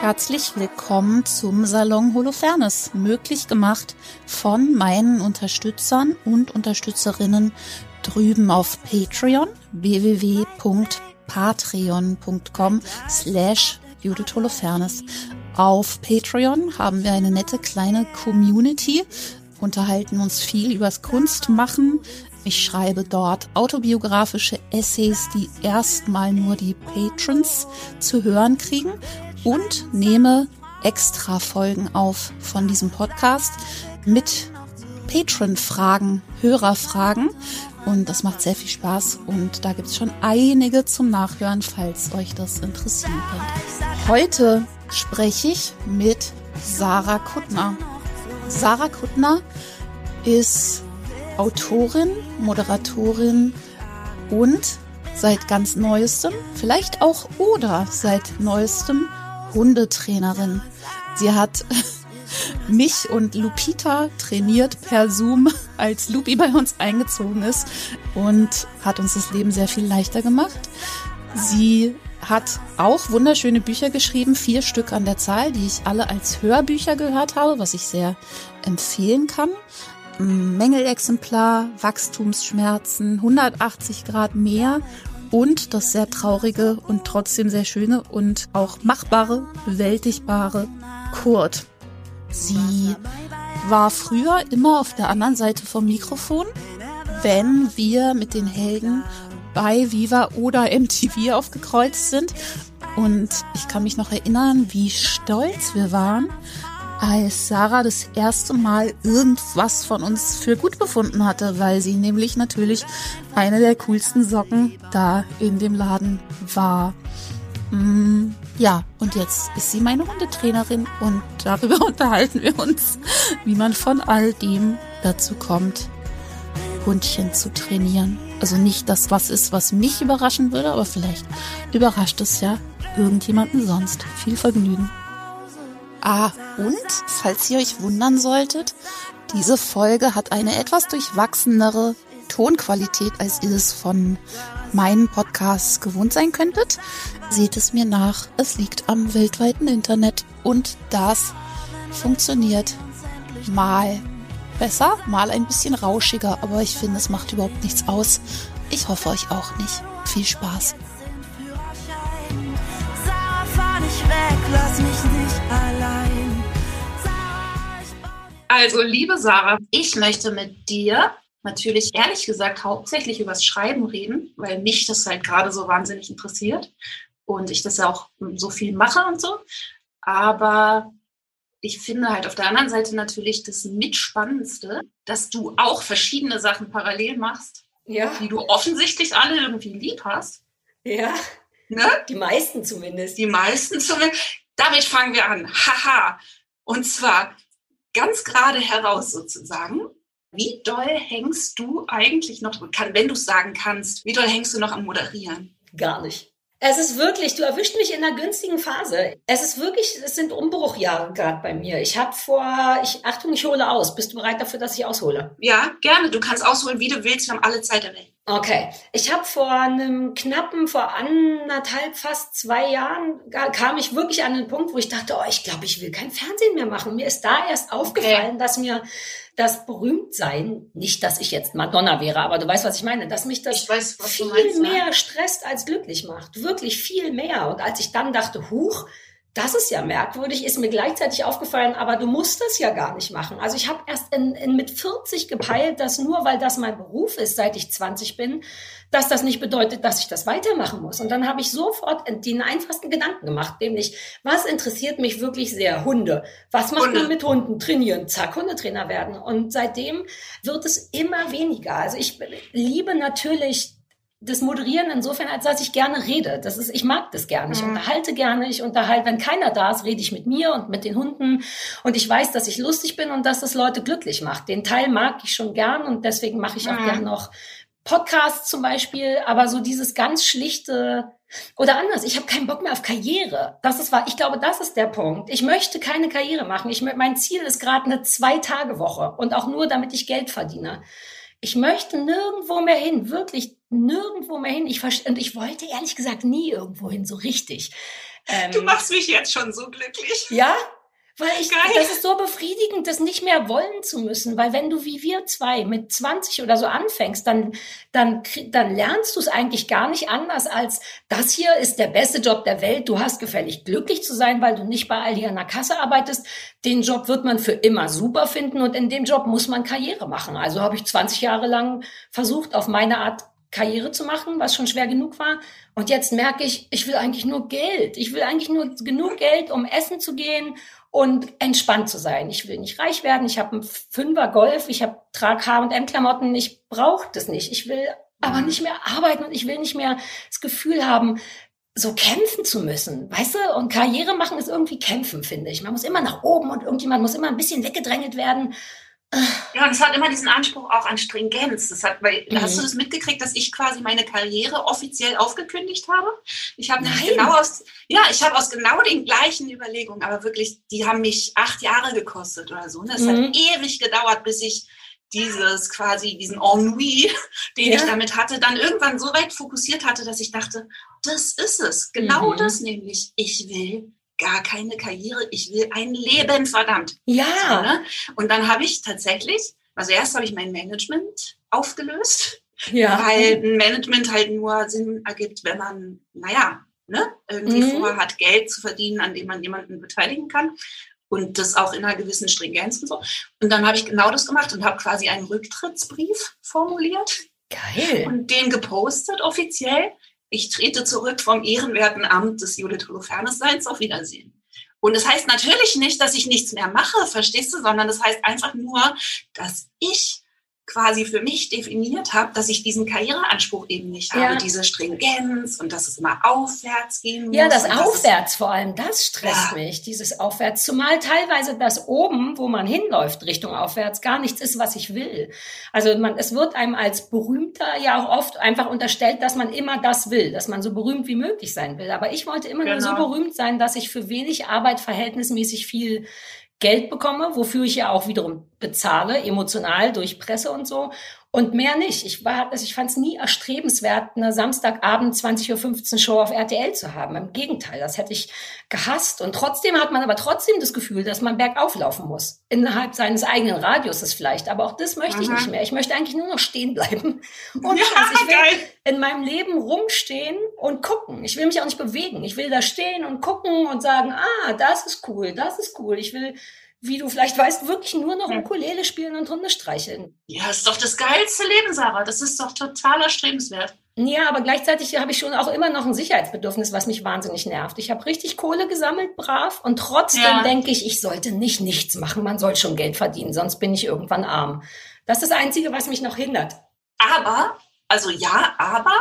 Herzlich willkommen zum Salon Holofernes, möglich gemacht von meinen Unterstützern und Unterstützerinnen drüben auf Patreon www.patreon.com slash Judith Holofernes. Auf Patreon haben wir eine nette kleine Community, unterhalten uns viel übers Kunstmachen. Ich schreibe dort autobiografische Essays, die erstmal nur die Patrons zu hören kriegen und nehme extra Folgen auf von diesem Podcast mit Patron-Fragen, Hörerfragen. Und das macht sehr viel Spaß und da gibt es schon einige zum Nachhören, falls euch das interessieren könnte. Heute spreche ich mit Sarah Kuttner. Sarah Kuttner ist Autorin, Moderatorin und seit ganz neuestem, vielleicht auch oder seit neuestem Hundetrainerin. Sie hat mich und Lupita trainiert per Zoom, als Lupi bei uns eingezogen ist und hat uns das Leben sehr viel leichter gemacht. Sie hat auch wunderschöne Bücher geschrieben, vier Stück an der Zahl, die ich alle als Hörbücher gehört habe, was ich sehr empfehlen kann. Mängelexemplar, Wachstumsschmerzen, 180 Grad mehr und das sehr traurige und trotzdem sehr schöne und auch machbare, bewältigbare Kurt. Sie war früher immer auf der anderen Seite vom Mikrofon, wenn wir mit den Helden bei Viva oder MTV aufgekreuzt sind. Und ich kann mich noch erinnern, wie stolz wir waren, als Sarah das erste Mal irgendwas von uns für gut befunden hatte, weil sie nämlich natürlich eine der coolsten Socken da in dem Laden war. Mm, ja, und jetzt ist sie meine Hundetrainerin und darüber unterhalten wir uns, wie man von all dem dazu kommt, Hundchen zu trainieren. Also nicht das, was ist, was mich überraschen würde, aber vielleicht überrascht es ja irgendjemanden sonst. Viel Vergnügen. Ah, und, falls ihr euch wundern solltet, diese Folge hat eine etwas durchwachsenere Tonqualität, als ihr es von meinen Podcasts gewohnt sein könntet. Seht es mir nach, es liegt am weltweiten Internet und das funktioniert mal besser, mal ein bisschen rauschiger, aber ich finde, es macht überhaupt nichts aus. Ich hoffe euch auch nicht. Viel Spaß. Lass mich nicht allein. Also, liebe Sarah, ich möchte mit dir natürlich ehrlich gesagt hauptsächlich übers Schreiben reden, weil mich das halt gerade so wahnsinnig interessiert und ich das ja auch so viel mache und so. Aber ich finde halt auf der anderen Seite natürlich das Mitspannendste, dass du auch verschiedene Sachen parallel machst, ja. die du offensichtlich alle irgendwie lieb hast. Ja. Ne? Die meisten zumindest. Die meisten zumindest. Damit fangen wir an. Haha. Und zwar ganz gerade heraus sozusagen. Wie doll hängst du eigentlich noch, wenn du es sagen kannst, wie doll hängst du noch am Moderieren? Gar nicht. Es ist wirklich, du erwischt mich in einer günstigen Phase. Es ist wirklich, es sind Umbruchjahre gerade bei mir. Ich habe vor, ich, Achtung, ich hole aus. Bist du bereit dafür, dass ich aushole? Ja, gerne. Du kannst ausholen, wie du willst. Wir haben alle Zeit der Welt. Okay. Ich habe vor einem knappen, vor anderthalb, fast zwei Jahren, kam ich wirklich an den Punkt, wo ich dachte, oh, ich glaube, ich will kein Fernsehen mehr machen. Mir ist da erst aufgefallen, okay. dass mir das Berühmtsein, nicht, dass ich jetzt Madonna wäre, aber du weißt, was ich meine, dass mich das weiß, viel meinst, mehr ja. stresst als glücklich macht. Wirklich viel mehr. Und als ich dann dachte, huch, das ist ja merkwürdig, ist mir gleichzeitig aufgefallen, aber du musst das ja gar nicht machen. Also ich habe erst in, in mit 40 gepeilt, dass nur weil das mein Beruf ist, seit ich 20 bin, dass das nicht bedeutet, dass ich das weitermachen muss. Und dann habe ich sofort den einfachsten Gedanken gemacht, nämlich, was interessiert mich wirklich sehr? Hunde. Was macht Hunde. man mit Hunden? Trainieren, zack, Hundetrainer werden. Und seitdem wird es immer weniger. Also ich liebe natürlich das Moderieren insofern, als dass ich gerne rede. Das ist, ich mag das gerne. Ich mhm. unterhalte gerne. Ich unterhalte, wenn keiner da ist, rede ich mit mir und mit den Hunden. Und ich weiß, dass ich lustig bin und dass das Leute glücklich macht. Den Teil mag ich schon gern und deswegen mache ich auch mhm. gern noch Podcasts zum Beispiel. Aber so dieses ganz schlichte oder anders. Ich habe keinen Bock mehr auf Karriere. Das ist wahr. Ich glaube, das ist der Punkt. Ich möchte keine Karriere machen. Ich, mein Ziel ist gerade eine Zwei-Tage-Woche und auch nur, damit ich Geld verdiene Ich möchte nirgendwo mehr hin, wirklich nirgendwo mehr hin. Ich und ich wollte ehrlich gesagt nie irgendwo hin, so richtig. Ähm, du machst mich jetzt schon so glücklich. Ja, weil ich, Geil. das ist so befriedigend, das nicht mehr wollen zu müssen. Weil wenn du wie wir zwei mit 20 oder so anfängst, dann, dann, dann lernst du es eigentlich gar nicht anders als, das hier ist der beste Job der Welt. Du hast gefällig glücklich zu sein, weil du nicht bei Aldi an der Kasse arbeitest. Den Job wird man für immer super finden und in dem Job muss man Karriere machen. Also habe ich 20 Jahre lang versucht, auf meine Art Karriere zu machen, was schon schwer genug war. Und jetzt merke ich, ich will eigentlich nur Geld. Ich will eigentlich nur genug Geld, um essen zu gehen und entspannt zu sein. Ich will nicht reich werden. Ich habe einen Fünfer Golf. Ich habe trage H&M Klamotten. Ich brauche das nicht. Ich will aber mhm. nicht mehr arbeiten und ich will nicht mehr das Gefühl haben, so kämpfen zu müssen, weißt du? Und Karriere machen ist irgendwie kämpfen, finde ich. Man muss immer nach oben und irgendjemand muss immer ein bisschen weggedrängelt werden. Ja, und es hat immer diesen Anspruch auch an Stringenz. Das hat, weil, mhm. Hast du das mitgekriegt, dass ich quasi meine Karriere offiziell aufgekündigt habe? Ich habe genau aus, ja, ich habe aus genau den gleichen Überlegungen, aber wirklich, die haben mich acht Jahre gekostet oder so. Ne? Es mhm. hat ewig gedauert, bis ich dieses quasi, diesen Ennui, den ja. ich damit hatte, dann irgendwann so weit fokussiert hatte, dass ich dachte, das ist es. Genau mhm. das nämlich. Ich will gar keine Karriere, ich will ein Leben, verdammt. Ja. So, ne? Und dann habe ich tatsächlich, also erst habe ich mein Management aufgelöst, ja. weil ein Management halt nur Sinn ergibt, wenn man, naja, ne, irgendwie mhm. vorhat, Geld zu verdienen, an dem man jemanden beteiligen kann. Und das auch in einer gewissen Stringenz und so. Und dann habe ich genau das gemacht und habe quasi einen Rücktrittsbrief formuliert. Geil. Und den gepostet offiziell ich trete zurück vom ehrenwerten Amt des Judith Holofernes Seins. Auf Wiedersehen. Und das heißt natürlich nicht, dass ich nichts mehr mache, verstehst du, sondern das heißt einfach nur, dass ich quasi für mich definiert habe, dass ich diesen Karriereanspruch eben nicht habe, ja. diese Stringenz und dass es immer aufwärts gehen muss. Ja, das Aufwärts vor allem, das stresst ja. mich, dieses Aufwärts. Zumal teilweise das oben, wo man hinläuft, Richtung Aufwärts, gar nichts ist, was ich will. Also man, es wird einem als Berühmter ja auch oft einfach unterstellt, dass man immer das will, dass man so berühmt wie möglich sein will. Aber ich wollte immer genau. nur so genau. berühmt sein, dass ich für wenig Arbeit verhältnismäßig viel Geld bekomme, wofür ich ja auch wiederum bezahle, emotional durch Presse und so. Und mehr nicht. Ich war, also ich fand es nie erstrebenswert, eine Samstagabend 20.15 Uhr Show auf RTL zu haben. Im Gegenteil, das hätte ich gehasst. Und trotzdem hat man aber trotzdem das Gefühl, dass man bergauf laufen muss. Innerhalb seines eigenen Radiuses vielleicht. Aber auch das möchte Aha. ich nicht mehr. Ich möchte eigentlich nur noch stehen bleiben. Und ja, also ich will geil. in meinem Leben rumstehen und gucken. Ich will mich auch nicht bewegen. Ich will da stehen und gucken und sagen, ah, das ist cool, das ist cool. Ich will wie du vielleicht weißt, wirklich nur noch Ukulele spielen und Hunde streicheln. Ja, ist doch das geilste Leben, Sarah. Das ist doch total erstrebenswert. Ja, aber gleichzeitig habe ich schon auch immer noch ein Sicherheitsbedürfnis, was mich wahnsinnig nervt. Ich habe richtig Kohle gesammelt, brav, und trotzdem ja. denke ich, ich sollte nicht nichts machen. Man soll schon Geld verdienen, sonst bin ich irgendwann arm. Das ist das Einzige, was mich noch hindert. Aber, also ja, aber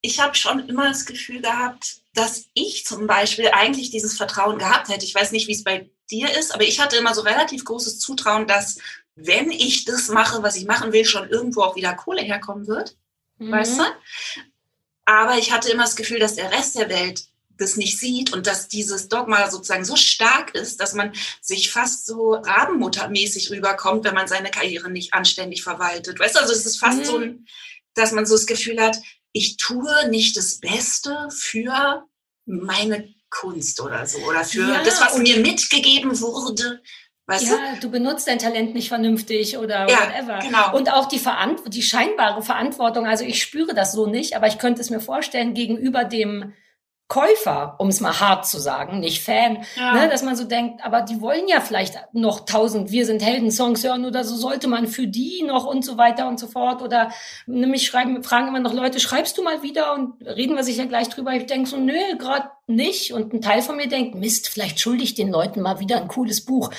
ich habe schon immer das Gefühl gehabt, dass ich zum Beispiel eigentlich dieses Vertrauen gehabt hätte. Ich weiß nicht, wie es bei dir ist, aber ich hatte immer so relativ großes Zutrauen, dass wenn ich das mache, was ich machen will, schon irgendwo auch wieder Kohle herkommen wird. Mhm. Weißt du? Aber ich hatte immer das Gefühl, dass der Rest der Welt das nicht sieht und dass dieses Dogma sozusagen so stark ist, dass man sich fast so rabenmuttermäßig rüberkommt, wenn man seine Karriere nicht anständig verwaltet. Weißt du, also es ist fast mhm. so, dass man so das Gefühl hat, ich tue nicht das Beste für meine Kunst oder so oder für ja, das, was mir mitgegeben wurde. Weißt ja, du? du benutzt dein Talent nicht vernünftig oder ja, whatever. Genau. Und auch die, Verant die scheinbare Verantwortung, also ich spüre das so nicht, aber ich könnte es mir vorstellen, gegenüber dem Käufer, um es mal hart zu sagen, nicht Fan, ja. ne, dass man so denkt, aber die wollen ja vielleicht noch tausend Wir sind Helden-Songs hören oder so sollte man für die noch und so weiter und so fort oder nämlich schreiben, fragen immer noch Leute, schreibst du mal wieder und reden wir sicher gleich drüber. Ich denke so, nö, gerade nicht und ein Teil von mir denkt, Mist, vielleicht schulde ich den Leuten mal wieder ein cooles Buch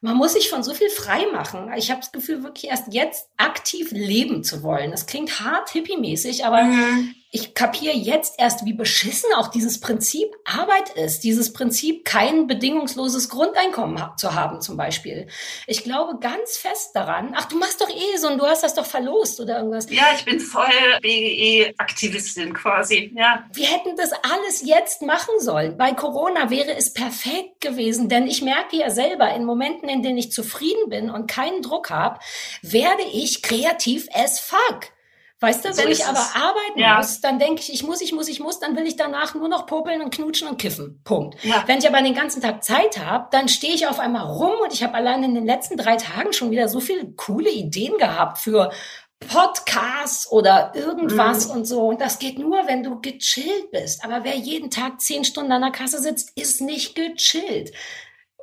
man muss sich von so viel frei machen. Ich habe das Gefühl, wirklich erst jetzt aktiv leben zu wollen. Das klingt hart hippie-mäßig, aber mhm. Ich kapiere jetzt erst, wie beschissen auch dieses Prinzip Arbeit ist. Dieses Prinzip, kein bedingungsloses Grundeinkommen zu haben, zum Beispiel. Ich glaube ganz fest daran. Ach, du machst doch eh so und du hast das doch verlost oder irgendwas. Ja, ich bin voll BGE-Aktivistin quasi. Ja. Wir hätten das alles jetzt machen machen sollen. Bei Corona wäre es perfekt gewesen, denn ich merke ja selber, in Momenten, in denen ich zufrieden bin und keinen Druck habe, werde ich kreativ as fuck. Weißt du, so wenn ich aber es. arbeiten ja. muss, dann denke ich, ich muss, ich muss, ich muss, dann will ich danach nur noch popeln und knutschen und kiffen. Punkt. Ja. Wenn ich aber den ganzen Tag Zeit habe, dann stehe ich auf einmal rum und ich habe allein in den letzten drei Tagen schon wieder so viele coole Ideen gehabt für Podcasts oder irgendwas mhm. und so. Und das geht nur, wenn du gechillt bist. Aber wer jeden Tag zehn Stunden an der Kasse sitzt, ist nicht gechillt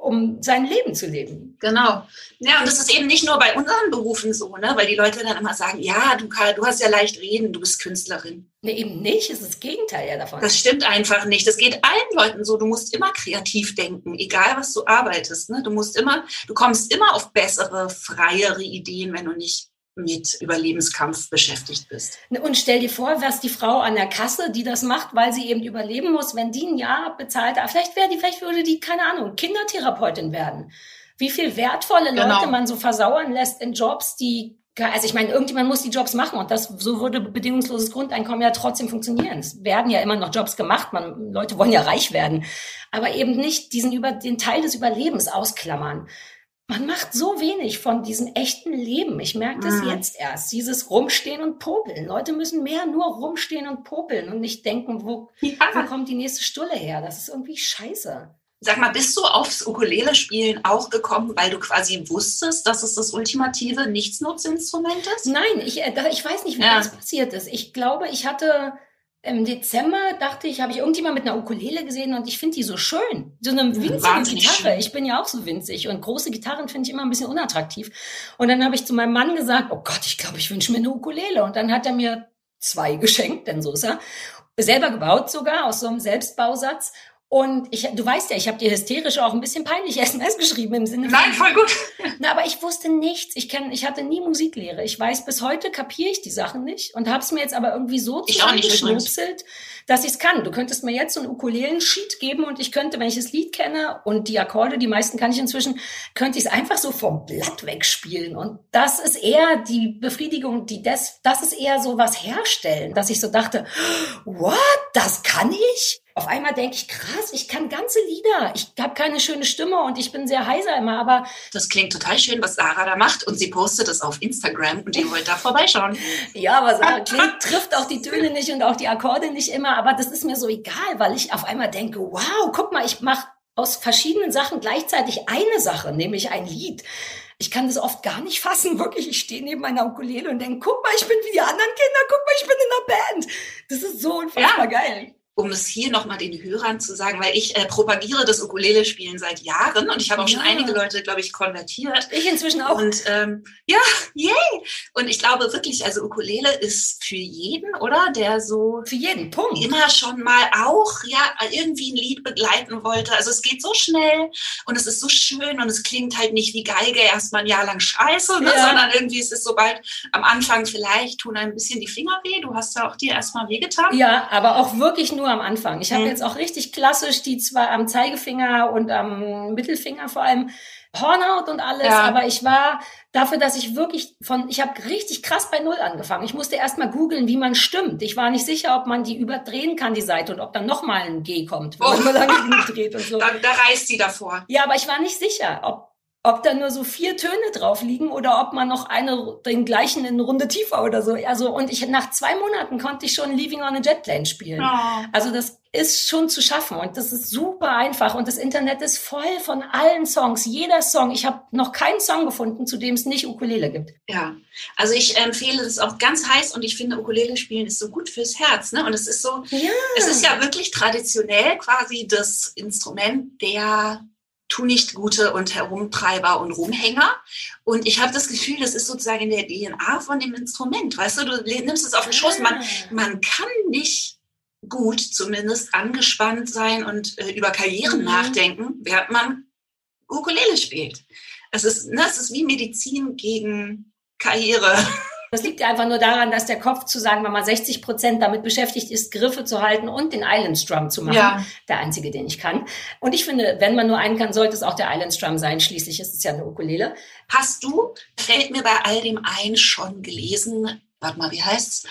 um sein Leben zu leben. Genau. Ja, und das ist eben nicht nur bei unseren Berufen so, ne? weil die Leute dann immer sagen, ja, du, du hast ja leicht reden, du bist Künstlerin. Nee, eben nicht. Es ist das Gegenteil ja davon. Das stimmt einfach nicht. Das geht allen Leuten so. Du musst immer kreativ denken, egal was du arbeitest. Ne? Du musst immer, du kommst immer auf bessere, freiere Ideen, wenn du nicht mit Überlebenskampf beschäftigt bist. Und stell dir vor, was die Frau an der Kasse, die das macht, weil sie eben überleben muss, wenn die ein Jahr bezahlt, vielleicht wäre die, vielleicht würde die, keine Ahnung, Kindertherapeutin werden. Wie viel wertvolle Leute genau. man so versauern lässt in Jobs, die also ich meine, irgendjemand muss die Jobs machen und das so würde bedingungsloses Grundeinkommen ja trotzdem funktionieren. Es werden ja immer noch Jobs gemacht, man, Leute wollen ja reich werden, aber eben nicht diesen über den Teil des Überlebens ausklammern man macht so wenig von diesem echten Leben. Ich merke das mhm. jetzt erst. Dieses Rumstehen und Popeln. Leute müssen mehr nur rumstehen und popeln und nicht denken, wo, ja. wo kommt die nächste Stulle her? Das ist irgendwie scheiße. Sag mal, bist du aufs Ukulele-Spielen auch gekommen, weil du quasi wusstest, dass es das ultimative Nichtsnutzinstrument ist? Nein, ich, äh, ich weiß nicht, wie ja. das passiert ist. Ich glaube, ich hatte im Dezember dachte ich, habe ich irgendjemand mit einer Ukulele gesehen und ich finde die so schön. So eine winzige Wahnsinnig Gitarre. Schön. Ich bin ja auch so winzig und große Gitarren finde ich immer ein bisschen unattraktiv. Und dann habe ich zu meinem Mann gesagt, oh Gott, ich glaube, ich wünsche mir eine Ukulele. Und dann hat er mir zwei geschenkt, denn so ist er. Selber gebaut sogar, aus so einem Selbstbausatz. Und ich, du weißt ja, ich habe dir hysterisch auch ein bisschen peinlich SMS geschrieben im Sinne von. Nein, voll gut. Na, aber ich wusste nichts. Ich kenn, ich hatte nie Musiklehre. Ich weiß, bis heute kapiere ich die Sachen nicht und habe es mir jetzt aber irgendwie so zusammengeschnupselt, dass ich es kann. Du könntest mir jetzt so einen Ukulelen-Sheet geben und ich könnte, wenn ich das Lied kenne und die Akkorde, die meisten kann ich inzwischen, könnte ich es einfach so vom Blatt wegspielen. Und das ist eher die Befriedigung, die das, das ist eher so was herstellen, dass ich so dachte, what? Das kann ich? Auf einmal denke ich, krass, ich kann ganze Lieder. Ich habe keine schöne Stimme und ich bin sehr heiser immer, aber. Das klingt total schön, was Sarah da macht. Und sie postet es auf Instagram und ihr wollt da vorbeischauen. ja, aber Sarah klingt, trifft auch die Töne nicht und auch die Akkorde nicht immer. Aber das ist mir so egal, weil ich auf einmal denke, wow, guck mal, ich mache aus verschiedenen Sachen gleichzeitig eine Sache, nämlich ein Lied. Ich kann das oft gar nicht fassen, wirklich. Ich stehe neben meiner Ukulele und denke, guck mal, ich bin wie die anderen Kinder, guck mal, ich bin in einer Band. Das ist so unfassbar ja. geil um es hier nochmal den Hörern zu sagen, weil ich äh, propagiere das Ukulele-Spielen seit Jahren und ich habe auch ja. schon einige Leute, glaube ich, konvertiert. Ich inzwischen auch. Und ähm, ja, yay! Und ich glaube wirklich, also Ukulele ist für jeden, oder? Der so für jeden Punkt immer schon mal auch ja irgendwie ein Lied begleiten wollte. Also es geht so schnell und es ist so schön und es klingt halt nicht wie Geige erstmal ein Jahr lang scheiße, ne? ja. sondern irgendwie ist es so bald am Anfang vielleicht tun ein bisschen die Finger weh. Du hast ja auch dir erstmal wehgetan. Ja, aber auch wirklich nur nur am Anfang. Ich habe mhm. jetzt auch richtig klassisch die zwar am Zeigefinger und am Mittelfinger vor allem Hornhaut und alles, ja. aber ich war dafür, dass ich wirklich von, ich habe richtig krass bei Null angefangen. Ich musste erst mal googeln, wie man stimmt. Ich war nicht sicher, ob man die überdrehen kann, die Seite, und ob dann nochmal ein G kommt, wenn oh. man lange dreht und so. Da, da reißt sie davor. Ja, aber ich war nicht sicher, ob ob da nur so vier Töne drauf liegen oder ob man noch eine, den gleichen in eine Runde tiefer oder so. Also, und ich, nach zwei Monaten konnte ich schon Leaving on a Jetplane spielen. Oh. Also, das ist schon zu schaffen und das ist super einfach und das Internet ist voll von allen Songs, jeder Song. Ich habe noch keinen Song gefunden, zu dem es nicht Ukulele gibt. Ja, also ich empfehle das auch ganz heiß und ich finde Ukulele spielen ist so gut fürs Herz, ne? Und es ist so, ja. es ist ja wirklich traditionell quasi das Instrument der tu nicht Gute und Herumtreiber und Rumhänger. Und ich habe das Gefühl, das ist sozusagen in der DNA von dem Instrument. Weißt du, du nimmst es auf den Schoß. Man, man kann nicht gut zumindest angespannt sein und äh, über Karrieren mhm. nachdenken, während man Ukulele spielt. Es ist, ne, es ist wie Medizin gegen Karriere. Das liegt ja einfach nur daran, dass der Kopf zu sagen wir mal 60 Prozent damit beschäftigt ist, Griffe zu halten und den Island Strum zu machen. Ja. Der einzige, den ich kann. Und ich finde, wenn man nur einen kann, sollte es auch der Island Strum sein. Schließlich ist es ja eine Ukulele. Hast du, fällt mir bei all dem ein, schon gelesen, warte mal, wie heißt's?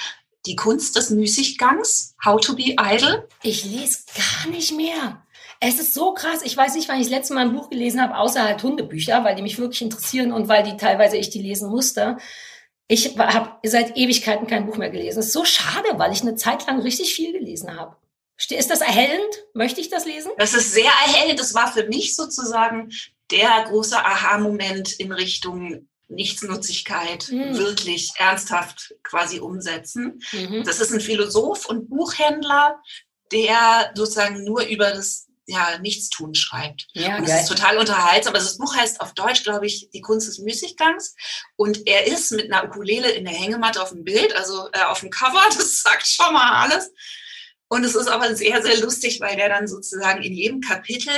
Die Kunst des Müßiggangs, How to be Idle. Ich lese gar nicht mehr. Es ist so krass. Ich weiß nicht, wann ich das letzte Mal ein Buch gelesen habe, außer halt Hundebücher, weil die mich wirklich interessieren und weil die teilweise ich die lesen musste. Ich habe seit Ewigkeiten kein Buch mehr gelesen. Es ist so schade, weil ich eine Zeit lang richtig viel gelesen habe. Ist das erhellend? Möchte ich das lesen? Das ist sehr erhellend. Das war für mich sozusagen der große Aha-Moment in Richtung Nichtsnutzigkeit mhm. wirklich ernsthaft quasi umsetzen. Mhm. Das ist ein Philosoph und Buchhändler, der sozusagen nur über das ja, Nichtstun schreibt. Ja, und das ist total unterhaltsam. Also das Buch heißt auf Deutsch, glaube ich, Die Kunst des Müßiggangs. Und er ist mit einer Ukulele in der Hängematte auf dem Bild, also äh, auf dem Cover. Das sagt schon mal alles. Und es ist aber sehr, sehr lustig, weil der dann sozusagen in jedem Kapitel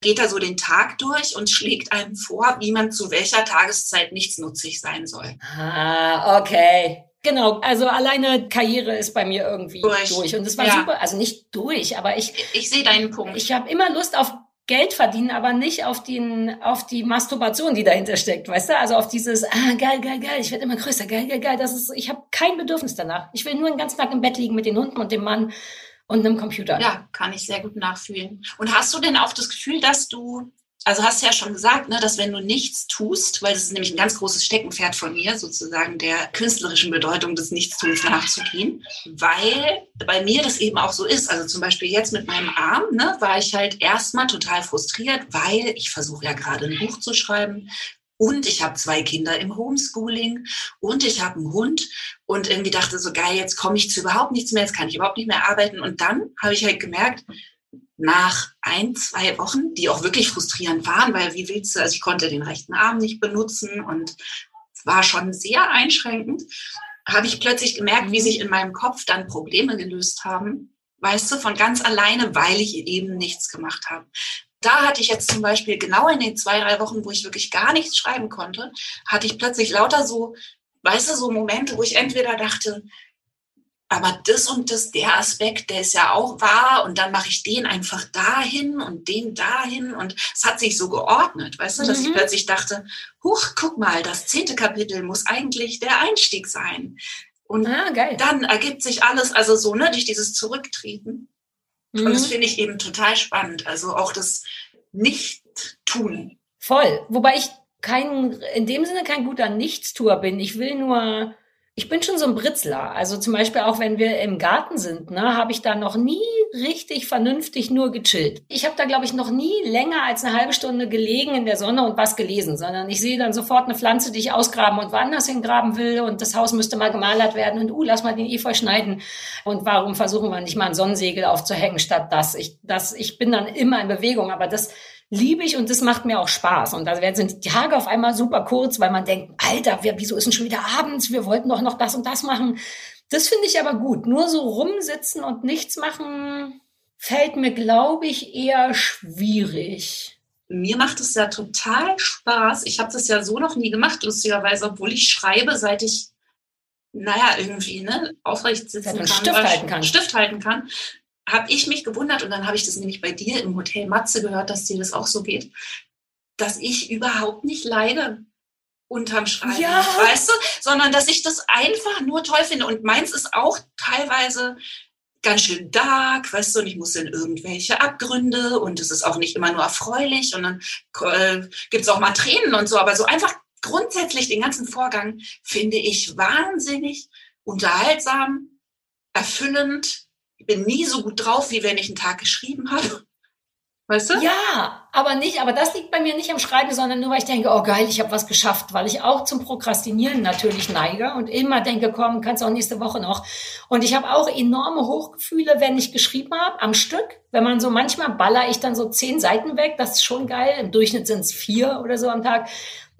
geht er so den Tag durch und schlägt einem vor, wie man zu welcher Tageszeit nichtsnutzig sein soll. Ah, okay. Genau, also alleine Karriere ist bei mir irgendwie durch. durch. Und es war ja. super, also nicht durch, aber ich. Ich sehe deinen Punkt. Ich habe immer Lust auf Geld verdienen, aber nicht auf den, auf die Masturbation, die dahinter steckt, weißt du? Also auf dieses, ah, geil, geil, geil, ich werde immer größer, geil, geil, geil. Das ist, ich habe kein Bedürfnis danach. Ich will nur den ganzen Tag im Bett liegen mit den Hunden und dem Mann und einem Computer. Ja, kann ich sehr gut nachfühlen. Und hast du denn auch das Gefühl, dass du also hast du ja schon gesagt, ne, dass wenn du nichts tust, weil das ist nämlich ein ganz großes Steckenpferd von mir, sozusagen der künstlerischen Bedeutung des Nichtstuns nachzugehen, weil bei mir das eben auch so ist. Also zum Beispiel jetzt mit meinem Arm, ne, war ich halt erstmal total frustriert, weil ich versuche ja gerade ein Buch zu schreiben, und ich habe zwei Kinder im Homeschooling und ich habe einen Hund und irgendwie dachte so geil, jetzt komme ich zu überhaupt nichts mehr, jetzt kann ich überhaupt nicht mehr arbeiten und dann habe ich halt gemerkt, nach ein, zwei Wochen, die auch wirklich frustrierend waren, weil wie willst du, also ich konnte den rechten Arm nicht benutzen und war schon sehr einschränkend, habe ich plötzlich gemerkt, wie sich in meinem Kopf dann Probleme gelöst haben, weißt du, von ganz alleine, weil ich eben nichts gemacht habe. Da hatte ich jetzt zum Beispiel genau in den zwei, drei Wochen, wo ich wirklich gar nichts schreiben konnte, hatte ich plötzlich lauter so, weißt du, so Momente, wo ich entweder dachte, aber das und das, der Aspekt, der ist ja auch wahr und dann mache ich den einfach dahin und den dahin und es hat sich so geordnet, weißt du, dass mhm. ich plötzlich dachte, huch, guck mal, das zehnte Kapitel muss eigentlich der Einstieg sein. Und ah, dann ergibt sich alles, also so, ne, durch dieses Zurücktreten. Mhm. Und das finde ich eben total spannend. Also auch das Nicht-Tun. Voll. Wobei ich kein, in dem Sinne kein guter Nichtstuer bin. Ich will nur ich bin schon so ein Britzler. Also zum Beispiel auch wenn wir im Garten sind, ne, habe ich da noch nie richtig vernünftig nur gechillt. Ich habe da, glaube ich, noch nie länger als eine halbe Stunde gelegen in der Sonne und was gelesen, sondern ich sehe dann sofort eine Pflanze, die ich ausgraben und woanders hingraben will und das Haus müsste mal gemalert werden und uh, lass mal den Efeu schneiden. Und warum versuchen wir nicht mal ein Sonnensegel aufzuhängen statt das? Ich, das, ich bin dann immer in Bewegung, aber das liebe ich und das macht mir auch Spaß. Und da sind die Tage auf einmal super kurz, weil man denkt, Alter, wir, wieso ist denn schon wieder abends? Wir wollten doch noch das und das machen. Das finde ich aber gut. Nur so rumsitzen und nichts machen fällt mir, glaube ich, eher schwierig. Mir macht es ja total Spaß. Ich habe das ja so noch nie gemacht, lustigerweise, obwohl ich schreibe, seit ich, naja, irgendwie, ne, aufrecht sitzen kann, Stift halten kann. Stift halten kann habe ich mich gewundert, und dann habe ich das nämlich bei dir im Hotel Matze gehört, dass dir das auch so geht, dass ich überhaupt nicht leide unterm Schreiben, ja. weißt du, sondern dass ich das einfach nur toll finde. Und meins ist auch teilweise ganz schön dark, weißt du, und ich muss in irgendwelche Abgründe und es ist auch nicht immer nur erfreulich und dann äh, gibt es auch mal Tränen und so, aber so einfach grundsätzlich den ganzen Vorgang finde ich wahnsinnig unterhaltsam, erfüllend ich bin nie so gut drauf, wie wenn ich einen Tag geschrieben habe. Weißt du? Ja, aber nicht, aber das liegt bei mir nicht am Schreiben, sondern nur, weil ich denke, oh geil, ich habe was geschafft, weil ich auch zum Prokrastinieren natürlich neige und immer denke, komm, kannst auch nächste Woche noch. Und ich habe auch enorme Hochgefühle, wenn ich geschrieben habe, am Stück. Wenn man so manchmal baller ich dann so zehn Seiten weg, das ist schon geil. Im Durchschnitt sind es vier oder so am Tag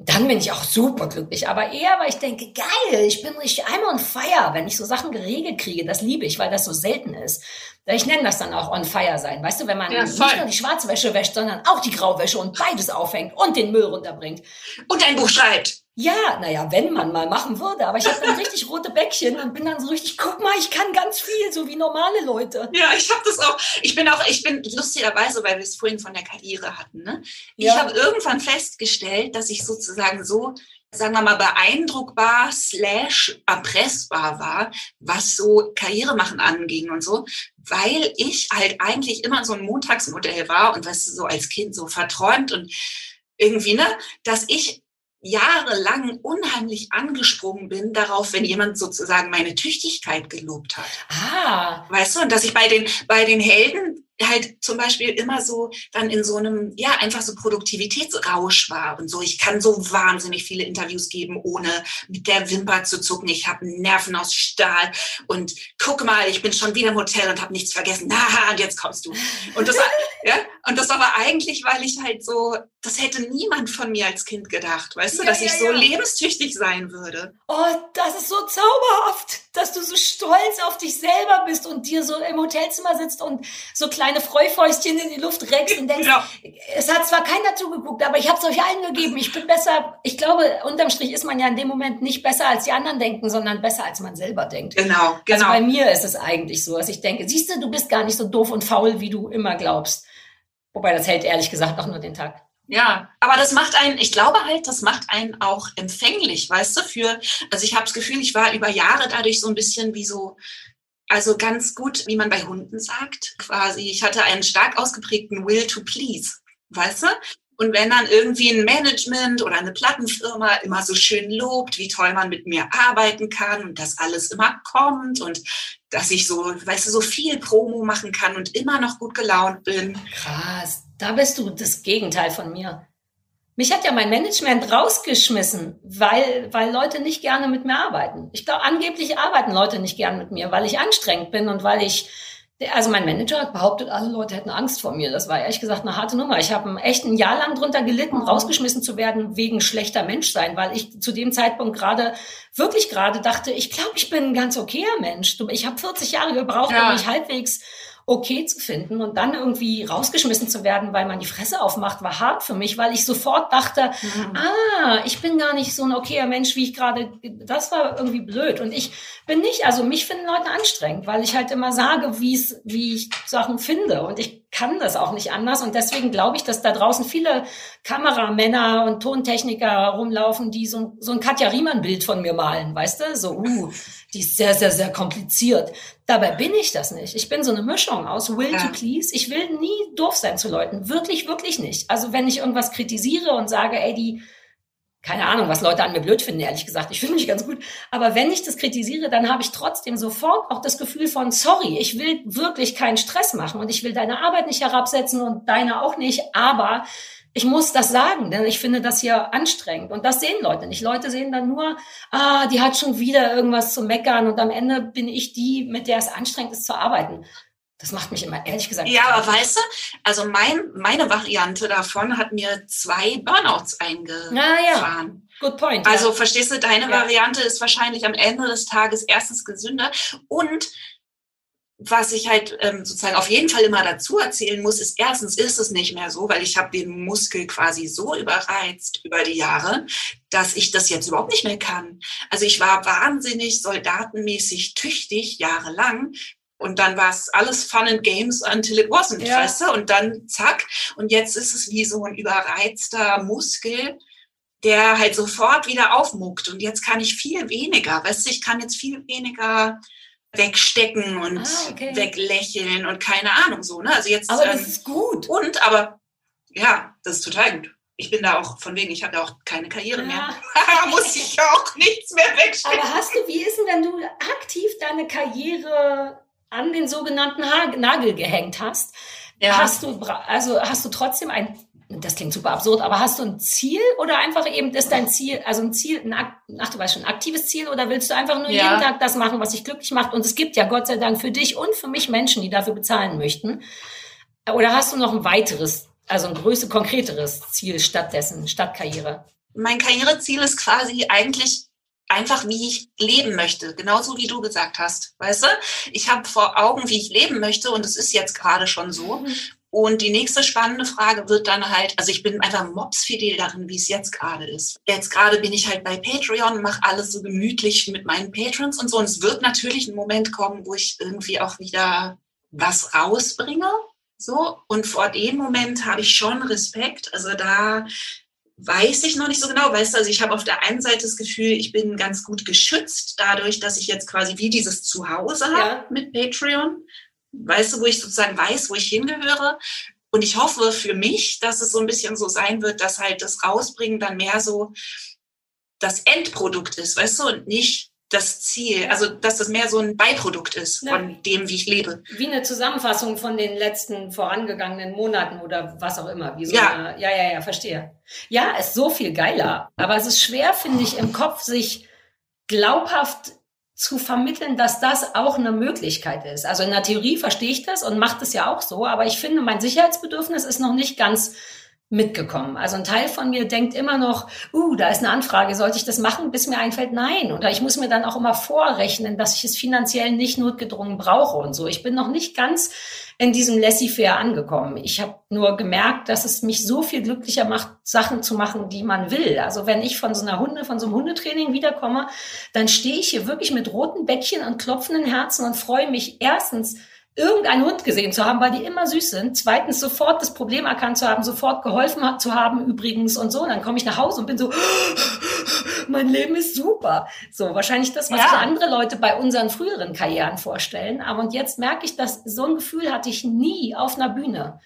dann bin ich auch super glücklich. Aber eher, weil ich denke, geil, ich bin richtig einmal on fire, wenn ich so Sachen geregelt kriege. Das liebe ich, weil das so selten ist. Ich nenne das dann auch on fire sein. Weißt du, wenn man ja, nicht nur die Schwarzwäsche wäscht, sondern auch die Grauwäsche und beides aufhängt und den Müll runterbringt. Und ein Buch schreibt. Ja, naja, wenn man mal machen würde. Aber ich habe dann richtig rote Bäckchen und bin dann so richtig, guck mal, ich kann ganz viel, so wie normale Leute. Ja, ich habe das auch. Ich bin auch, ich bin lustigerweise, weil wir es vorhin von der Karriere hatten. Ne? Ich ja. habe irgendwann festgestellt, dass ich sozusagen so sagen wir mal, beeindruckbar slash erpressbar war, was so Karriere machen anging und so, weil ich halt eigentlich immer so ein Montagsmodell war und was so als Kind so verträumt und irgendwie, ne, dass ich jahrelang unheimlich angesprungen bin darauf, wenn jemand sozusagen meine Tüchtigkeit gelobt hat. Ah. Weißt du, und dass ich bei den, bei den Helden halt zum Beispiel immer so dann in so einem, ja, einfach so Produktivitätsrausch war und so. Ich kann so wahnsinnig viele Interviews geben, ohne mit der Wimper zu zucken. Ich habe Nerven aus Stahl und guck mal, ich bin schon wieder im Hotel und habe nichts vergessen. Na, und jetzt kommst du. Und das, ja, und das aber eigentlich, weil ich halt so, das hätte niemand von mir als Kind gedacht, weißt du, dass ja, ich so ja. lebenstüchtig sein würde. Oh, das ist so zauberhaft, dass du so stolz auf dich selber bist und dir so im Hotelzimmer sitzt und so kleine Freufäustchen in die Luft reckst und denkst, genau. es hat zwar keiner zugeguckt, aber ich habe es euch allen gegeben. Ich bin besser. Ich glaube, unterm Strich ist man ja in dem Moment nicht besser als die anderen denken, sondern besser als man selber denkt. Genau, genau. Also bei mir ist es eigentlich so, dass ich denke, siehst du, du bist gar nicht so doof und faul, wie du immer glaubst. Wobei das hält ehrlich gesagt auch nur den Tag. Ja, aber das macht einen, ich glaube halt, das macht einen auch empfänglich, weißt du, für, also ich habe das Gefühl, ich war über Jahre dadurch so ein bisschen wie so, also ganz gut, wie man bei Hunden sagt, quasi. Ich hatte einen stark ausgeprägten Will to Please, weißt du? Und wenn dann irgendwie ein Management oder eine Plattenfirma immer so schön lobt, wie toll man mit mir arbeiten kann und dass alles immer kommt und dass ich so, weißt du, so viel Promo machen kann und immer noch gut gelaunt bin. Krass, da bist du das Gegenteil von mir. Mich hat ja mein Management rausgeschmissen, weil, weil Leute nicht gerne mit mir arbeiten. Ich glaube, angeblich arbeiten Leute nicht gern mit mir, weil ich anstrengend bin und weil ich also mein Manager hat behauptet, alle Leute hätten Angst vor mir. Das war ehrlich gesagt eine harte Nummer. Ich habe echt ein Jahr lang drunter gelitten, mhm. rausgeschmissen zu werden wegen schlechter Menschsein, weil ich zu dem Zeitpunkt gerade, wirklich gerade dachte, ich glaube, ich bin ein ganz okayer Mensch. Ich habe 40 Jahre gebraucht, ja. um mich halbwegs okay zu finden und dann irgendwie rausgeschmissen zu werden, weil man die Fresse aufmacht, war hart für mich, weil ich sofort dachte, mhm. ah, ich bin gar nicht so ein okayer Mensch, wie ich gerade, das war irgendwie blöd. Und ich bin nicht, also mich finden Leute anstrengend, weil ich halt immer sage, wie es, wie ich Sachen finde. Und ich kann das auch nicht anders. Und deswegen glaube ich, dass da draußen viele Kameramänner und Tontechniker rumlaufen, die so, so ein Katja Riemann-Bild von mir malen, weißt du? So, uh, die ist sehr, sehr, sehr kompliziert. Dabei bin ich das nicht. Ich bin so eine Mischung aus Will ja. to Please. Ich will nie doof sein zu Leuten. Wirklich, wirklich nicht. Also wenn ich irgendwas kritisiere und sage, ey, die, keine Ahnung, was Leute an mir blöd finden, ehrlich gesagt. Ich finde mich ganz gut. Aber wenn ich das kritisiere, dann habe ich trotzdem sofort auch das Gefühl von, sorry, ich will wirklich keinen Stress machen und ich will deine Arbeit nicht herabsetzen und deine auch nicht. Aber ich muss das sagen, denn ich finde das hier anstrengend. Und das sehen Leute nicht. Leute sehen dann nur, ah, die hat schon wieder irgendwas zu meckern und am Ende bin ich die, mit der es anstrengend ist zu arbeiten. Das macht mich immer, ehrlich gesagt. Ja, aber weißt du, also mein, meine Variante davon hat mir zwei Burnouts eingefahren. Ah, ja. Good point. Also ja. verstehst du, deine ja. Variante ist wahrscheinlich am Ende des Tages erstens gesünder und was ich halt ähm, sozusagen auf jeden Fall immer dazu erzählen muss, ist erstens ist es nicht mehr so, weil ich habe den Muskel quasi so überreizt über die Jahre, dass ich das jetzt überhaupt nicht mehr kann. Also ich war wahnsinnig soldatenmäßig tüchtig jahrelang. Und dann war es alles Fun and Games until it wasn't, ja. weißt du? Und dann zack. Und jetzt ist es wie so ein überreizter Muskel, der halt sofort wieder aufmuckt. Und jetzt kann ich viel weniger, weißt du, ich kann jetzt viel weniger wegstecken und ah, okay. weglächeln und keine Ahnung so. Ne? Also jetzt, aber das ähm, ist gut. Und, aber ja, das ist total gut. Ich bin da auch, von wegen, ich habe ja auch keine Karriere ja. mehr. da muss ich ja auch nichts mehr wegstecken. Aber hast du, wie ist denn, wenn du aktiv deine Karriere an den sogenannten Nagel gehängt hast? Ja. Hast du, also hast du trotzdem ein das klingt super absurd, aber hast du ein Ziel oder einfach eben ist dein Ziel, also ein Ziel, ein, ach du weißt schon, ein aktives Ziel oder willst du einfach nur ja. jeden Tag das machen, was dich glücklich macht? Und es gibt ja Gott sei Dank für dich und für mich Menschen, die dafür bezahlen möchten. Oder hast du noch ein weiteres, also ein größer, konkreteres Ziel stattdessen, statt Karriere? Mein Karriereziel ist quasi eigentlich einfach, wie ich leben möchte, genauso wie du gesagt hast. Weißt du, ich habe vor Augen, wie ich leben möchte und es ist jetzt gerade schon so. Mhm. Und die nächste spannende Frage wird dann halt, also ich bin einfach mobsfidel darin, wie es jetzt gerade ist. Jetzt gerade bin ich halt bei Patreon, mache alles so gemütlich mit meinen Patrons und so. Und es wird natürlich ein Moment kommen, wo ich irgendwie auch wieder was rausbringe. So. Und vor dem Moment habe ich schon Respekt. Also da weiß ich noch nicht so genau. Weißt du, also ich habe auf der einen Seite das Gefühl, ich bin ganz gut geschützt dadurch, dass ich jetzt quasi wie dieses Zuhause habe Ja. mit Patreon. Weißt du, wo ich sozusagen weiß, wo ich hingehöre. Und ich hoffe für mich, dass es so ein bisschen so sein wird, dass halt das Rausbringen dann mehr so das Endprodukt ist, weißt du, und nicht das Ziel. Also, dass das mehr so ein Beiprodukt ist Ja. von dem, wie ich lebe. Wie eine Zusammenfassung von den letzten vorangegangenen Monaten oder was auch immer. Wie so Ja. Eine, ja, ja, ja, verstehe. Ja, ist so viel geiler. Aber es ist schwer, finde ich, im Kopf sich glaubhaft zu vermitteln, dass das auch eine Möglichkeit ist. Also in der Theorie verstehe ich das und macht es ja auch so, aber ich finde, mein Sicherheitsbedürfnis ist noch nicht ganz mitgekommen. Also ein Teil von mir denkt immer noch, uh, da ist eine Anfrage, sollte ich das machen, bis mir einfällt, nein. Oder ich muss mir dann auch immer vorrechnen, dass ich es finanziell nicht notgedrungen brauche und so. Ich bin noch nicht ganz in diesem Laissez-faire angekommen. Ich habe nur gemerkt, dass es mich so viel glücklicher macht, Sachen zu machen, die man will. Also wenn ich von so einer Hunde, von so einem Hundetraining wiederkomme, dann stehe ich hier wirklich mit roten Bäckchen und klopfenden Herzen und freue mich erstens, irgendeinen Hund gesehen zu haben, weil die immer süß sind. Zweitens sofort das Problem erkannt zu haben, sofort geholfen zu haben übrigens und so. Und dann komme ich nach Hause und bin so, mein Leben ist super. So, wahrscheinlich das, was Ja. andere Leute bei unseren früheren Karrieren vorstellen. Aber und jetzt merke ich, dass so ein Gefühl hatte ich nie auf einer Bühne.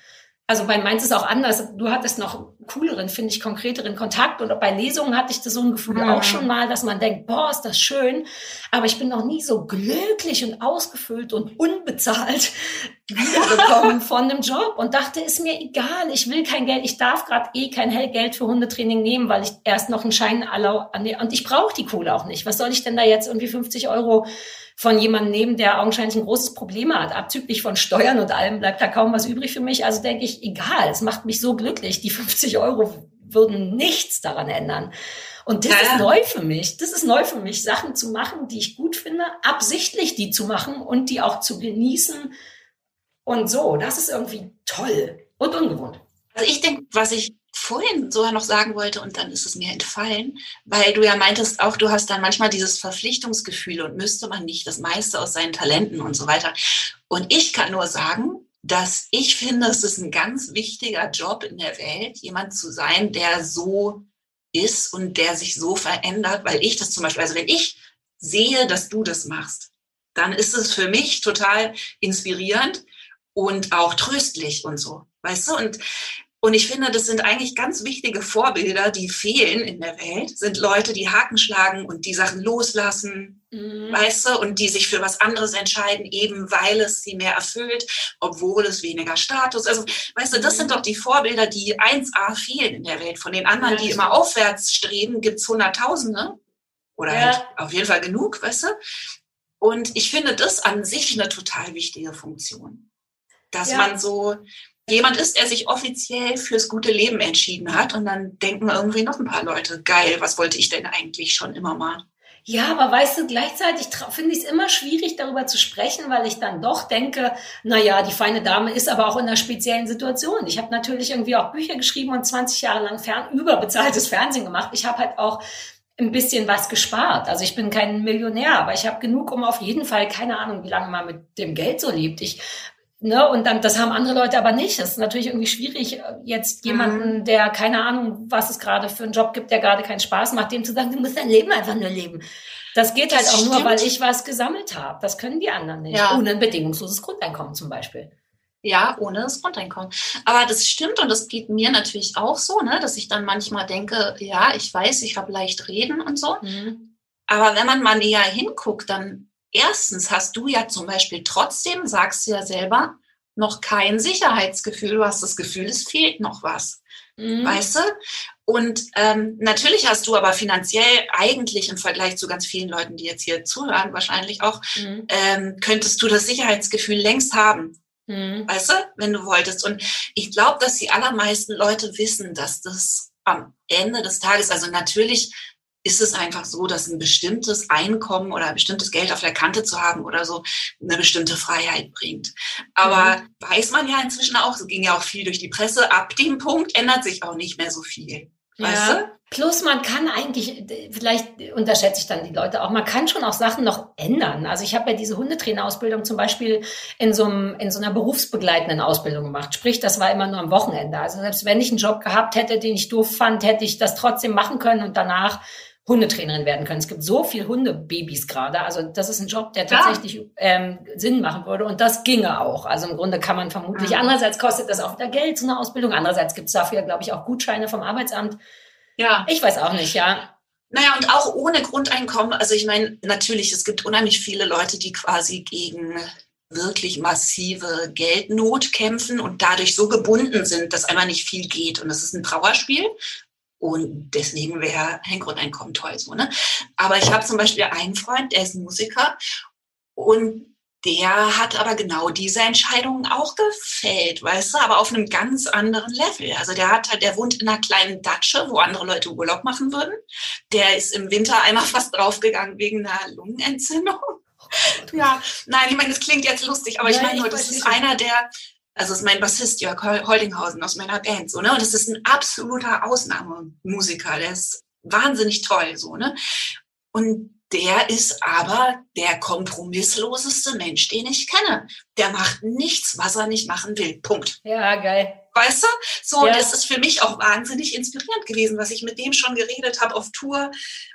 Also bei meins ist auch anders. Du hattest noch cooleren, finde ich, konkreteren Kontakt. Und bei Lesungen hatte ich das so ein Gefühl Mhm. auch schon mal, dass man denkt, boah, ist das schön. Aber ich bin noch nie so glücklich und ausgefüllt und unbezahlt wiedergekommen von einem Job und dachte, ist mir egal, ich will kein Geld, ich darf gerade eh kein Geld für Hundetraining nehmen, weil ich erst noch einen Schein allau und ich brauche die Kohle auch nicht. Was soll ich denn da jetzt irgendwie 50 Euro von jemandem nehmen, der augenscheinlich ein großes Problem hat. Abzüglich von Steuern und allem bleibt da kaum was übrig für mich. Also denke ich, egal, es macht mich so glücklich. Die 50 Euro würden nichts daran ändern. Und das Ja, ist neu für mich. Das ist neu für mich, Sachen zu machen, die ich gut finde, absichtlich die zu machen und die auch zu genießen. Und so, das ist irgendwie toll und ungewohnt. Also ich denke, was ich vorhin sogar noch sagen wollte und dann ist es mir entfallen, weil du ja meintest auch, du hast dann manchmal dieses Verpflichtungsgefühl und müsste man nicht das meiste aus seinen Talenten und so weiter. Und ich kann nur sagen, dass ich finde, es ist ein ganz wichtiger Job in der Welt, jemand zu sein, der so ist und der sich so verändert, weil ich das zum Beispiel, also wenn ich sehe, dass du das machst, dann ist es für mich total inspirierend und auch tröstlich und so, weißt du? Und und ich finde, das sind eigentlich ganz wichtige Vorbilder, die fehlen in der Welt, sind Leute, die Haken schlagen und die Sachen loslassen, Mhm. weißt du, und die sich für was anderes entscheiden, eben weil es sie mehr erfüllt, obwohl es weniger Status. Also, weißt du, das Mhm. sind doch die Vorbilder, die 1A fehlen in der Welt. Von den anderen, Ja, die immer aufwärts streben, gibt's Hunderttausende. Oder Ja. halt auf jeden Fall genug, weißt du? Und ich finde das an sich eine total wichtige Funktion. Dass Ja. man so jemand ist, der sich offiziell fürs gute Leben entschieden hat und dann denken irgendwie noch ein paar Leute, geil, was wollte ich denn eigentlich schon immer mal? Ja, aber weißt du, gleichzeitig finde ich es immer schwierig, darüber zu sprechen, weil ich dann doch denke, na ja, die feine Dame ist aber auch in einer speziellen Situation. Ich habe natürlich irgendwie auch Bücher geschrieben und 20 Jahre lang fern überbezahltes Fernsehen gemacht. Ich habe halt auch ein bisschen was gespart. Also ich bin kein Millionär, aber ich habe genug, um auf jeden Fall, keine Ahnung, wie lange man mit dem Geld so lebt. Ich Ne, und dann, das haben andere Leute aber nicht. Das ist natürlich irgendwie schwierig, äh, jetzt jemanden, der keine Ahnung, was es gerade für einen Job gibt, der gerade keinen Spaß macht, dem zu sagen, du musst dein Leben einfach nur leben. Das geht halt Das auch nur, stimmt. weil ich was gesammelt habe. Das können die anderen nicht. Ja. Ohne ein bedingungsloses Grundeinkommen zum Beispiel. Ja, ohne das Grundeinkommen. Aber das stimmt und das geht mir natürlich auch so, ne, dass ich dann manchmal denke, ja, ich weiß, ich habe leicht reden und so. Mhm. Aber wenn man mal näher hinguckt, dann erstens hast du ja zum Beispiel trotzdem, sagst du ja selber, noch kein Sicherheitsgefühl. Du hast das Gefühl, es fehlt noch was. Mhm. Weißt du? Und ähm, natürlich hast du aber finanziell eigentlich im Vergleich zu ganz vielen Leuten, die jetzt hier zuhören, wahrscheinlich auch, Mhm. ähm, könntest du das Sicherheitsgefühl längst haben. Mhm. Weißt du, wenn du wolltest. Und ich glaube, dass die allermeisten Leute wissen, dass das am Ende des Tages, also natürlich ist es einfach so, dass ein bestimmtes Einkommen oder ein bestimmtes Geld auf der Kante zu haben oder so eine bestimmte Freiheit bringt. Aber weiß man ja inzwischen auch, es ging ja auch viel durch die Presse, ab dem Punkt ändert sich auch nicht mehr so viel. Weißt ja. du? Plus man kann eigentlich, vielleicht unterschätze ich dann die Leute auch, man kann schon auch Sachen noch ändern. Also ich habe ja diese Hundetrainerausbildung zum Beispiel in so, einem, in so einer berufsbegleitenden Ausbildung gemacht. Sprich, das war immer nur am Wochenende. Also selbst wenn ich einen Job gehabt hätte, den ich doof fand, hätte ich das trotzdem machen können und danach Hundetrainerin werden können. Es gibt so viel Hundebabys gerade. Also das ist ein Job, der tatsächlich ja. ähm, Sinn machen würde. Und das ginge auch. Also im Grunde kann man vermutlich, ja. andererseits kostet das auch wieder Geld, so eine Ausbildung. Andererseits gibt es dafür, glaube ich, auch Gutscheine vom Arbeitsamt. Ja. Ich weiß auch nicht, ja. Naja, und auch ohne Grundeinkommen. Also ich meine, natürlich, es gibt unheimlich viele Leute, die quasi gegen wirklich massive Geldnot kämpfen und dadurch so gebunden sind, dass einmal nicht viel geht. Und das ist ein Trauerspiel. Und deswegen wäre ein Grundeinkommen toll so. Ne? Aber ich habe zum Beispiel einen Freund, der ist Musiker und der hat aber genau diese Entscheidungen auch gefällt, weißt du, aber auf einem ganz anderen Level. Also der hat halt, der wohnt in einer kleinen Datsche, wo andere Leute Urlaub machen würden. Der ist im Winter einmal fast draufgegangen wegen einer Lungenentzündung. Ja, nein, ich meine, das klingt jetzt lustig, aber ja, ich meine nur, das ist einer, der also ist mein Bassist Jörg Holdinghausen aus meiner Band, so, ne? Und das ist ein absoluter Ausnahmemusiker, der ist wahnsinnig toll, so, ne? Und der ist aber der kompromissloseste Mensch, den ich kenne. Der macht nichts, was er nicht machen will. Punkt. Ja, geil. Weißt du? So, ja. das ist für mich auch wahnsinnig inspirierend gewesen, was ich mit dem schon geredet habe auf Tour.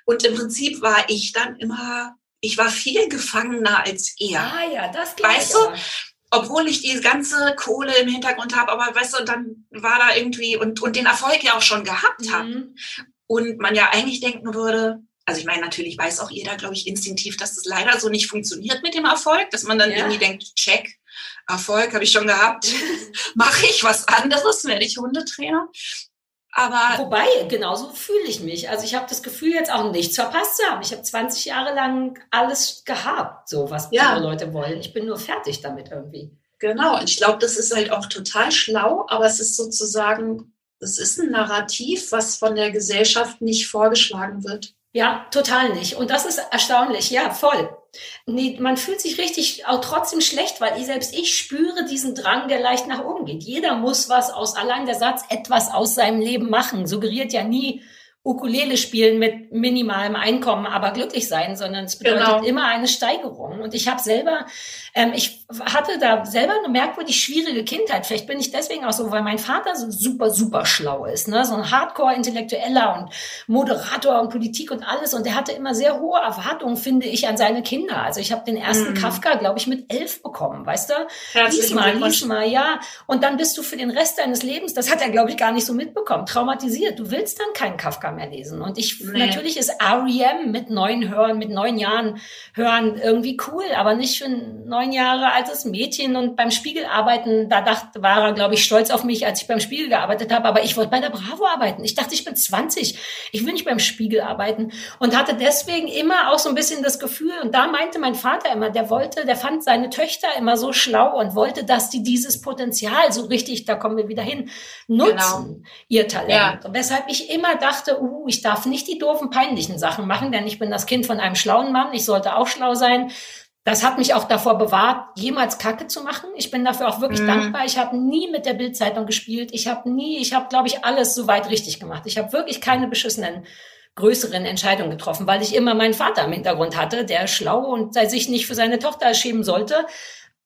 Und im Prinzip war ich dann immer, ich war viel gefangener als er. Ah ja, das Weißt du? Aber obwohl ich die ganze Kohle im Hintergrund habe, aber weißt du, dann war da irgendwie und, und den Erfolg ja auch schon gehabt mhm. habe. Und man ja eigentlich denken würde, also ich meine, natürlich weiß auch jeder, glaube ich, instinktiv, dass das leider so nicht funktioniert mit dem Erfolg, dass man dann ja. irgendwie denkt, check, Erfolg habe ich schon gehabt, mache ich was anderes, werde ich Hundetrainer. Aber Wobei, genauso fühle ich mich. Also ich habe das Gefühl, jetzt auch nichts verpasst zu haben. Ich habe 20 Jahre lang alles gehabt, so was ja. andere Leute wollen. Ich bin nur fertig damit irgendwie. Genau, und ich glaube, das ist halt auch total schlau, aber es ist sozusagen, es ist ein Narrativ, was von der Gesellschaft nicht vorgeschlagen wird. Ja, total nicht. Und das ist erstaunlich. Ja, voll. Nee, man fühlt sich richtig auch trotzdem schlecht, weil ich selbst ich spüre diesen Drang, der leicht nach oben geht. Jeder muss was aus, allein der Satz, etwas aus seinem Leben machen, suggeriert ja nie, Ukulele spielen mit minimalem Einkommen, aber glücklich sein, sondern es bedeutet genau. immer eine Steigerung. Und ich habe selber, ähm, ich hatte da selber eine merkwürdig schwierige Kindheit. Vielleicht bin ich deswegen auch so, weil mein Vater so super, super schlau ist, ne? so ein Hardcore-Intellektueller und Moderator und Politik und alles. Und der hatte immer sehr hohe Erwartungen, finde ich, an seine Kinder. Also ich habe den ersten mm. Kafka, glaube ich, mit elf bekommen, weißt du? Lies mal, lies mal, ja. Und dann bist du für den Rest deines Lebens, das hat er, glaube ich, gar nicht so mitbekommen, traumatisiert. Du willst dann keinen Kafka Kafka mehr lesen. Und ich, nee. natürlich ist REM mit neun Hören, mit neun Jahren Hören irgendwie cool, aber nicht für ein neun Jahre altes Mädchen. Und beim Spiegel arbeiten, da dachte, war er, glaube ich, stolz auf mich, als ich beim Spiegel gearbeitet habe. Aber ich wollte bei der Bravo arbeiten. Ich dachte, ich bin 20. Ich will nicht beim Spiegel arbeiten. Und hatte deswegen immer auch so ein bisschen das Gefühl, und da meinte mein Vater immer, der wollte, der fand seine Töchter immer so schlau und wollte, dass die dieses Potenzial so richtig, da kommen wir wieder hin, nutzen, genau. ihr Talent. Ja. Und weshalb ich immer dachte, uh, ich darf nicht die doofen, peinlichen Sachen machen, denn ich bin das Kind von einem schlauen Mann, ich sollte auch schlau sein. Das hat mich auch davor bewahrt, jemals Kacke zu machen. Ich bin dafür auch wirklich mhm. dankbar. Ich habe nie mit der Bildzeitung gespielt. Ich habe nie, ich habe, glaube ich, alles soweit richtig gemacht. Ich habe wirklich keine beschissenen größeren Entscheidungen getroffen, weil ich immer meinen Vater im Hintergrund hatte, der schlau und sich nicht für seine Tochter schämen sollte.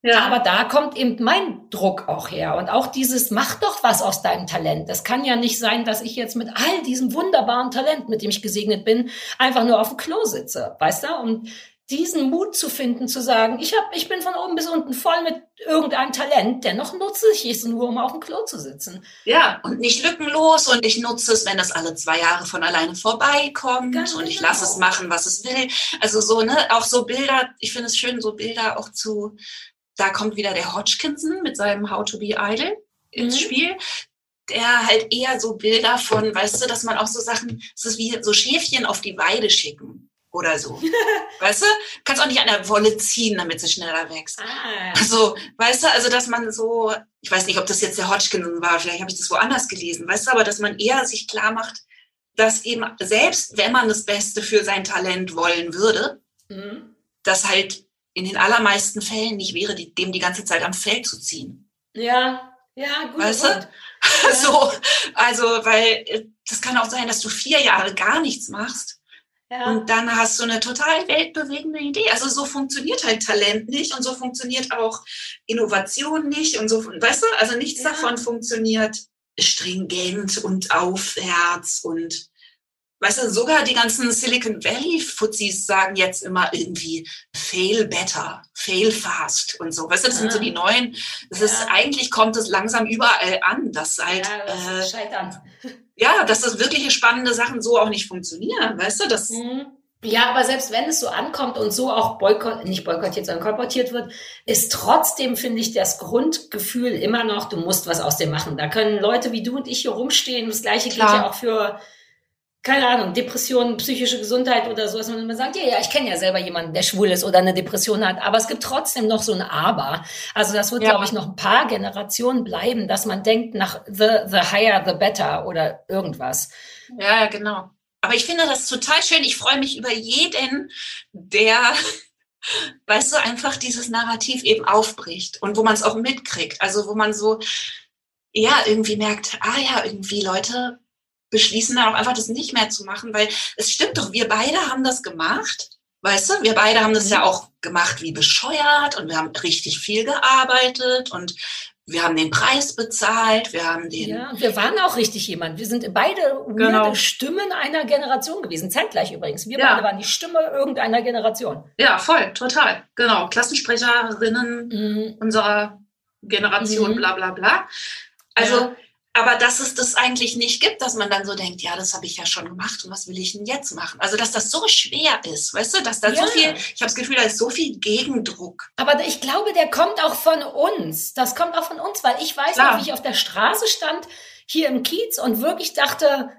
Ja. Aber da kommt eben mein Druck auch her. Und auch dieses, mach doch was aus deinem Talent. Das kann ja nicht sein, dass ich jetzt mit all diesem wunderbaren Talent, mit dem ich gesegnet bin, einfach nur auf dem Klo sitze. Weißt du? Und diesen Mut zu finden, zu sagen, ich hab, ich bin von oben bis unten voll mit irgendeinem Talent, der noch nützlich ist, nur um auf dem Klo zu sitzen. Ja, und nicht lückenlos und ich nutze es, wenn das alle zwei Jahre von alleine vorbeikommt Ganz und ich genau. lasse es machen, was es will. Also so, ne, auch so Bilder, ich finde es schön, so Bilder auch zu da kommt wieder der Hodgkinson mit seinem How to be Idol ins mhm. Spiel. Der halt eher so Bilder von, weißt du, dass man auch so Sachen, es ist wie so Schäfchen auf die Weide schicken oder so. weißt du? Kannst auch nicht an der Wolle ziehen, damit sie schneller wächst. Ah. Also, weißt du, also dass man so, ich weiß nicht, ob das jetzt der Hodgkinson war, vielleicht habe ich das woanders gelesen, weißt du, aber dass man eher sich klar macht, dass eben selbst wenn man das Beste für sein Talent wollen würde, mhm. dass halt in den allermeisten Fällen nicht wäre, die, dem die ganze Zeit am Feld zu ziehen. Ja, Ja, gut. Weißt du? Ja. So, also, weil äh, das kann auch sein, dass du vier Jahre gar nichts machst Ja. und dann hast du eine total weltbewegende Idee. Also so funktioniert halt Talent nicht und so funktioniert auch Innovation nicht und so, weißt du, also nichts Ja. davon funktioniert stringent und aufwärts und weißt du, sogar die ganzen Silicon Valley Fuzis sagen jetzt immer irgendwie fail better, fail fast und so. Weißt du, das sind so die neuen. Das ist Ja. eigentlich kommt es langsam überall an, dass halt ja, das äh, ist Scheitern. ja, dass das wirkliche spannende Sachen so auch nicht funktionieren, weißt du? Das, Mhm. Ja, aber selbst wenn es so ankommt und so auch boykott, nicht boykottiert, sondern kolportiert wird, ist trotzdem, finde ich, das Grundgefühl immer noch, du musst was aus dem machen. Da können Leute wie du und ich hier rumstehen. Das Gleiche gilt Klar. ja auch für, keine Ahnung, Depressionen, psychische Gesundheit oder so, dass man immer sagt, ja, ja, ich kenne ja selber jemanden, der schwul ist oder eine Depression hat. Aber es gibt trotzdem noch so ein Aber. Also das wird, Ja. glaube ich, noch ein paar Generationen bleiben, dass man denkt nach the, the higher, the better oder irgendwas. ja, ja, genau. Aber ich finde das total schön. Ich freue mich über jeden, der, weißt du, einfach dieses Narrativ eben aufbricht und wo man es auch mitkriegt. Also wo man so, ja, irgendwie merkt, ah ja, irgendwie Leute beschließen dann auch einfach das nicht mehr zu machen, weil es stimmt doch, wir beide haben das gemacht. Weißt du, wir beide haben das Mhm. ja auch gemacht wie bescheuert und wir haben richtig viel gearbeitet und wir haben den Preis bezahlt, wir haben den, Ja, wir waren auch richtig jemand. Wir sind beide Genau. Stimmen einer Generation gewesen. Zeitgleich übrigens. Wir Ja. beide waren die Stimme irgendeiner Generation. Ja, voll, total. Genau. Klassensprecherinnen Mhm. unserer Generation, Mhm. bla bla bla. Also, Ja. Aber dass es das eigentlich nicht gibt, dass man dann so denkt, ja, das habe ich ja schon gemacht und was will ich denn jetzt machen? Also, dass das so schwer ist, weißt du, dass da Ja. so viel, ich habe das Gefühl, da ist so viel Gegendruck. Aber ich glaube, der kommt auch von uns. Das kommt auch von uns, weil ich weiß Klar. noch, wie ich auf der Straße stand, hier im Kiez und wirklich dachte,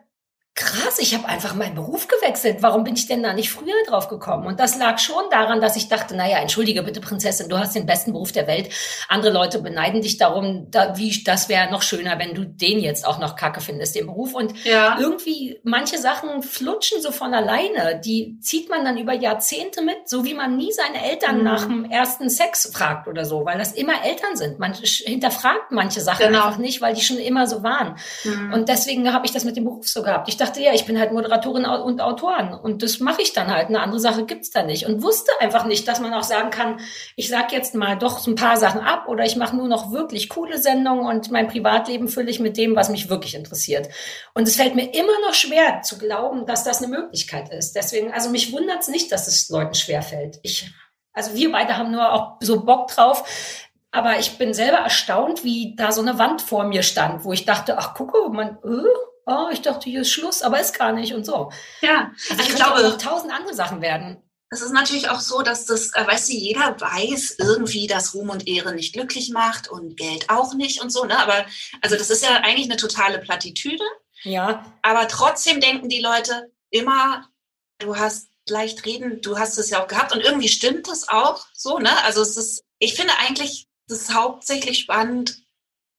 krass, ich habe einfach meinen Beruf gewechselt. Warum bin ich denn da nicht früher drauf gekommen? Und das lag schon daran, dass ich dachte, naja, entschuldige bitte, Prinzessin, du hast den besten Beruf der Welt. Andere Leute beneiden dich darum, da, wie, das wäre noch schöner, wenn du den jetzt auch noch kacke findest, den Beruf. Und Ja. irgendwie manche Sachen flutschen so von alleine. Die zieht man dann über Jahrzehnte mit, so wie man nie seine Eltern Mhm. nach dem ersten Sex fragt oder so, weil das immer Eltern sind. Man hinterfragt manche Sachen Genau. einfach nicht, weil die schon immer so waren. Mhm. Und deswegen habe ich das mit dem Beruf so gehabt. Ich dachte, ja, ich bin halt Moderatorin und Autorin und das mache ich dann halt. Eine andere Sache gibt's da nicht. Und wusste einfach nicht, dass man auch sagen kann, ich sag jetzt mal doch so ein paar Sachen ab oder ich mache nur noch wirklich coole Sendungen und mein Privatleben fülle ich mit dem, was mich wirklich interessiert. Und es fällt mir immer noch schwer zu glauben, dass das eine Möglichkeit ist. Deswegen, also mich wundert's nicht, dass es Leuten schwer fällt. Ich, also wir beide haben nur auch so Bock drauf. Aber ich bin selber erstaunt, wie da so eine Wand vor mir stand, wo ich dachte, ach gucke, man, äh, oh, ich dachte, hier ist Schluss, aber ist gar nicht und so. ja. Also ich könnte glaube, auch noch tausend andere Sachen werden. Es ist natürlich auch so, dass das, äh, weißt du, jeder weiß irgendwie, dass Ruhm und Ehre nicht glücklich macht und Geld auch nicht und so, ne? Aber also das ist ja eigentlich eine totale Plattitüde. Ja, Aber trotzdem denken die Leute immer, du hast leicht reden, du hast es ja auch gehabt und irgendwie stimmt das auch so, ne? Also es ist, ich finde eigentlich, das ist hauptsächlich spannend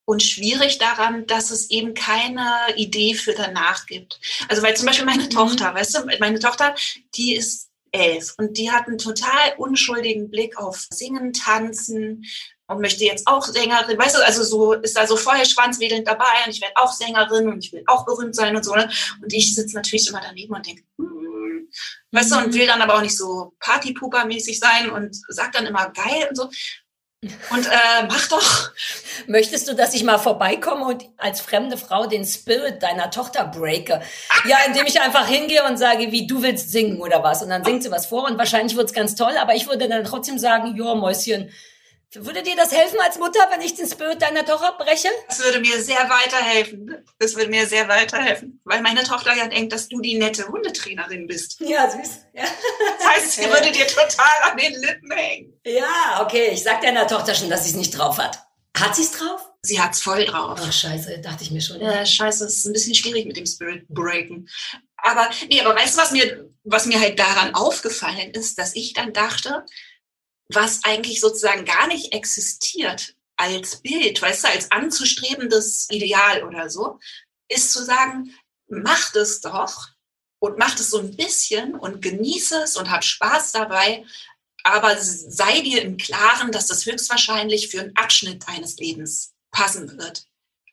und schwierig daran, dass es eben keine Idee für danach gibt. Also weil zum Beispiel meine Mhm. Tochter, weißt du, meine Tochter, die ist elf und die hat einen total unschuldigen Blick auf Singen, Tanzen und möchte jetzt auch Sängerin, weißt du, also so ist da so vorher schwanzwedelnd dabei und ich werde auch Sängerin und ich will auch berühmt sein und so. Ne? Und ich sitze natürlich immer daneben und denke, hm, weißt du, und Mhm. will dann aber auch nicht so Partypuper-mäßig sein und sag dann immer geil und so. Und äh, mach doch. Möchtest du, dass ich mal vorbeikomme und als fremde Frau den Spirit deiner Tochter breake? Ja, indem ich einfach hingehe und sage, wie du willst singen oder was. Und dann singt sie was vor und wahrscheinlich wird's ganz toll, aber ich würde dann trotzdem sagen, ja, Mäuschen, würde dir das helfen als Mutter, wenn ich den Spirit deiner Tochter breche? Das würde mir sehr weiterhelfen. Das würde mir sehr weiterhelfen. Weil meine Tochter ja denkt, dass du die nette Hundetrainerin bist. Ja, süß. Ja, Das heißt, sie würde dir total an den Lippen hängen. ja okay, ich sag deiner Tochter schon, dass sie es nicht drauf hat. Hat sie's drauf? Sie hat's voll drauf. Ach, scheiße, dachte ich mir schon. Äh, scheiße, es ist ein bisschen schwierig mit dem Spirit Breaken. Aber, nee, aber weißt du, was mir, was mir halt daran aufgefallen ist, dass ich dann dachte, was eigentlich sozusagen gar nicht existiert als Bild, weißt du, als anzustrebendes Ideal oder so, ist zu sagen, macht es doch und macht es so ein bisschen und genieße es und hab Spaß dabei, aber sei dir im Klaren, dass das höchstwahrscheinlich für einen Abschnitt deines Lebens passen wird.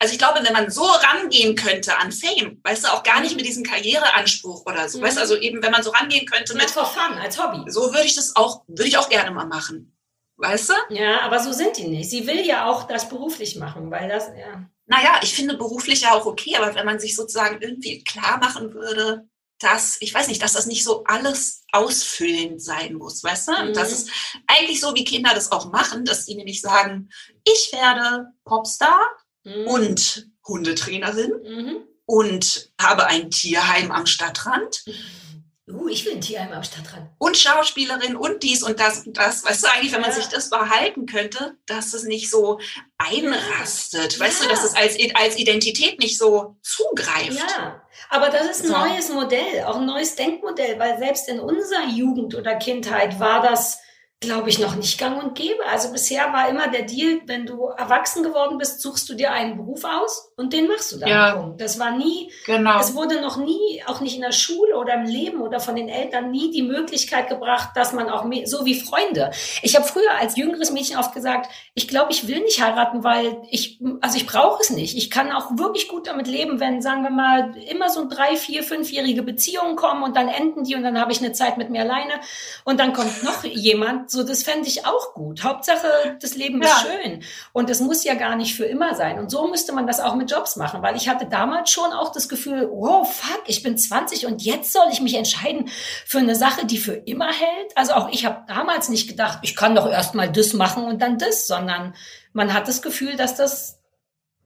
Also ich glaube, wenn man so rangehen könnte an Fame, weißt du, auch gar nicht mit diesem Karriereanspruch oder so, mhm. weißt du, also eben, wenn man so rangehen könnte mit for fun, als Hobby. So würde ich das auch, würde ich auch gerne mal machen. Weißt du? Ja, aber so sind die nicht. Sie will ja auch das beruflich machen, weil das, ja. Naja, ich finde beruflich ja auch okay, aber wenn man sich sozusagen irgendwie klar machen würde, dass, ich weiß nicht, dass das nicht so alles ausfüllend sein muss, weißt du? Mhm. Das ist eigentlich so, wie Kinder das auch machen, dass die nämlich sagen, ich werde Popstar mhm. und Hundetrainerin mhm. und habe ein Tierheim am Stadtrand. Uh, ich will ein Tierheim am Stadtrand. Und Schauspielerin und dies und das und das. Weißt du, eigentlich, wenn man sich das behalten könnte, dass es nicht so einrastet. Ja. Weißt du, dass es als, als Identität nicht so zugreift. Ja, aber das ist ein so. neues Modell, auch ein neues Denkmodell, weil selbst in unserer Jugend oder Kindheit war das glaube ich, noch nicht gang und gäbe. Also bisher war immer der Deal, wenn du erwachsen geworden bist, suchst du dir einen Beruf aus und den machst du dann. Ja. Das war nie, genau. es wurde noch nie, auch nicht in der Schule oder im Leben oder von den Eltern nie die Möglichkeit gebracht, dass man auch, so wie Freunde. Ich habe früher als jüngeres Mädchen oft gesagt, ich glaube, ich will nicht heiraten, weil ich, also ich brauche es nicht. Ich kann auch wirklich gut damit leben, wenn, sagen wir mal, immer so drei, vier, fünfjährige Beziehungen kommen und dann enden die und dann habe ich eine Zeit mit mir alleine und dann kommt noch jemand, so, das fände ich auch gut. Hauptsache, das Leben ja. ist schön. Und das muss ja gar nicht für immer sein. Und so müsste man das auch mit Jobs machen, weil ich hatte damals schon auch das Gefühl, oh fuck, ich bin 20 und jetzt soll ich mich entscheiden für eine Sache, die für immer hält. Also auch ich habe damals nicht gedacht, ich kann doch erst mal das machen und dann das, sondern man hat das Gefühl, dass das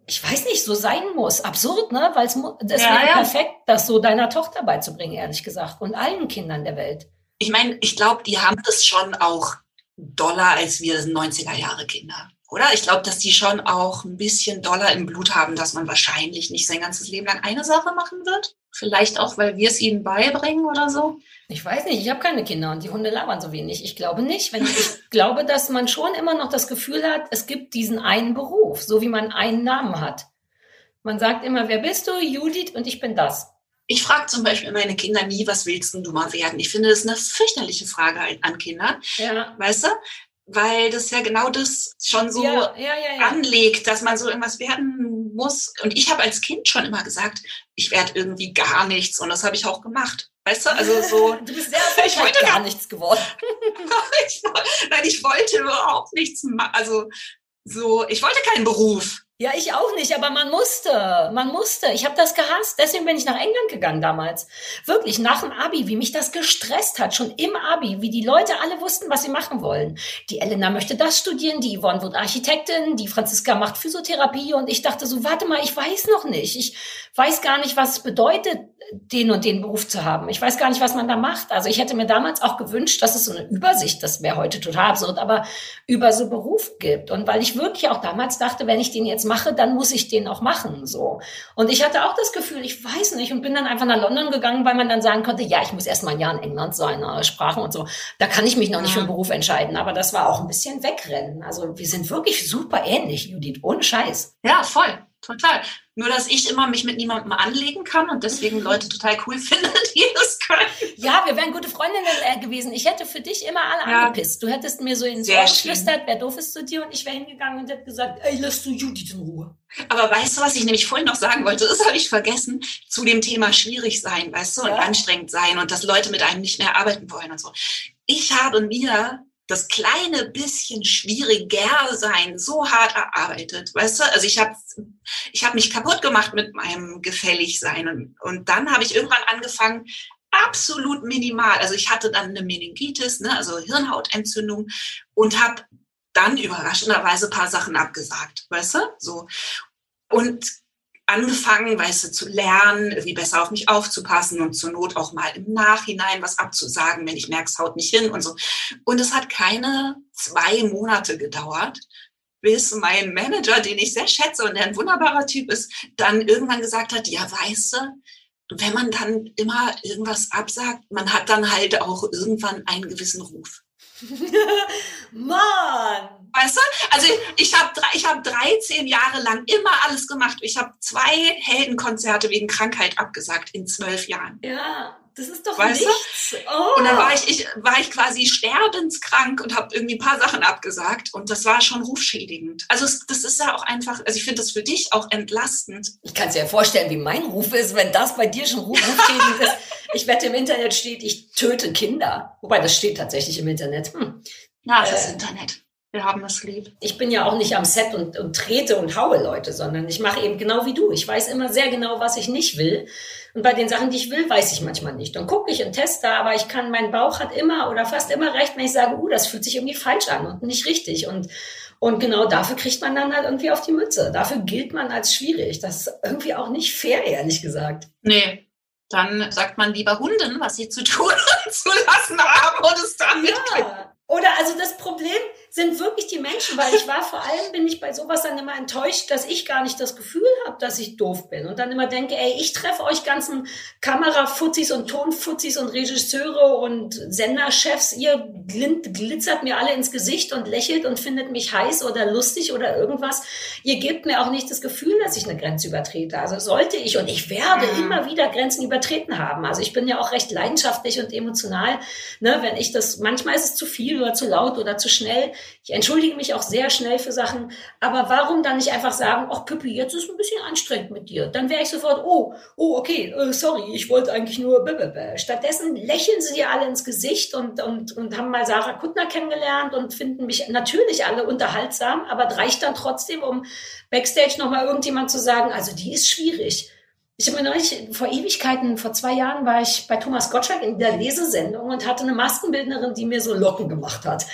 ich weiß nicht, so sein muss. Absurd, ne? Weil es ja, wäre ja. perfekt, das so deiner Tochter beizubringen, ehrlich gesagt, und allen Kindern der Welt. Ich meine, ich glaube, die haben das schon auch doller als wir 90er Jahre Kinder. Oder? Ich glaube, dass die schon auch ein bisschen doller im Blut haben, dass man wahrscheinlich nicht sein ganzes Leben lang eine Sache machen wird. Vielleicht auch, weil wir es ihnen beibringen oder so. Ich weiß nicht, ich habe keine Kinder und die Hunde labern so wenig. Ich glaube nicht. Wenn ich glaube, dass man schon immer noch das Gefühl hat, es gibt diesen einen Beruf, so wie man einen Namen hat. Man sagt immer, wer bist du? Judith und ich bin das. Ich frage zum Beispiel meine Kinder nie, was willst du mal werden? Ich finde, das ist eine fürchterliche Frage an Kinder. Ja. Weißt du? Weil das ja genau das schon so ja, ja, anlegt, dass man so irgendwas werden muss. Und ich habe als Kind schon immer gesagt, ich werde irgendwie gar nichts. Und das habe ich auch gemacht. Weißt du, also so. Du bist sehr ich wollte gar nichts geworden. ich, nein, ich wollte überhaupt nichts machen. Also so, ich wollte keinen Beruf. Ja, ich auch nicht, aber man musste, man musste. Ich habe das gehasst, deswegen bin ich nach England gegangen damals. Wirklich, nach dem Abi, wie mich das gestresst hat, schon im Abi, wie die Leute alle wussten, was sie machen wollen. Die Elena möchte das studieren, die Yvonne wird Architektin, die Franziska macht Physiotherapie und ich dachte so, warte mal, ich weiß noch nicht. Ich weiß gar nicht, was es bedeutet, den und den Beruf zu haben. Ich weiß gar nicht, was man da macht. Also ich hätte mir damals auch gewünscht, dass es so eine Übersicht, das wäre heute total absurd, aber über so Beruf gibt. Und weil ich wirklich auch damals dachte, wenn ich den jetzt mache, dann muss ich den auch machen, so. Und ich hatte auch das Gefühl, ich weiß nicht, und bin dann einfach nach London gegangen, weil man dann sagen konnte, ja, ich muss erst mal ein Jahr in England sein, äh, Sprachen und so. Da kann ich mich noch nicht für einen Beruf entscheiden. Aber das war auch ein bisschen wegrennen. Also wir sind wirklich super ähnlich, Judith, ohne Scheiß. Ja, voll total. Nur, dass ich immer mich mit niemandem anlegen kann und deswegen Leute total cool finde, die das können. Ja, wir wären gute Freundinnen äh, gewesen. Ich hätte für dich immer alle ja. angepisst. Du hättest mir so ins Ohr geflüstert, wer doof ist zu dir und ich wäre hingegangen und hätte gesagt, ey, lass du Judith in Ruhe. Aber weißt du, was ich nämlich vorhin noch sagen wollte? Das habe ich vergessen. Zu dem Thema schwierig sein, weißt du, und anstrengend sein und dass Leute mit einem nicht mehr arbeiten wollen und so. Ich habe mir das kleine bisschen schwieriger sein so hart erarbeitet, weißt du? Also ich habe ich hab mich kaputt gemacht mit meinem gefällig sein und, und dann habe ich irgendwann angefangen absolut minimal. Also ich hatte dann eine Meningitis, ne, also Hirnhautentzündung und habe dann überraschenderweise paar Sachen abgesagt, weißt du? So und angefangen, weißt du, zu lernen, wie besser auf mich aufzupassen und zur Not auch mal im Nachhinein was abzusagen, wenn ich merke, es haut nicht hin und so. Und es hat keine zwei Monate gedauert, bis mein Manager, den ich sehr schätze und der ein wunderbarer Typ ist, dann irgendwann gesagt hat, ja, weißt du, wenn man dann immer irgendwas absagt, man hat dann halt auch irgendwann einen gewissen Ruf. Mann! Weißt du? Also ich habe ich hab 13 Jahre lang immer alles gemacht. Ich habe zwei Heldenkonzerte wegen Krankheit abgesagt in zwölf Jahren. Ja. Das ist doch weißt nichts. Oh. Und dann war ich, ich, war ich quasi sterbenskrank und habe irgendwie ein paar Sachen abgesagt und das war schon rufschädigend. Also es, das ist ja auch einfach, also ich finde das für dich auch entlastend. Ich kann es ja vorstellen, wie mein Ruf ist, wenn das bei dir schon rufschädigend ist. Ich wette, im Internet steht, ich töte Kinder. Wobei, das steht tatsächlich im Internet. Hm. Ja, das äh, Internet. Wir haben es lieb. Ich bin ja auch nicht am Set und, und trete und haue Leute, sondern ich mache eben genau wie du. Ich weiß immer sehr genau, was ich nicht will. Und bei den Sachen, die ich will, weiß ich manchmal nicht. Dann gucke ich und teste, aber ich kann, mein Bauch hat immer oder fast immer recht, wenn ich sage, uh, das fühlt sich irgendwie falsch an und nicht richtig. Und, und genau dafür kriegt man dann halt irgendwie auf die Mütze. Dafür gilt man als schwierig. Das ist irgendwie auch nicht fair, ehrlich gesagt. Nee, dann sagt man lieber Hunden, was sie zu tun und zu lassen haben und es damit. Ja. Oder also das Problem sind wirklich die Menschen, weil ich war vor allem, bin ich bei sowas dann immer enttäuscht, dass ich gar nicht das Gefühl habe, dass ich doof bin und dann immer denke, ey, ich treffe euch ganzen Kamerafutzis und Tonfutzis und Regisseure und Senderchefs, ihr glitzert mir alle ins Gesicht und lächelt und findet mich heiß oder lustig oder irgendwas. Ihr gebt mir auch nicht das Gefühl, dass ich eine Grenze übertrete. Also sollte ich und ich werde mhm. immer wieder Grenzen übertreten haben. Also ich bin ja auch recht leidenschaftlich und emotional, ne, wenn ich das, manchmal ist es zu viel oder zu laut oder zu schnell. Ich entschuldige mich auch sehr schnell für Sachen, aber warum dann nicht einfach sagen, ach Pippi, jetzt ist ein bisschen anstrengend mit dir. Dann wäre ich sofort, oh, oh, okay, äh, sorry, ich wollte eigentlich nur. Stattdessen lächeln sie dir alle ins Gesicht und, und, und haben mal Sarah Kuttner kennengelernt und finden mich natürlich alle unterhaltsam, aber reicht dann trotzdem, um Backstage nochmal irgendjemand zu sagen, also die ist schwierig. Ich habe mir neulich, vor Ewigkeiten, vor zwei Jahren war ich bei Thomas Gottschalk in der Lesesendung und hatte eine Maskenbildnerin, die mir so Locken gemacht hat.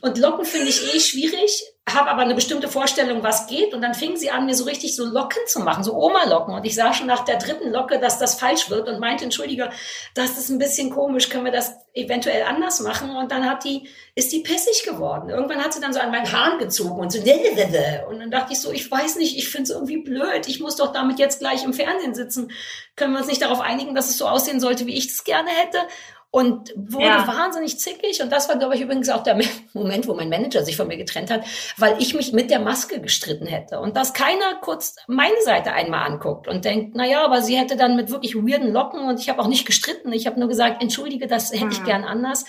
Und Locken finde ich eh schwierig, habe aber eine bestimmte Vorstellung, was geht. Und dann fing sie an, mir so richtig so Locken zu machen, so Oma-Locken. Und ich sah schon nach der dritten Locke, dass das falsch wird und meinte, entschuldige, das ist ein bisschen komisch, können wir das eventuell anders machen? Und dann hat die, ist die pissig geworden. Irgendwann hat sie dann so an meinen Haaren gezogen und so, und dann dachte ich so, ich weiß nicht, ich finde es irgendwie blöd. Ich muss doch damit jetzt gleich im Fernsehen sitzen. Können wir uns nicht darauf einigen, dass es so aussehen sollte, wie ich es gerne hätte? Und wurde ja. wahnsinnig zickig. Und das war, glaube ich, übrigens auch der Moment, wo mein Manager sich von mir getrennt hat, weil ich mich mit der Maske gestritten hätte. Und dass keiner kurz meine Seite einmal anguckt und denkt, na ja, aber sie hätte dann mit wirklich weirden Locken und ich habe auch nicht gestritten. Ich habe nur gesagt, entschuldige, das hätte ich mhm. gern anders.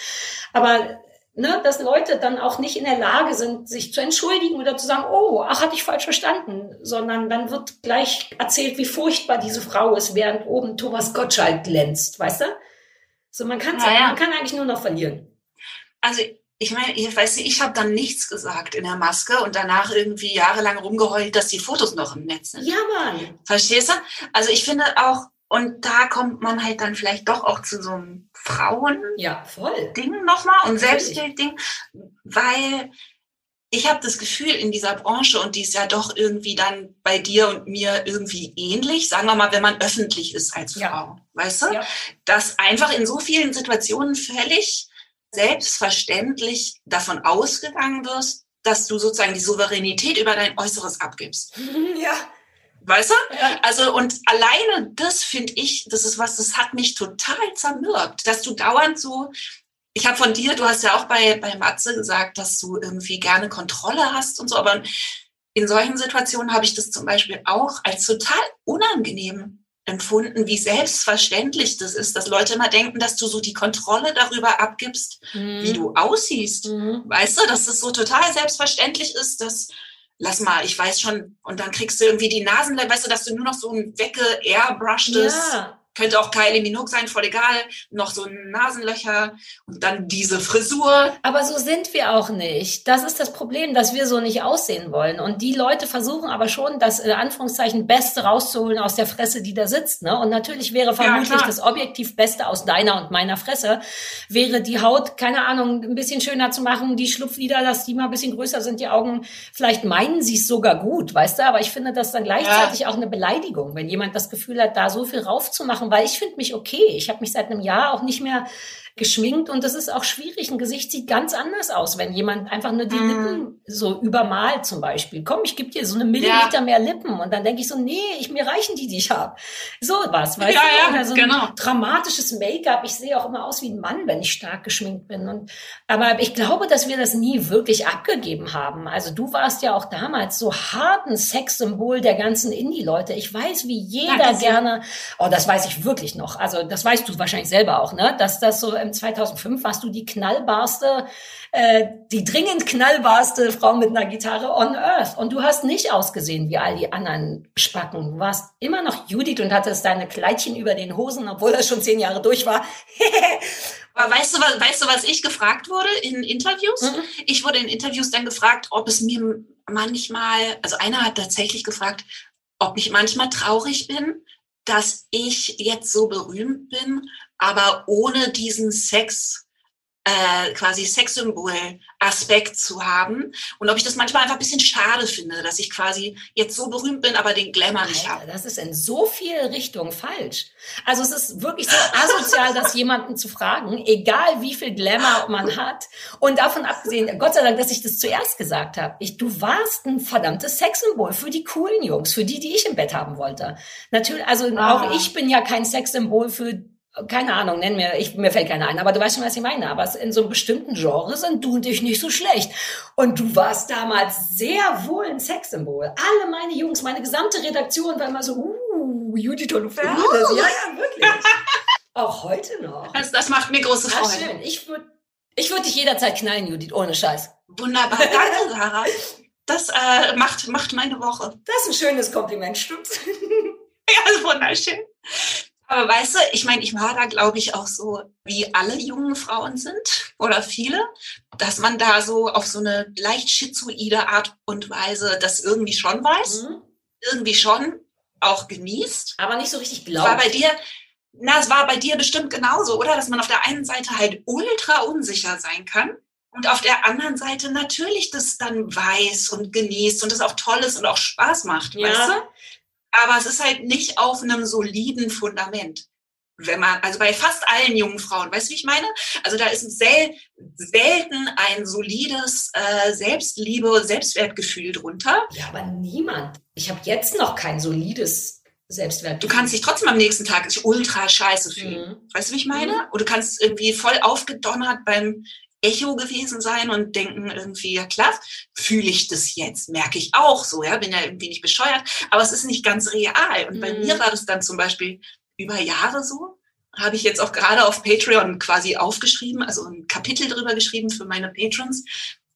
Aber ne, dass Leute dann auch nicht in der Lage sind, sich zu entschuldigen oder zu sagen, oh, ach, hatte ich falsch verstanden, sondern dann wird gleich erzählt, wie furchtbar diese Frau ist, während oben Thomas Gottschalk glänzt, weißt du? So, man kann, ja, ja. man kann eigentlich nur noch verlieren. Also ich meine, ich weiß nicht, ich habe dann nichts gesagt in der Maske und danach irgendwie jahrelang rumgeheult, dass die Fotos noch im Netz sind. Ja, Mann. Verstehst du? Also ich finde auch, und da kommt man halt dann vielleicht doch auch zu so einem Frauen-Ding ja, nochmal und Selbstbild-Ding, weil ich habe das Gefühl in dieser Branche, und die ist ja doch irgendwie dann bei dir und mir irgendwie ähnlich, sagen wir mal, wenn man öffentlich ist als Frau, ja. weißt du, ja. dass einfach in so vielen Situationen völlig selbstverständlich davon ausgegangen wirst, dass du sozusagen die Souveränität über dein Äußeres abgibst. Ja. Weißt du? Ja. Also, und alleine das finde ich, das ist was, das hat mich total zermürbt, dass du dauernd so ich habe von dir, du hast ja auch bei, bei Matze gesagt, dass du irgendwie gerne Kontrolle hast und so, aber in solchen Situationen habe ich das zum Beispiel auch als total unangenehm empfunden, wie selbstverständlich das ist, dass Leute immer denken, dass du so die Kontrolle darüber abgibst, mhm. wie du aussiehst. Mhm. Weißt du, dass es so total selbstverständlich ist, dass lass mal, ich weiß schon, und dann kriegst du irgendwie die Nasen, weißt du, dass du nur noch so ein wegge airbrushtes ja könnte auch Kylie Minogue sein, voll egal. Noch so Nasenlöcher und dann diese Frisur. Aber so sind wir auch nicht. Das ist das Problem, dass wir so nicht aussehen wollen. Und die Leute versuchen aber schon, das in Anführungszeichen Beste rauszuholen aus der Fresse, die da sitzt. Ne? Und natürlich wäre vermutlich ja, das objektiv Beste aus deiner und meiner Fresse, wäre die Haut, keine Ahnung, ein bisschen schöner zu machen, die Schlupflider, dass die mal ein bisschen größer sind, die Augen. Vielleicht meinen sie es sogar gut, weißt du? Aber ich finde das dann gleichzeitig ja. auch eine Beleidigung, wenn jemand das Gefühl hat, da so viel raufzumachen weil ich finde mich okay. Ich habe mich seit einem Jahr auch nicht mehr geschminkt und das ist auch schwierig. Ein Gesicht sieht ganz anders aus, wenn jemand einfach nur die mm. Lippen so übermalt zum Beispiel. Komm, ich gebe dir so eine Millimeter ja. mehr Lippen und dann denke ich so, nee, ich, mir reichen die, die ich habe. So was, weißt ja, du? Ja, so genau. ein dramatisches Make-up. Ich sehe auch immer aus wie ein Mann, wenn ich stark geschminkt bin. Und, aber ich glaube, dass wir das nie wirklich abgegeben haben. Also du warst ja auch damals so harten Sexsymbol der ganzen Indie-Leute. Ich weiß, wie jeder Danke gerne, oh, das weiß ich wirklich noch. Also das weißt du wahrscheinlich selber auch, ne? Dass das so im 2005 warst du die knallbarste, äh, die dringend knallbarste Frau mit einer Gitarre on Earth. Und du hast nicht ausgesehen wie all die anderen Spacken. Du warst immer noch Judith und hattest deine Kleidchen über den Hosen, obwohl das schon zehn Jahre durch war. Aber weißt du, was, weißt du, was ich gefragt wurde in Interviews? Mhm. Ich wurde in Interviews dann gefragt, ob es mir manchmal, also einer hat tatsächlich gefragt, ob ich manchmal traurig bin, dass ich jetzt so berühmt bin, aber ohne diesen Sex äh, quasi Sexsymbol-Aspekt zu haben. Und ob ich das manchmal einfach ein bisschen schade finde, dass ich quasi jetzt so berühmt bin, aber den Glamour nicht habe. Das ist in so viele Richtungen falsch. Also es ist wirklich so asozial, das jemanden zu fragen, egal wie viel Glamour man hat. Und davon abgesehen, Gott sei Dank, dass ich das zuerst gesagt habe. Ich, du warst ein verdammtes Sexsymbol für die coolen Jungs, für die, die ich im Bett haben wollte. Natürlich, also ah. auch ich bin ja kein Sexsymbol für keine Ahnung, nenn mir, ich, mir fällt keiner ein, aber du weißt schon, was ich meine. Aber in so einem bestimmten Genre sind du und ich nicht so schlecht. Und du warst damals sehr wohl ein Sexsymbol. Alle meine Jungs, meine gesamte Redaktion war immer so, uh, Judith Holofernes. Uh. Ja, ja, wirklich. Auch heute noch. Also das macht mir große Freude. Ach, schön. Ich würde ich würd dich jederzeit knallen, Judith, ohne Scheiß. Wunderbar. Danke, Sarah. Das äh, macht, macht meine Woche. Das ist ein schönes Kompliment, stimmt's? ja, wunderschön. Aber weißt du, ich meine, ich war da, glaube ich, auch so, wie alle jungen Frauen sind oder viele, dass man da so auf so eine leicht schizoide Art und Weise das irgendwie schon weiß, mhm. irgendwie schon auch genießt. Aber nicht so richtig glaubt. War bei dir, na, es war bei dir bestimmt genauso, oder? Dass man auf der einen Seite halt ultra unsicher sein kann und auf der anderen Seite natürlich das dann weiß und genießt und das auch toll ist und auch Spaß macht, ja. weißt du? Aber es ist halt nicht auf einem soliden Fundament. Wenn man, also bei fast allen jungen Frauen, weißt du, wie ich meine? Also da ist sel selten ein solides äh, Selbstliebe, Selbstwertgefühl drunter. Ja, aber niemand. Ich habe jetzt noch kein solides Selbstwertgefühl. Du kannst dich trotzdem am nächsten Tag ultra scheiße fühlen. Mhm. Weißt du, wie ich meine? Mhm. Oder du kannst irgendwie voll aufgedonnert beim Echo gewesen sein und denken irgendwie, ja klar, fühle ich das jetzt, merke ich auch so, ja, bin ja irgendwie nicht bescheuert, aber es ist nicht ganz real. Und mhm. bei mir war das dann zum Beispiel über Jahre so, habe ich jetzt auch gerade auf Patreon quasi aufgeschrieben, also ein Kapitel drüber geschrieben für meine Patrons,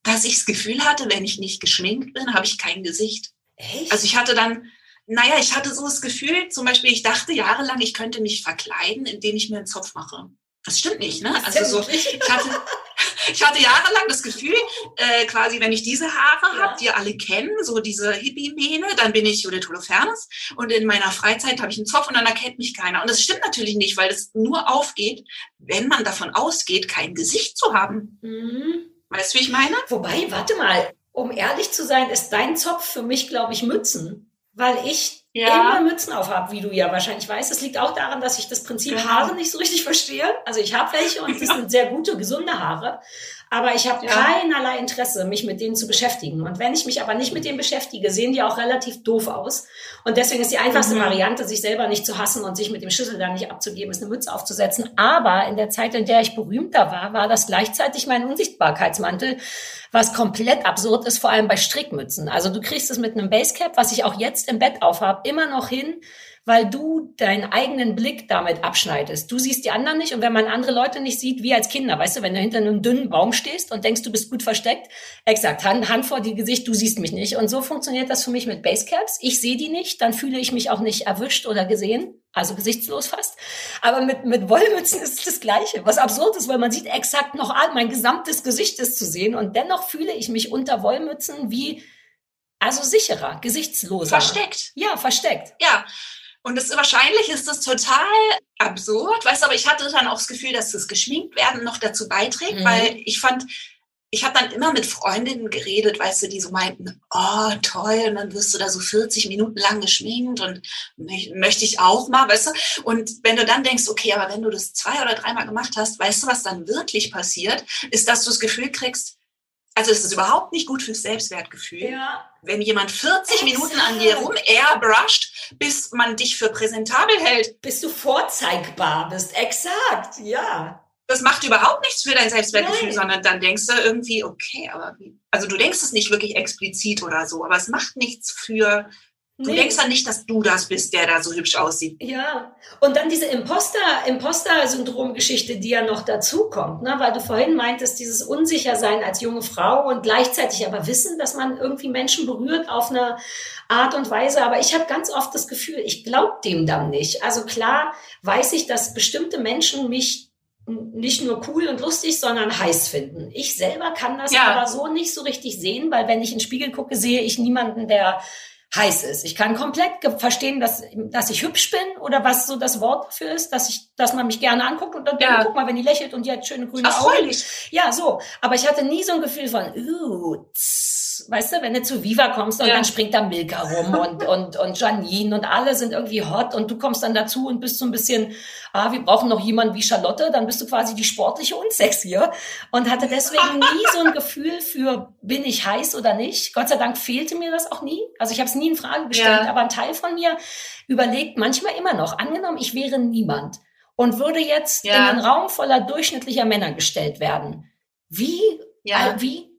dass ich das Gefühl hatte, wenn ich nicht geschminkt bin, habe ich kein Gesicht. Echt? Also ich hatte dann, naja, ich hatte so das Gefühl, zum Beispiel, ich dachte jahrelang, ich könnte mich verkleiden, indem ich mir einen Zopf mache. Das stimmt nicht, ne? Also so, ich hatte, ich hatte jahrelang das Gefühl, äh, quasi, wenn ich diese Haare ja. habe, die ihr alle kennen, so diese Hippie-Mähne, dann bin ich Judith Holofernes und in meiner Freizeit habe ich einen Zopf und dann erkennt mich keiner. Und das stimmt natürlich nicht, weil es nur aufgeht, wenn man davon ausgeht, kein Gesicht zu haben. Mhm. Weißt du, wie ich meine? Wobei, warte mal, um ehrlich zu sein, ist dein Zopf für mich, glaube ich, Mützen. Weil ich ja. immer Mützen auf habe, wie du ja wahrscheinlich weißt. Das liegt auch daran, dass ich das Prinzip genau. Haare nicht so richtig verstehe. Also ich habe welche und das sind sehr gute, gesunde Haare. Aber ich habe ja. keinerlei Interesse, mich mit denen zu beschäftigen. Und wenn ich mich aber nicht mit denen beschäftige, sehen die auch relativ doof aus. Und deswegen ist die einfachste mhm. Variante, sich selber nicht zu hassen und sich mit dem Schlüssel da nicht abzugeben, ist eine Mütze aufzusetzen. Aber in der Zeit, in der ich berühmter war, war das gleichzeitig mein Unsichtbarkeitsmantel, was komplett absurd ist, vor allem bei Strickmützen. Also du kriegst es mit einem Basecap, was ich auch jetzt im Bett aufhab, immer noch hin, weil du deinen eigenen Blick damit abschneidest. Du siehst die anderen nicht und wenn man andere Leute nicht sieht, wie als Kinder, weißt du, wenn du hinter einem dünnen Baum stehst und denkst, du bist gut versteckt, exakt, Hand, Hand vor die Gesicht, du siehst mich nicht. Und so funktioniert das für mich mit Basecaps. Ich sehe die nicht, dann fühle ich mich auch nicht erwischt oder gesehen, also gesichtslos fast. Aber mit, mit Wollmützen ist das Gleiche, was absurd ist, weil man sieht exakt noch an, mein gesamtes Gesicht ist zu sehen und dennoch fühle ich mich unter Wollmützen wie also sicherer, gesichtsloser. Versteckt. Ja, versteckt. Ja. Und das, wahrscheinlich ist das total absurd, weißt du, aber ich hatte dann auch das Gefühl, dass das geschminkt werden noch dazu beiträgt, mhm. weil ich fand, ich habe dann immer mit Freundinnen geredet, weißt du, die so meinten, oh toll, und dann wirst du da so 40 Minuten lang geschminkt und möchte ich auch mal, weißt du. Und wenn du dann denkst, okay, aber wenn du das zwei oder dreimal gemacht hast, weißt du, was dann wirklich passiert, ist, dass du das Gefühl kriegst, also es ist überhaupt nicht gut fürs Selbstwertgefühl. Ja. Wenn jemand 40 Exakt. Minuten an dir rum airbrusht, bis man dich für präsentabel hält. Bis du vorzeigbar bist. Exakt, ja das macht überhaupt nichts für dein Selbstwertgefühl, Nein. sondern dann denkst du irgendwie, okay, aber wie, also du denkst es nicht wirklich explizit oder so, aber es macht nichts für, du nee. denkst dann nicht, dass du das bist, der da so hübsch aussieht. Ja, und dann diese Imposter, Imposter-Syndrom-Geschichte, die ja noch dazu kommt, ne? weil du vorhin meintest, dieses Unsichersein als junge Frau und gleichzeitig aber wissen, dass man irgendwie Menschen berührt auf eine Art und Weise, aber ich habe ganz oft das Gefühl, ich glaube dem dann nicht. Also klar weiß ich, dass bestimmte Menschen mich nicht nur cool und lustig, sondern heiß finden. Ich selber kann das ja. aber so nicht so richtig sehen, weil wenn ich in den Spiegel gucke, sehe ich niemanden, der heiß ist. Ich kann komplett verstehen, dass, dass ich hübsch bin oder was so das Wort dafür ist, dass ich, dass man mich gerne anguckt und dann ja. guck mal, wenn die lächelt und die hat schöne grüne Ach, Augen. Ja, so. Aber ich hatte nie so ein Gefühl von, uh, tss, weißt du, wenn du zu Viva kommst und ja. dann springt da Milka rum und, und, und Janine und alle sind irgendwie hot und du kommst dann dazu und bist so ein bisschen, ah, wir brauchen noch jemanden wie Charlotte, dann bist du quasi die sportliche und sexy und hatte deswegen nie so ein Gefühl für, bin ich heiß oder nicht. Gott sei Dank fehlte mir das auch nie. Also ich habe es nie in Frage gestellt, ja. aber ein Teil von mir überlegt manchmal immer noch, angenommen, ich wäre niemand und würde jetzt ja. in einen Raum voller durchschnittlicher Männer gestellt werden. Wie, ja. äh, wie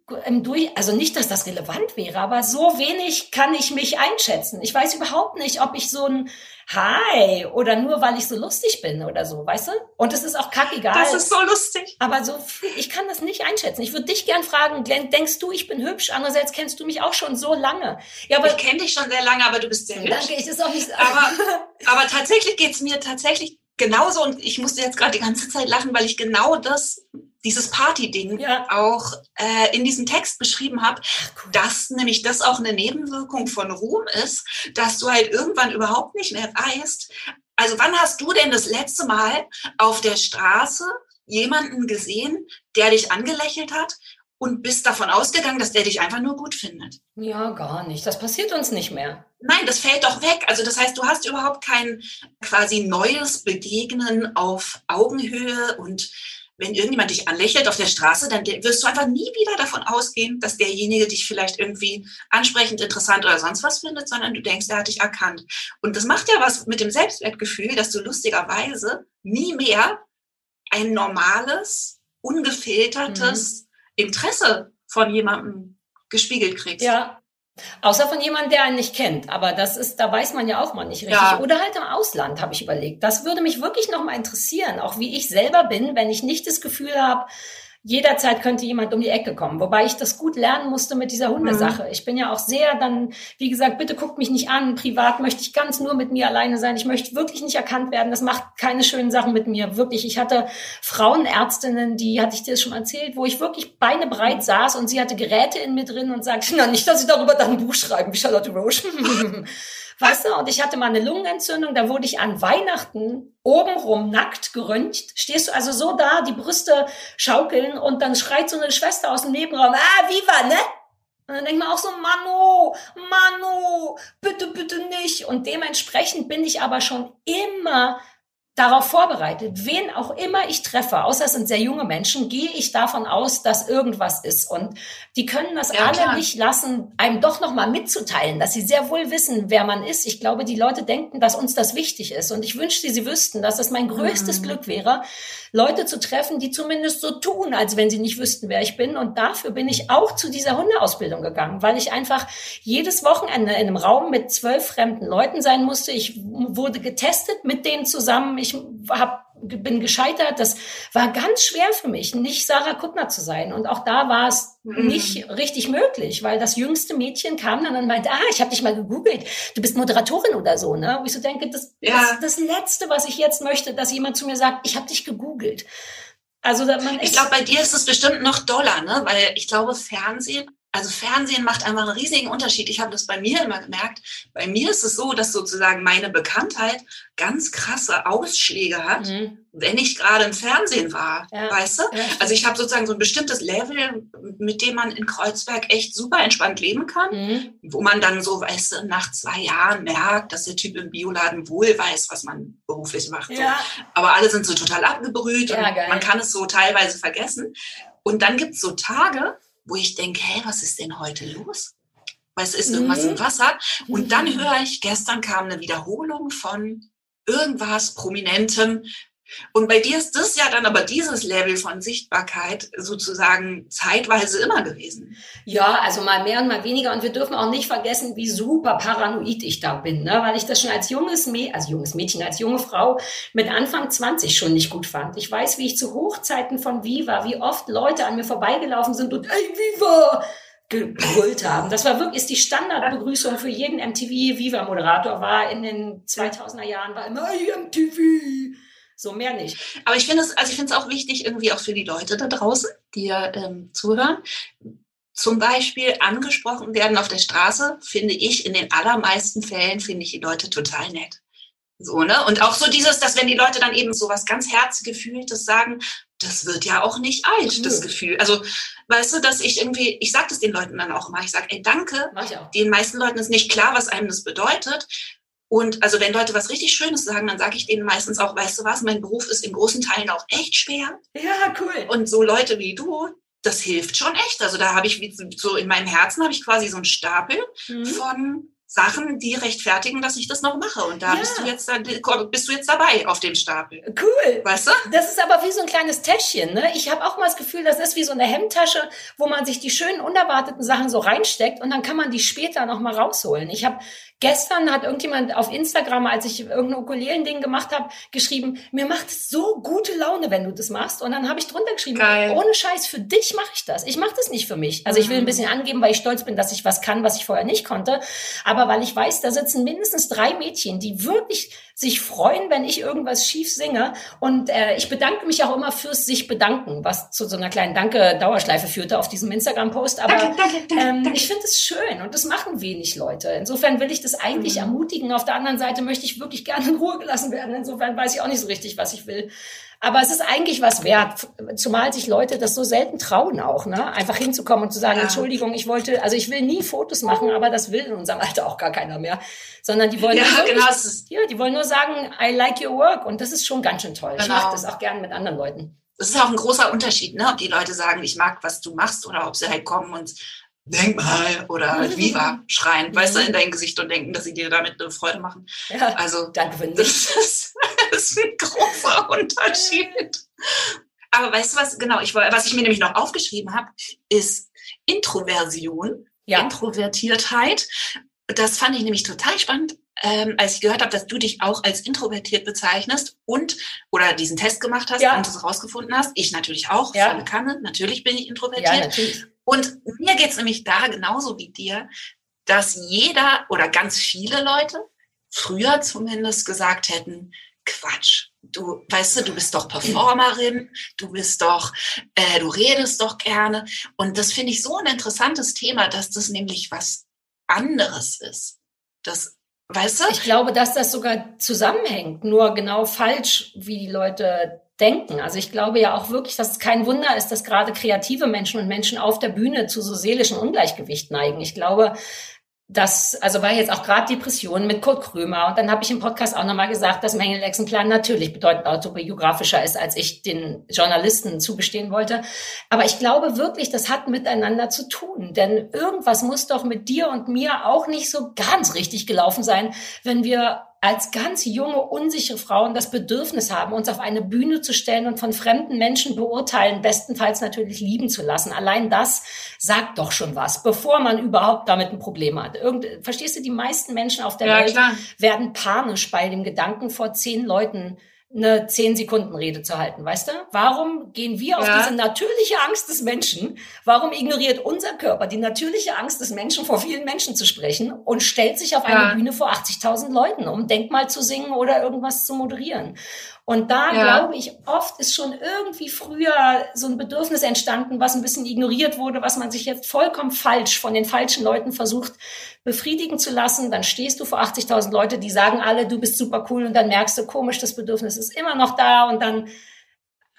also nicht, dass das relevant wäre, aber so wenig kann ich mich einschätzen. Ich weiß überhaupt nicht, ob ich so ein Hi oder nur weil ich so lustig bin oder so, weißt du? Und es ist auch kackegal. Das ist so lustig. Aber so, ich kann das nicht einschätzen. Ich würde dich gern fragen, denkst du, ich bin hübsch? Andererseits kennst du mich auch schon so lange. Ja, aber ich kenne dich schon sehr lange, aber du bist sehr hübsch. Danke, ich ist auch nicht. Aber, aber tatsächlich geht's mir tatsächlich genauso und ich musste jetzt gerade die ganze Zeit lachen, weil ich genau das dieses Party-Ding ja. auch äh, in diesem Text beschrieben habe, cool. dass nämlich das auch eine Nebenwirkung von Ruhm ist, dass du halt irgendwann überhaupt nicht mehr weißt, also wann hast du denn das letzte Mal auf der Straße jemanden gesehen, der dich angelächelt hat und bist davon ausgegangen, dass der dich einfach nur gut findet? Ja, gar nicht. Das passiert uns nicht mehr. Nein, das fällt doch weg. Also das heißt, du hast überhaupt kein quasi neues Begegnen auf Augenhöhe und wenn irgendjemand dich anlächelt auf der Straße, dann wirst du einfach nie wieder davon ausgehen, dass derjenige dich vielleicht irgendwie ansprechend, interessant oder sonst was findet, sondern du denkst, er hat dich erkannt. Und das macht ja was mit dem Selbstwertgefühl, dass du lustigerweise nie mehr ein normales, ungefiltertes mhm. Interesse von jemandem gespiegelt kriegst. Ja, Außer von jemandem, der einen nicht kennt. Aber das ist, da weiß man ja auch mal nicht richtig. Ja. Oder halt im Ausland, habe ich überlegt. Das würde mich wirklich noch mal interessieren, auch wie ich selber bin, wenn ich nicht das Gefühl habe, jederzeit könnte jemand um die Ecke kommen. Wobei ich das gut lernen musste mit dieser Hundesache. Mhm. Ich bin ja auch sehr dann, wie gesagt, bitte guckt mich nicht an. Privat möchte ich ganz nur mit mir alleine sein. Ich möchte wirklich nicht erkannt werden. Das macht keine schönen Sachen mit mir. Wirklich. Ich hatte Frauenärztinnen, die hatte ich dir schon erzählt, wo ich wirklich Beine breit saß und sie hatte Geräte in mir drin und sagte, na nicht, dass ich darüber dann ein Buch schreiben, wie Charlotte Roche. Weißt du, und ich hatte mal eine Lungenentzündung, da wurde ich an Weihnachten obenrum nackt geröntgt. Stehst du also so da, die Brüste schaukeln und dann schreit so eine Schwester aus dem Nebenraum, ah, viva, ne? Und dann denkt man auch so, Manu, Manu, bitte, bitte nicht. Und dementsprechend bin ich aber schon immer darauf vorbereitet. Wen auch immer ich treffe, außer es sind sehr junge Menschen, gehe ich davon aus, dass irgendwas ist. Und die können das ja, alle klar. nicht lassen, einem doch nochmal mitzuteilen, dass sie sehr wohl wissen, wer man ist. Ich glaube, die Leute denken, dass uns das wichtig ist. Und ich wünschte, sie wüssten, dass es mein größtes mhm. Glück wäre, Leute zu treffen, die zumindest so tun, als wenn sie nicht wüssten, wer ich bin. Und dafür bin ich auch zu dieser Hundeausbildung gegangen, weil ich einfach jedes Wochenende in einem Raum mit zwölf fremden Leuten sein musste. Ich wurde getestet mit denen zusammen. Ich hab, bin gescheitert. Das war ganz schwer für mich, nicht Sarah Kuttner zu sein. Und auch da war es mhm. nicht richtig möglich, weil das jüngste Mädchen kam dann und meinte, ah, ich habe dich mal gegoogelt. Du bist Moderatorin oder so. Ne? Wo ich so denke, das, ja. das, das Letzte, was ich jetzt möchte, dass jemand zu mir sagt, ich habe dich gegoogelt. Also ich glaube, bei dir ist es bestimmt noch doller, ne? Weil ich glaube, Fernsehen also Fernsehen macht einfach einen riesigen Unterschied. Ich habe das bei mir immer gemerkt. Bei mir ist es so, dass sozusagen meine Bekanntheit ganz krasse Ausschläge hat, mhm. wenn ich gerade im Fernsehen war, ja. weißt du? Ja, also ich habe sozusagen so ein bestimmtes Level, mit dem man in Kreuzberg echt super entspannt leben kann, mhm. wo man dann so, weißt du, nach zwei Jahren merkt, dass der Typ im Bioladen wohl weiß, was man beruflich macht. Ja. So. Aber alle sind so total abgebrüht und man kann es so teilweise vergessen. Und dann gibt es so Tage, wo ich denke, hey, was ist denn heute los? Was ist irgendwas mhm. im Wasser? Und dann mhm. höre ich, gestern kam eine Wiederholung von irgendwas Prominentem. Und bei dir ist das ja dann aber dieses Level von Sichtbarkeit sozusagen zeitweise immer gewesen. Ja, also mal mehr und mal weniger. Und wir dürfen auch nicht vergessen, wie super paranoid ich da bin, ne? weil ich das schon als junges Mädchen, also junges Mädchen, als junge Frau mit Anfang 20 schon nicht gut fand. Ich weiß, wie ich zu Hochzeiten von Viva, wie oft Leute an mir vorbeigelaufen sind und, ey, Viva! gebrüllt haben. Das war wirklich ist die Standardbegrüßung für jeden MTV Viva Moderator war in den 2000er Jahren war immer hey, MTV so mehr nicht. Aber ich finde es, also ich finde es auch wichtig, irgendwie auch für die Leute da draußen, die ja ähm, zuhören. Zum Beispiel angesprochen werden auf der Straße, finde ich in den allermeisten Fällen, finde ich die Leute total nett. So, ne? Und auch so dieses, dass wenn die Leute dann eben so was ganz Herzgefühltes sagen, das wird ja auch nicht alt, mhm. das Gefühl. Also, weißt du, dass ich irgendwie, ich sage das den Leuten dann auch immer, ich sage, ey, danke. Den meisten Leuten ist nicht klar, was einem das bedeutet. Und also wenn Leute was richtig Schönes sagen, dann sage ich denen meistens auch, weißt du was, mein Beruf ist in großen Teilen auch echt schwer. Ja, cool. Und so Leute wie du, das hilft schon echt. Also da habe ich so in meinem Herzen habe ich quasi so einen Stapel mhm. von Sachen, die rechtfertigen, dass ich das noch mache. Und da ja. bist du jetzt bist du jetzt dabei auf dem Stapel. Cool. Weißt du? Das ist aber wie so ein kleines Täschchen. Ne? Ich habe auch mal das Gefühl, das ist wie so eine Hemdtasche, wo man sich die schönen unerwarteten Sachen so reinsteckt und dann kann man die später noch mal rausholen. Ich habe Gestern hat irgendjemand auf Instagram, als ich irgendein Ukulelen-Ding gemacht habe, geschrieben, mir macht es so gute Laune, wenn du das machst. Und dann habe ich drunter geschrieben, Geil. ohne Scheiß, für dich mache ich das. Ich mache das nicht für mich. Also ich will ein mhm. bisschen angeben, weil ich stolz bin, dass ich was kann, was ich vorher nicht konnte. Aber weil ich weiß, da sitzen mindestens drei Mädchen, die wirklich sich freuen, wenn ich irgendwas schief singe. Und äh, ich bedanke mich auch immer fürs sich bedanken, was zu so einer kleinen Danke-Dauerschleife führte auf diesem Instagram-Post. Aber danke, danke, danke, ähm, ich finde es schön und das machen wenig Leute. Insofern will ich das eigentlich mhm. ermutigen. Auf der anderen Seite möchte ich wirklich gerne in Ruhe gelassen werden. Insofern weiß ich auch nicht so richtig, was ich will. Aber es ist eigentlich was wert, zumal sich Leute das so selten trauen auch, ne? Einfach hinzukommen und zu sagen, ja. Entschuldigung, ich wollte, also ich will nie Fotos machen, aber das will in unserem Alter auch gar keiner mehr. Sondern die wollen, ja, wirklich, genau. ja, die wollen nur sagen, I like your work. Und das ist schon ganz schön toll. Genau. Ich mache das auch gern mit anderen Leuten. Das ist auch ein großer Unterschied, ne? ob die Leute sagen, ich mag, was du machst, oder ob sie halt kommen und denk mal oder halt Viva schreien, mhm. weißt du, in dein Gesicht und denken, dass sie dir damit eine Freude machen. Ja, also danke für das ist, das ist ein großer Unterschied. Aber weißt du was, genau, ich, was ich mir nämlich noch aufgeschrieben habe, ist Introversion, ja. Introvertiertheit. Das fand ich nämlich total spannend, ähm, als ich gehört habe, dass du dich auch als introvertiert bezeichnest und oder diesen Test gemacht hast ja. und es rausgefunden hast. Ich natürlich auch, ja. volle Kanne. Natürlich bin ich introvertiert. Ja, natürlich. Und mir geht's nämlich da genauso wie dir, dass jeder oder ganz viele Leute früher zumindest gesagt hätten, Quatsch, du weißt du, du bist doch Performerin, du bist doch, äh, du redest doch gerne. Und das finde ich so ein interessantes Thema, dass das nämlich was anderes ist. Das, weißt du? Ich glaube, dass das sogar zusammenhängt, nur genau falsch, wie die Leute denken. Also ich glaube ja auch wirklich, dass es kein Wunder ist, dass gerade kreative Menschen und Menschen auf der Bühne zu so seelischen Ungleichgewicht neigen. Ich glaube, das, also war jetzt auch gerade Depressionen mit Kurt Krömer. Und dann habe ich im Podcast auch nochmal gesagt, dass Mengele-Exemplar natürlich bedeutend autobiografischer ist, als ich den Journalisten zugestehen wollte. Aber ich glaube wirklich, das hat miteinander zu tun. Denn irgendwas muss doch mit dir und mir auch nicht so ganz richtig gelaufen sein, wenn wir als ganz junge, unsichere Frauen das Bedürfnis haben, uns auf eine Bühne zu stellen und von fremden Menschen beurteilen, bestenfalls natürlich lieben zu lassen. Allein das sagt doch schon was, bevor man überhaupt damit ein Problem hat. Irgend, verstehst du, die meisten Menschen auf der ja, Welt klar. werden panisch bei dem Gedanken, vor zehn Leuten eine zehn Sekunden Rede zu halten, weißt du? Warum gehen wir auf ja. diese natürliche Angst des Menschen? Warum ignoriert unser Körper die natürliche Angst des Menschen, vor vielen Menschen zu sprechen und stellt sich auf eine ja. Bühne vor 80.000 Leuten, um Denkmal zu singen oder irgendwas zu moderieren? Und da ja. glaube ich, oft ist schon irgendwie früher so ein Bedürfnis entstanden, was ein bisschen ignoriert wurde, was man sich jetzt vollkommen falsch von den falschen Leuten versucht befriedigen zu lassen. Dann stehst du vor 80.000 Leute, die sagen alle, du bist super cool und dann merkst du, komisch, das Bedürfnis ist immer noch da und dann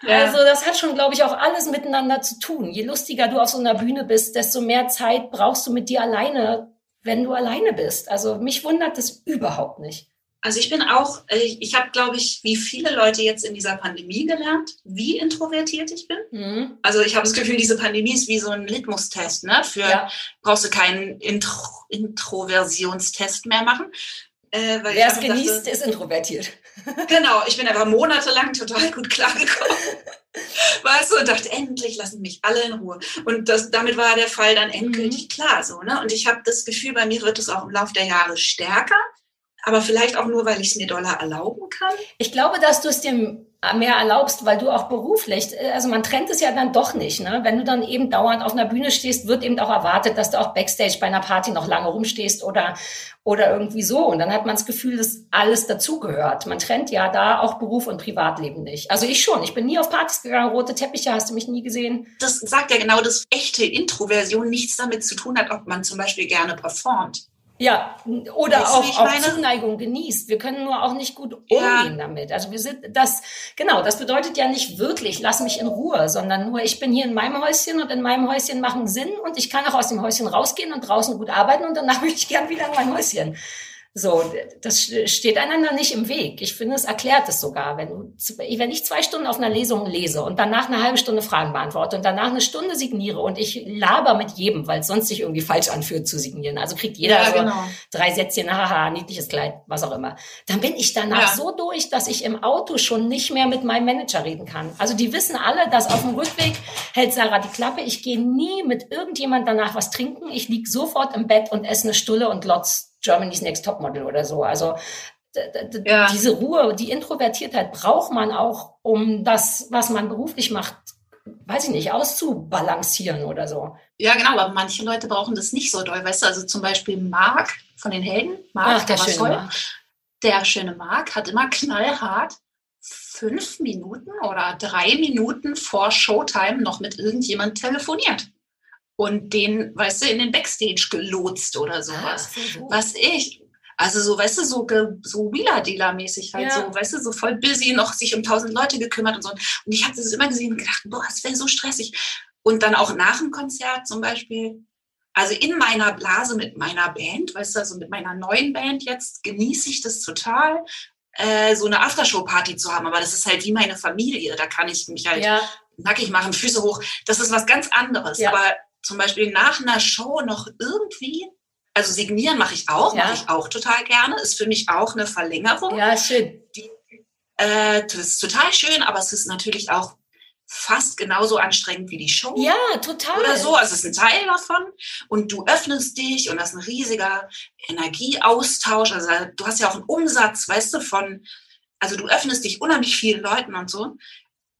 ja. Also das hat schon, glaube ich, auch alles miteinander zu tun. Je lustiger du auf so einer Bühne bist, desto mehr Zeit brauchst du mit dir alleine, wenn du alleine bist. Also mich wundert das überhaupt nicht. Also ich bin auch, äh, ich habe, glaube ich, wie viele Leute jetzt in dieser Pandemie gelernt, wie introvertiert ich bin. Mhm. Also ich habe das Gefühl, diese Pandemie ist wie so ein Litmus-Test. Ne? Für ja. brauchst du keinen Intro Introversionstest mehr machen. Äh, Wer es genießt, dachte, ist introvertiert. Genau, ich bin aber monatelang total gut klargekommen. weißt du, und dachte, endlich lassen mich alle in Ruhe. Und das, damit war der Fall dann endgültig mhm. klar. So, ne? Und ich habe das Gefühl, bei mir wird es auch im Laufe der Jahre stärker aber vielleicht auch nur, weil ich es mir doller erlauben kann? Ich glaube, dass du es dir mehr erlaubst, weil du auch beruflich, also man trennt es ja dann doch nicht. Ne? Wenn du dann eben dauernd auf einer Bühne stehst, wird eben auch erwartet, dass du auch Backstage bei einer Party noch lange rumstehst oder, oder irgendwie so. Und dann hat man das Gefühl, dass alles dazugehört. Man trennt ja da auch Beruf und Privatleben nicht. Also ich schon. Ich bin nie auf Partys gegangen, rote Teppiche hast du mich nie gesehen. Das sagt ja genau, dass echte Introversion nichts damit zu tun hat, ob man zum Beispiel gerne performt. Ja, oder weißt auch, auch Zuneigung genießt. Wir können nur auch nicht gut umgehen ja. damit. Also wir sind das, genau, das bedeutet ja nicht wirklich, lass mich in Ruhe, sondern nur, ich bin hier in meinem Häuschen und in meinem Häuschen machen Sinn und ich kann auch aus dem Häuschen rausgehen und draußen gut arbeiten und danach will ich gern wieder in mein Häuschen. So, das steht einander nicht im Weg. Ich finde, es erklärt es sogar. Wenn, wenn ich zwei Stunden auf einer Lesung lese und danach eine halbe Stunde Fragen beantworte und danach eine Stunde signiere und ich laber mit jedem, weil es sonst sich irgendwie falsch anfühlt zu signieren. Also kriegt jeder ja, so genau. drei Sätzchen, haha, niedliches Kleid, was auch immer. Dann bin ich danach ja. so durch, dass ich im Auto schon nicht mehr mit meinem Manager reden kann. Also die wissen alle, dass auf dem Rückweg hält Sarah die Klappe. Ich gehe nie mit irgendjemand danach was trinken. Ich lieg sofort im Bett und esse eine Stulle und lotz Germany's Next Topmodel oder so. Also ja. diese Ruhe, die Introvertiertheit braucht man auch, um das, was man beruflich macht, weiß ich nicht, auszubalancieren oder so. Ja, genau, aber manche Leute brauchen das nicht so doll, weißt du, also zum Beispiel Marc von den Helden, Marc, Ach, der, schöne Marc. der schöne Marc hat immer knallhart fünf Minuten oder drei Minuten vor Showtime noch mit irgendjemand telefoniert und den, weißt du, in den Backstage gelotst oder sowas. Ah, Was ich, also so, weißt du, so, so Wheeler-Dealer-mäßig halt ja. so, weißt du, so voll busy, noch sich um tausend Leute gekümmert und so. Und ich habe das immer gesehen und gedacht, boah, das wäre so stressig. Und dann auch nach dem Konzert zum Beispiel, also in meiner Blase mit meiner Band, weißt du, also mit meiner neuen Band jetzt, genieße ich das total, äh, so eine Aftershow-Party zu haben. Aber das ist halt wie meine Familie. Da kann ich mich halt ja. nackig machen, Füße hoch. Das ist was ganz anderes. Ja. Aber zum Beispiel nach einer Show noch irgendwie, also signieren mache ich auch, ja. mache ich auch total gerne, ist für mich auch eine Verlängerung. Ja, schön. Die, äh, das ist total schön, aber es ist natürlich auch fast genauso anstrengend wie die Show. Ja, total. Oder so. Also es ist ein Teil davon. Und du öffnest dich und das ist ein riesiger Energieaustausch. Also du hast ja auch einen Umsatz, weißt du, von, also du öffnest dich unheimlich vielen Leuten und so.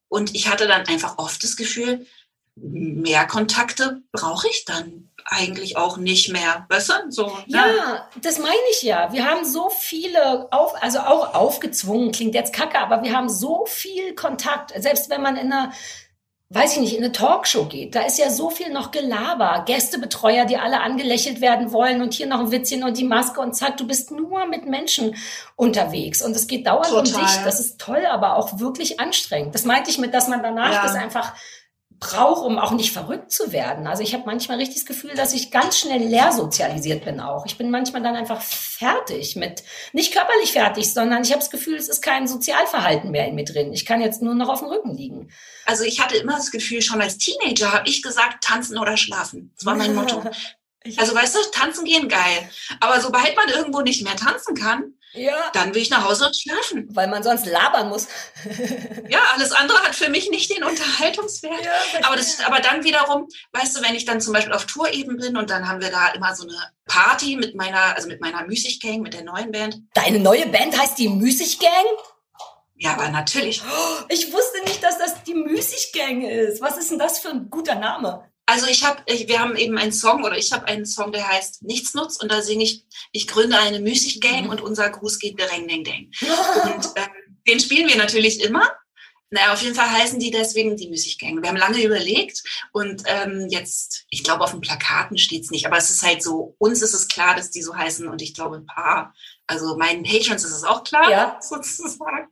Und ich hatte dann einfach oft das Gefühl, mehr Kontakte brauche ich dann eigentlich auch nicht mehr. Weißt du? So, ne? Ja, das meine ich ja. Wir haben so viele, auf, also auch aufgezwungen, klingt jetzt kacke, aber wir haben so viel Kontakt. Selbst wenn man in einer, weiß ich nicht, in eine Talkshow geht, da ist ja so viel noch Gelaber. Gästebetreuer, die alle angelächelt werden wollen und hier noch ein Witzchen und die Maske und zack, du bist nur mit Menschen unterwegs und es geht dauernd Total. um dich. Das ist toll, aber auch wirklich anstrengend. Das meinte ich mit, dass man danach ja. das einfach brauche, um auch nicht verrückt zu werden. Also ich habe manchmal richtig das Gefühl, dass ich ganz schnell leer sozialisiert bin auch. Ich bin manchmal dann einfach fertig mit, nicht körperlich fertig, sondern ich habe das Gefühl, es ist kein Sozialverhalten mehr in mir drin. Ich kann jetzt nur noch auf dem Rücken liegen. Also ich hatte immer das Gefühl, schon als Teenager habe ich gesagt, tanzen oder schlafen. Das war mein Motto. Also weißt du, tanzen gehen geil. Aber sobald man irgendwo nicht mehr tanzen kann, ja. Dann will ich nach Hause und schlafen. Weil man sonst labern muss. ja, alles andere hat für mich nicht den Unterhaltungswert. Ja, aber, das, aber dann wiederum, weißt du, wenn ich dann zum Beispiel auf Tour eben bin und dann haben wir da immer so eine Party mit meiner, also mit meiner Müßig Gang, mit der neuen Band. Deine neue Band heißt die Müßig Gang? Ja, aber natürlich. Ich wusste nicht, dass das die Müßig Gang ist. Was ist denn das für ein guter Name? Also ich habe, wir haben eben einen Song oder ich habe einen Song, der heißt Nichtsnutz und da singe ich, ich gründe eine Müßig-Gang mhm. und unser Gruß geht Dereng Deng Deng. und ähm, Den spielen wir natürlich immer. Naja, auf jeden Fall heißen die deswegen die Müßiggänge. Wir haben lange überlegt und ähm, jetzt, ich glaube, auf den Plakaten steht es nicht, aber es ist halt so, uns ist es klar, dass die so heißen und ich glaube, ein paar, also meinen Patrons ist es auch klar, ja. sozusagen.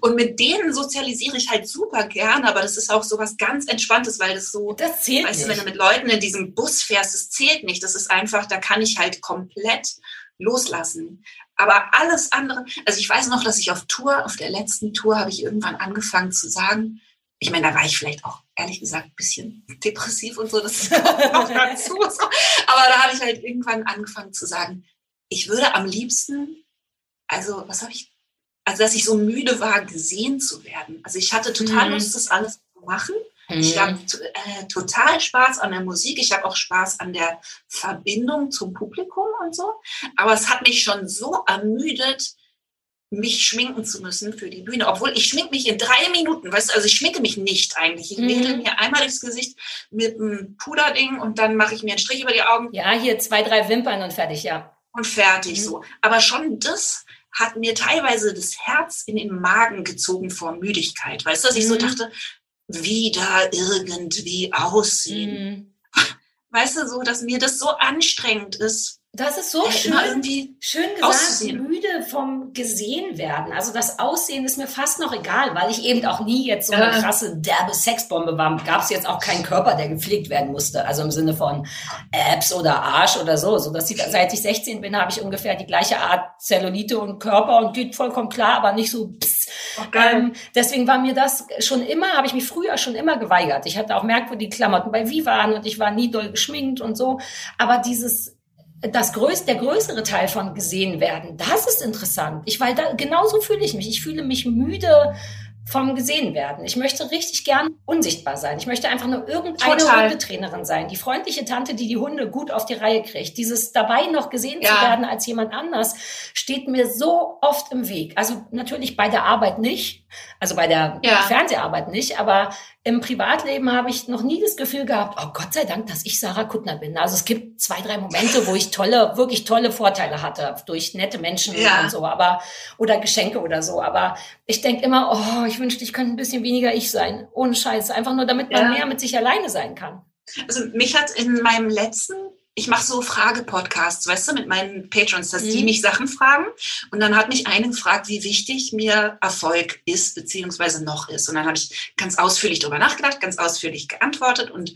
Und mit denen sozialisiere ich halt super gerne, aber das ist auch so was ganz Entspanntes, weil das so, das zählt weißt nicht. du, wenn du mit Leuten in diesem Bus fährst, das zählt nicht. Das ist einfach, da kann ich halt komplett loslassen. Aber alles andere, also ich weiß noch, dass ich auf Tour, auf der letzten Tour, habe ich irgendwann angefangen zu sagen, ich meine, da war ich vielleicht auch ehrlich gesagt ein bisschen depressiv und so, das kommt noch dazu. So. Aber da habe ich halt irgendwann angefangen zu sagen, ich würde am liebsten, also was habe ich, also dass ich so müde war, gesehen zu werden. Also ich hatte total mhm. Lust, das alles zu machen. Mhm. Ich habe äh, total Spaß an der Musik. Ich habe auch Spaß an der Verbindung zum Publikum und so. Aber es hat mich schon so ermüdet, mich schminken zu müssen für die Bühne. Obwohl ich schminke mich in drei Minuten, weißt du, also ich schminke mich nicht eigentlich. Ich mhm. mir einmal durchs Gesicht mit einem Puderding und dann mache ich mir einen Strich über die Augen. Ja, hier zwei, drei Wimpern und fertig, ja. Und fertig mhm. so. Aber schon das hat mir teilweise das Herz in den Magen gezogen vor Müdigkeit. Weißt du, dass ich so mhm. dachte, wieder irgendwie aussehen. Mhm. Weißt du, so, dass mir das so anstrengend ist, das ist so ja, schön, schön gesagt, auszusehen. müde vom gesehen werden. Also das Aussehen ist mir fast noch egal, weil ich eben auch nie jetzt so eine ja. krasse derbe Sexbombe war. Gab es jetzt auch keinen Körper, der gepflegt werden musste. Also im Sinne von Abs oder Arsch oder so. So dass ich, seit ich 16 bin, habe ich ungefähr die gleiche Art Zellulite und Körper und geht vollkommen klar, aber nicht so. Pss. Ähm, deswegen war mir das schon immer, habe ich mich früher schon immer geweigert. Ich hatte auch merkwürdige Klamotten bei Vivan und ich war nie doll geschminkt und so. Aber dieses das größte, der größere Teil von gesehen werden, das ist interessant. Ich, weil da, genauso fühle ich mich. Ich fühle mich müde vom gesehen werden. Ich möchte richtig gern unsichtbar sein. Ich möchte einfach nur irgendeine Total. Hundetrainerin sein. Die freundliche Tante, die die Hunde gut auf die Reihe kriegt. Dieses dabei noch gesehen ja. zu werden als jemand anders, steht mir so oft im Weg. Also natürlich bei der Arbeit nicht. Also bei der ja. Fernseharbeit nicht. Aber im Privatleben habe ich noch nie das Gefühl gehabt, oh Gott sei Dank, dass ich Sarah Kuttner bin. Also es gibt zwei, drei Momente, wo ich tolle, wirklich tolle Vorteile hatte durch nette Menschen ja. und so, aber oder Geschenke oder so. Aber ich denke immer, oh, ich wünschte, ich könnte ein bisschen weniger ich sein. Ohne Scheiß. Einfach nur, damit man ja. mehr mit sich alleine sein kann. Also mich hat in meinem letzten ich mache so Frage-Podcasts, weißt du, mit meinen Patrons, dass mhm. die mich Sachen fragen. Und dann hat mich eine gefragt, wie wichtig mir Erfolg ist, beziehungsweise noch ist. Und dann habe ich ganz ausführlich darüber nachgedacht, ganz ausführlich geantwortet. Und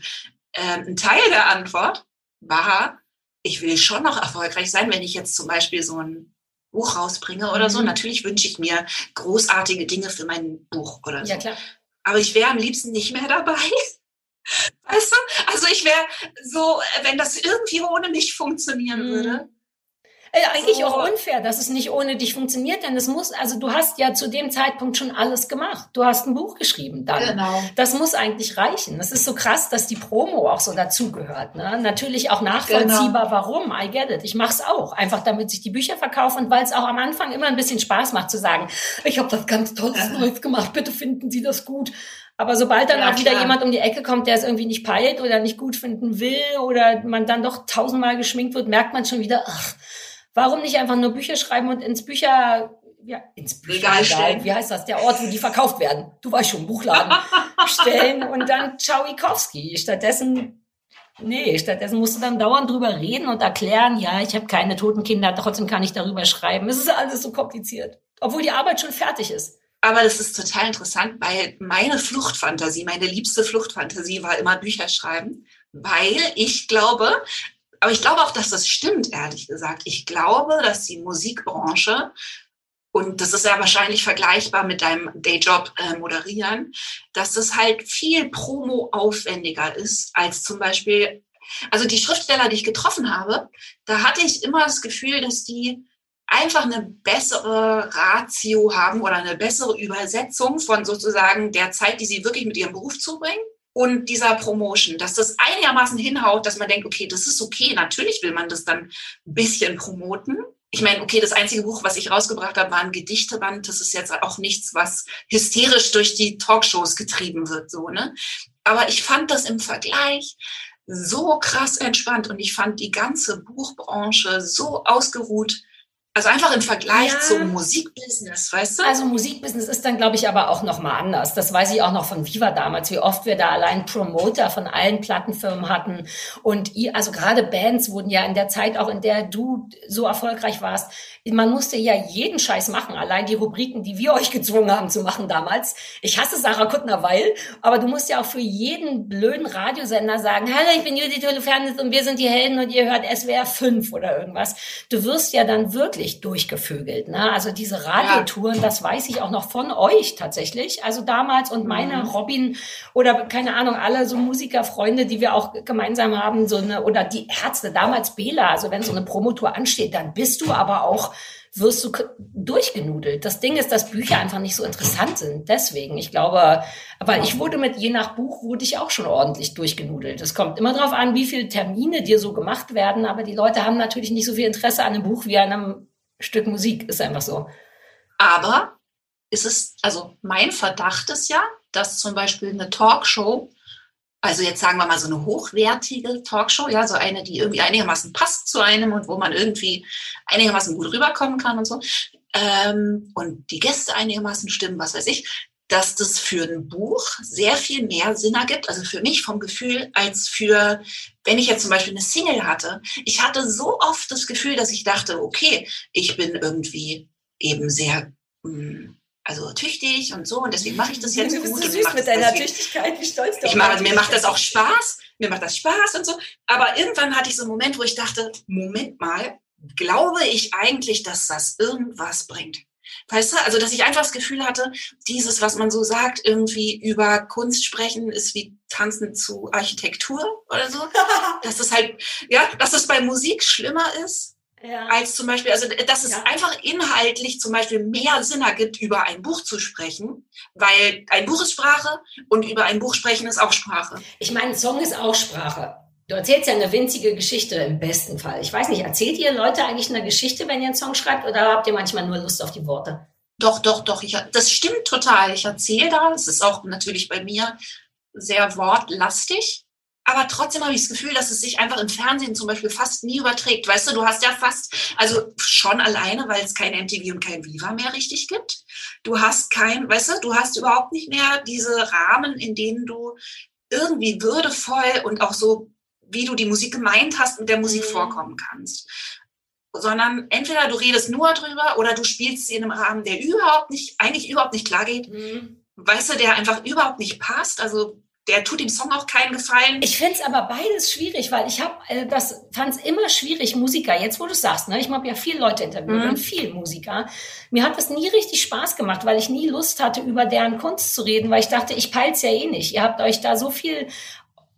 äh, ein Teil der Antwort war, ich will schon noch erfolgreich sein, wenn ich jetzt zum Beispiel so ein Buch rausbringe oder mhm. so. Natürlich wünsche ich mir großartige Dinge für mein Buch oder so. Ja, klar. Aber ich wäre am liebsten nicht mehr dabei. Weißt du? Also ich wäre so, wenn das irgendwie ohne mich funktionieren mhm. würde. Äh, eigentlich so. auch unfair, dass es nicht ohne dich funktioniert, denn es muss, also du hast ja zu dem Zeitpunkt schon alles gemacht. Du hast ein Buch geschrieben dann. Genau. Das muss eigentlich reichen. Das ist so krass, dass die Promo auch so dazugehört. Ne? Natürlich auch nachvollziehbar, genau. warum. I get it. Ich mach's auch. Einfach damit sich die Bücher verkaufen und weil es auch am Anfang immer ein bisschen Spaß macht zu sagen, ich habe was ganz Tolles. Neues gemacht, bitte finden Sie das gut. Aber sobald dann ja, auch wieder klar. jemand um die Ecke kommt, der es irgendwie nicht peilt oder nicht gut finden will oder man dann doch tausendmal geschminkt wird, merkt man schon wieder, ach, warum nicht einfach nur Bücher schreiben und ins Bücher, ja, ins Bücherregal stellen. Wie heißt das? Der Ort, wo die verkauft werden. Du weißt schon, Buchladen stellen und dann Tchaikovsky. Stattdessen Nee, stattdessen musst du dann dauernd drüber reden und erklären, ja, ich habe keine toten Kinder, trotzdem kann ich darüber schreiben. Es ist alles so kompliziert. Obwohl die Arbeit schon fertig ist. Aber das ist total interessant, weil meine Fluchtfantasie, meine liebste Fluchtfantasie war immer Bücher schreiben, weil ich glaube, aber ich glaube auch, dass das stimmt, ehrlich gesagt. Ich glaube, dass die Musikbranche, und das ist ja wahrscheinlich vergleichbar mit deinem Dayjob äh, moderieren, dass es halt viel Promo aufwendiger ist als zum Beispiel, also die Schriftsteller, die ich getroffen habe, da hatte ich immer das Gefühl, dass die einfach eine bessere Ratio haben oder eine bessere Übersetzung von sozusagen der Zeit, die sie wirklich mit ihrem Beruf zubringen und dieser Promotion, dass das einigermaßen hinhaut, dass man denkt, okay, das ist okay, natürlich will man das dann ein bisschen promoten. Ich meine, okay, das einzige Buch, was ich rausgebracht habe, war ein Gedichteband. Das ist jetzt auch nichts, was hysterisch durch die Talkshows getrieben wird, so, ne? Aber ich fand das im Vergleich so krass entspannt und ich fand die ganze Buchbranche so ausgeruht, Also einfach im Vergleich ja. zum Musikbusiness, weißt du? Also Musikbusiness ist dann, glaube ich, aber auch noch mal anders. Das weiß ich auch noch von Viva damals, wie oft wir da allein Promoter von allen Plattenfirmen hatten. Und ihr, also gerade Bands wurden ja in der Zeit, auch in der du so erfolgreich warst, man musste ja jeden Scheiß machen. Allein die Rubriken, die wir euch gezwungen haben zu machen damals. Ich hasse Sarah Kuttner, weil, aber du musst ja auch für jeden blöden Radiosender sagen, hallo, ich bin Judith Holofernes und wir sind die Helden und ihr hört SWR 5 oder irgendwas. Du wirst ja dann wirklich durchgevögelt. Ne? Also diese Radiotouren, das weiß ich auch noch von euch tatsächlich. Also damals und meine mhm. Robin oder keine Ahnung, alle so Musikerfreunde, die wir auch gemeinsam haben, so eine, oder die Ärzte, damals Bela, also wenn so eine Promotour ansteht, dann bist du aber auch wirst du durchgenudelt. Das Ding ist, dass Bücher einfach nicht so interessant sind. Deswegen, ich glaube, aber ich wurde mit je nach Buch wurde ich auch schon ordentlich durchgenudelt. Es kommt immer darauf an, wie viele Termine dir so gemacht werden, aber die Leute haben natürlich nicht so viel Interesse an einem Buch wie an einem Stück Musik. Ist einfach so. Aber ist es, also mein Verdacht ist ja, dass zum Beispiel eine Talkshow also jetzt sagen wir mal so eine hochwertige Talkshow, ja, so eine, die irgendwie einigermaßen passt zu einem und wo man irgendwie einigermaßen gut rüberkommen kann und so. Ähm, und die Gäste einigermaßen stimmen, was weiß ich, dass das für ein Buch sehr viel mehr Sinn ergibt, also für mich vom Gefühl, als für, wenn ich jetzt zum Beispiel eine Single hatte. Ich hatte so oft das Gefühl, dass ich dachte, okay, ich bin irgendwie eben sehr mh, hm, also tüchtig und so und deswegen mache ich das jetzt du bist gut. So süß mit deiner Tüchtigkeit, wie stolz du ich mache, Mir macht das auch Spaß, mir macht das Spaß und so. Aber irgendwann hatte ich so einen Moment, wo ich dachte, Moment mal, glaube ich eigentlich, dass das irgendwas bringt? Weißt du, also dass ich einfach das Gefühl hatte, dieses, was man so sagt, irgendwie über Kunst sprechen, ist wie tanzen zu Architektur oder so. dass es halt, ja, dass es bei Musik schlimmer ist ja. als zum Beispiel, also dass es ja. einfach inhaltlich zum Beispiel mehr Sinn ergibt, über ein Buch zu sprechen, weil ein Buch ist Sprache und über ein Buch sprechen ist auch Sprache. Ich meine, ein Song ist auch Sprache. Du erzählst ja eine winzige Geschichte im besten Fall. Ich weiß nicht, erzählt ihr Leute eigentlich eine Geschichte, wenn ihr einen Song schreibt, oder habt ihr manchmal nur Lust auf die Worte? Doch, doch, doch. Ich, das stimmt total. Ich erzähle da. Es ist auch natürlich bei mir sehr wortlastig. Aber trotzdem habe ich das Gefühl, dass es sich einfach im Fernsehen zum Beispiel fast nie überträgt. Weißt du, du hast ja fast, also schon alleine, weil es kein MTV und kein Viva mehr richtig gibt. Du hast kein, weißt du, du hast überhaupt nicht mehr diese Rahmen, in denen du irgendwie würdevoll und auch so, wie du die Musik gemeint hast, mit der Musik mhm. vorkommen kannst. Sondern entweder du redest nur drüber oder du spielst sie in einem Rahmen, der überhaupt nicht, eigentlich überhaupt nicht klar geht. Mhm. Weißt du, der einfach überhaupt nicht passt. Also der tut dem Song auch keinen Gefallen. Ich finde es aber beides schwierig, weil ich habe äh, das fand es immer schwierig, Musiker, jetzt wo du sagst, ne, ich habe ja viele Leute interviewt mhm. und viel Musiker. Mir hat das nie richtig Spaß gemacht, weil ich nie Lust hatte, über deren Kunst zu reden, weil ich dachte, ich peil's ja eh nicht. Ihr habt euch da so viel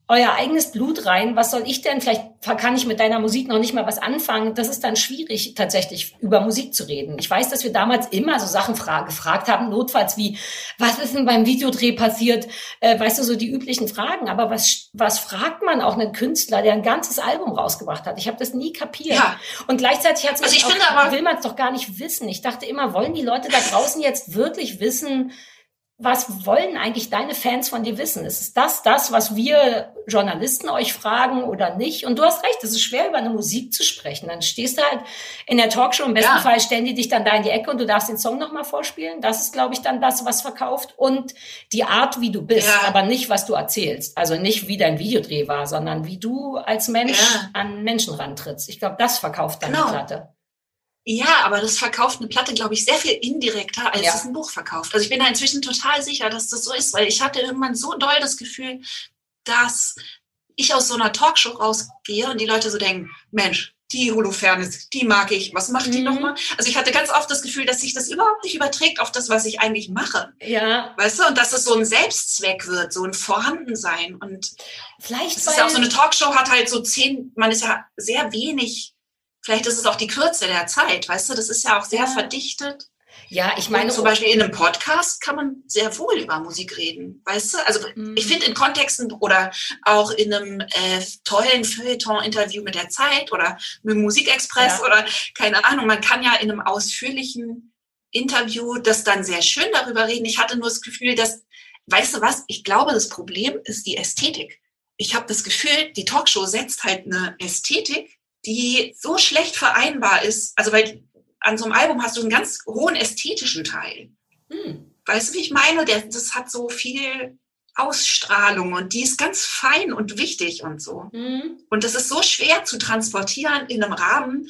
euer eigenes Blut rein. Was soll ich denn? Vielleicht kann ich mit deiner Musik noch nicht mal was anfangen. Das ist dann schwierig, tatsächlich über Musik zu reden. Ich weiß, dass wir damals immer so Sachen gefragt haben, notfalls wie, was ist denn beim Videodreh passiert? Äh, weißt du, so die üblichen Fragen. Aber was, was fragt man auch einen Künstler, der ein ganzes Album rausgebracht hat? Ich habe das nie kapiert. Ja. Und gleichzeitig hat's also ich auch, finde aber, will man es doch gar nicht wissen. Ich dachte immer, wollen die Leute da draußen jetzt wirklich wissen, was wollen eigentlich deine Fans von dir wissen? Ist das das, was wir Journalisten euch fragen oder nicht? Und du hast recht, es ist schwer, über eine Musik zu sprechen. Dann stehst du halt in der Talkshow, im besten ja. Fall stellen die dich dann da in die Ecke und du darfst den Song nochmal vorspielen. Das ist, glaube ich, dann das, was verkauft. Und die Art, wie du bist, ja. aber nicht, was du erzählst. Also nicht, wie dein Videodreh war, sondern wie du als Mensch ja. an Menschen rantrittst. Ich glaube, das verkauft dann genau. die Platte. Ja, aber das verkauft eine Platte, glaube ich, sehr viel indirekter, als ja. es ein Buch verkauft. Also ich bin da inzwischen total sicher, dass das so ist, weil ich hatte irgendwann so doll das Gefühl, dass ich aus so einer Talkshow rausgehe und die Leute so denken, Mensch, die Holofernes, die mag ich, was macht die mhm. nochmal? Also ich hatte ganz oft das Gefühl, dass sich das überhaupt nicht überträgt auf das, was ich eigentlich mache. Ja. Weißt du, und dass es so ein Selbstzweck wird, so ein Vorhandensein. Und vielleicht. Das ist auch so eine Talkshow hat halt so zehn, man ist ja sehr wenig Vielleicht ist es auch die Kürze der Zeit, weißt du, das ist ja auch sehr ja. verdichtet. Ja, ich meine. Und zum Beispiel in einem Podcast kann man sehr wohl über Musik reden, weißt du? Also mhm. ich finde in Kontexten oder auch in einem äh, tollen Feuilleton-Interview mit der Zeit oder mit dem Musikexpress ja. oder keine Ahnung, man kann ja in einem ausführlichen Interview das dann sehr schön darüber reden. Ich hatte nur das Gefühl, dass, weißt du was, ich glaube, das Problem ist die Ästhetik. Ich habe das Gefühl, die Talkshow setzt halt eine Ästhetik die so schlecht vereinbar ist, also weil an so einem Album hast du einen ganz hohen ästhetischen Teil. Hm. Weißt du, wie ich meine? Der, das hat so viel Ausstrahlung und die ist ganz fein und wichtig und so. Mhm. Und das ist so schwer zu transportieren in einem Rahmen,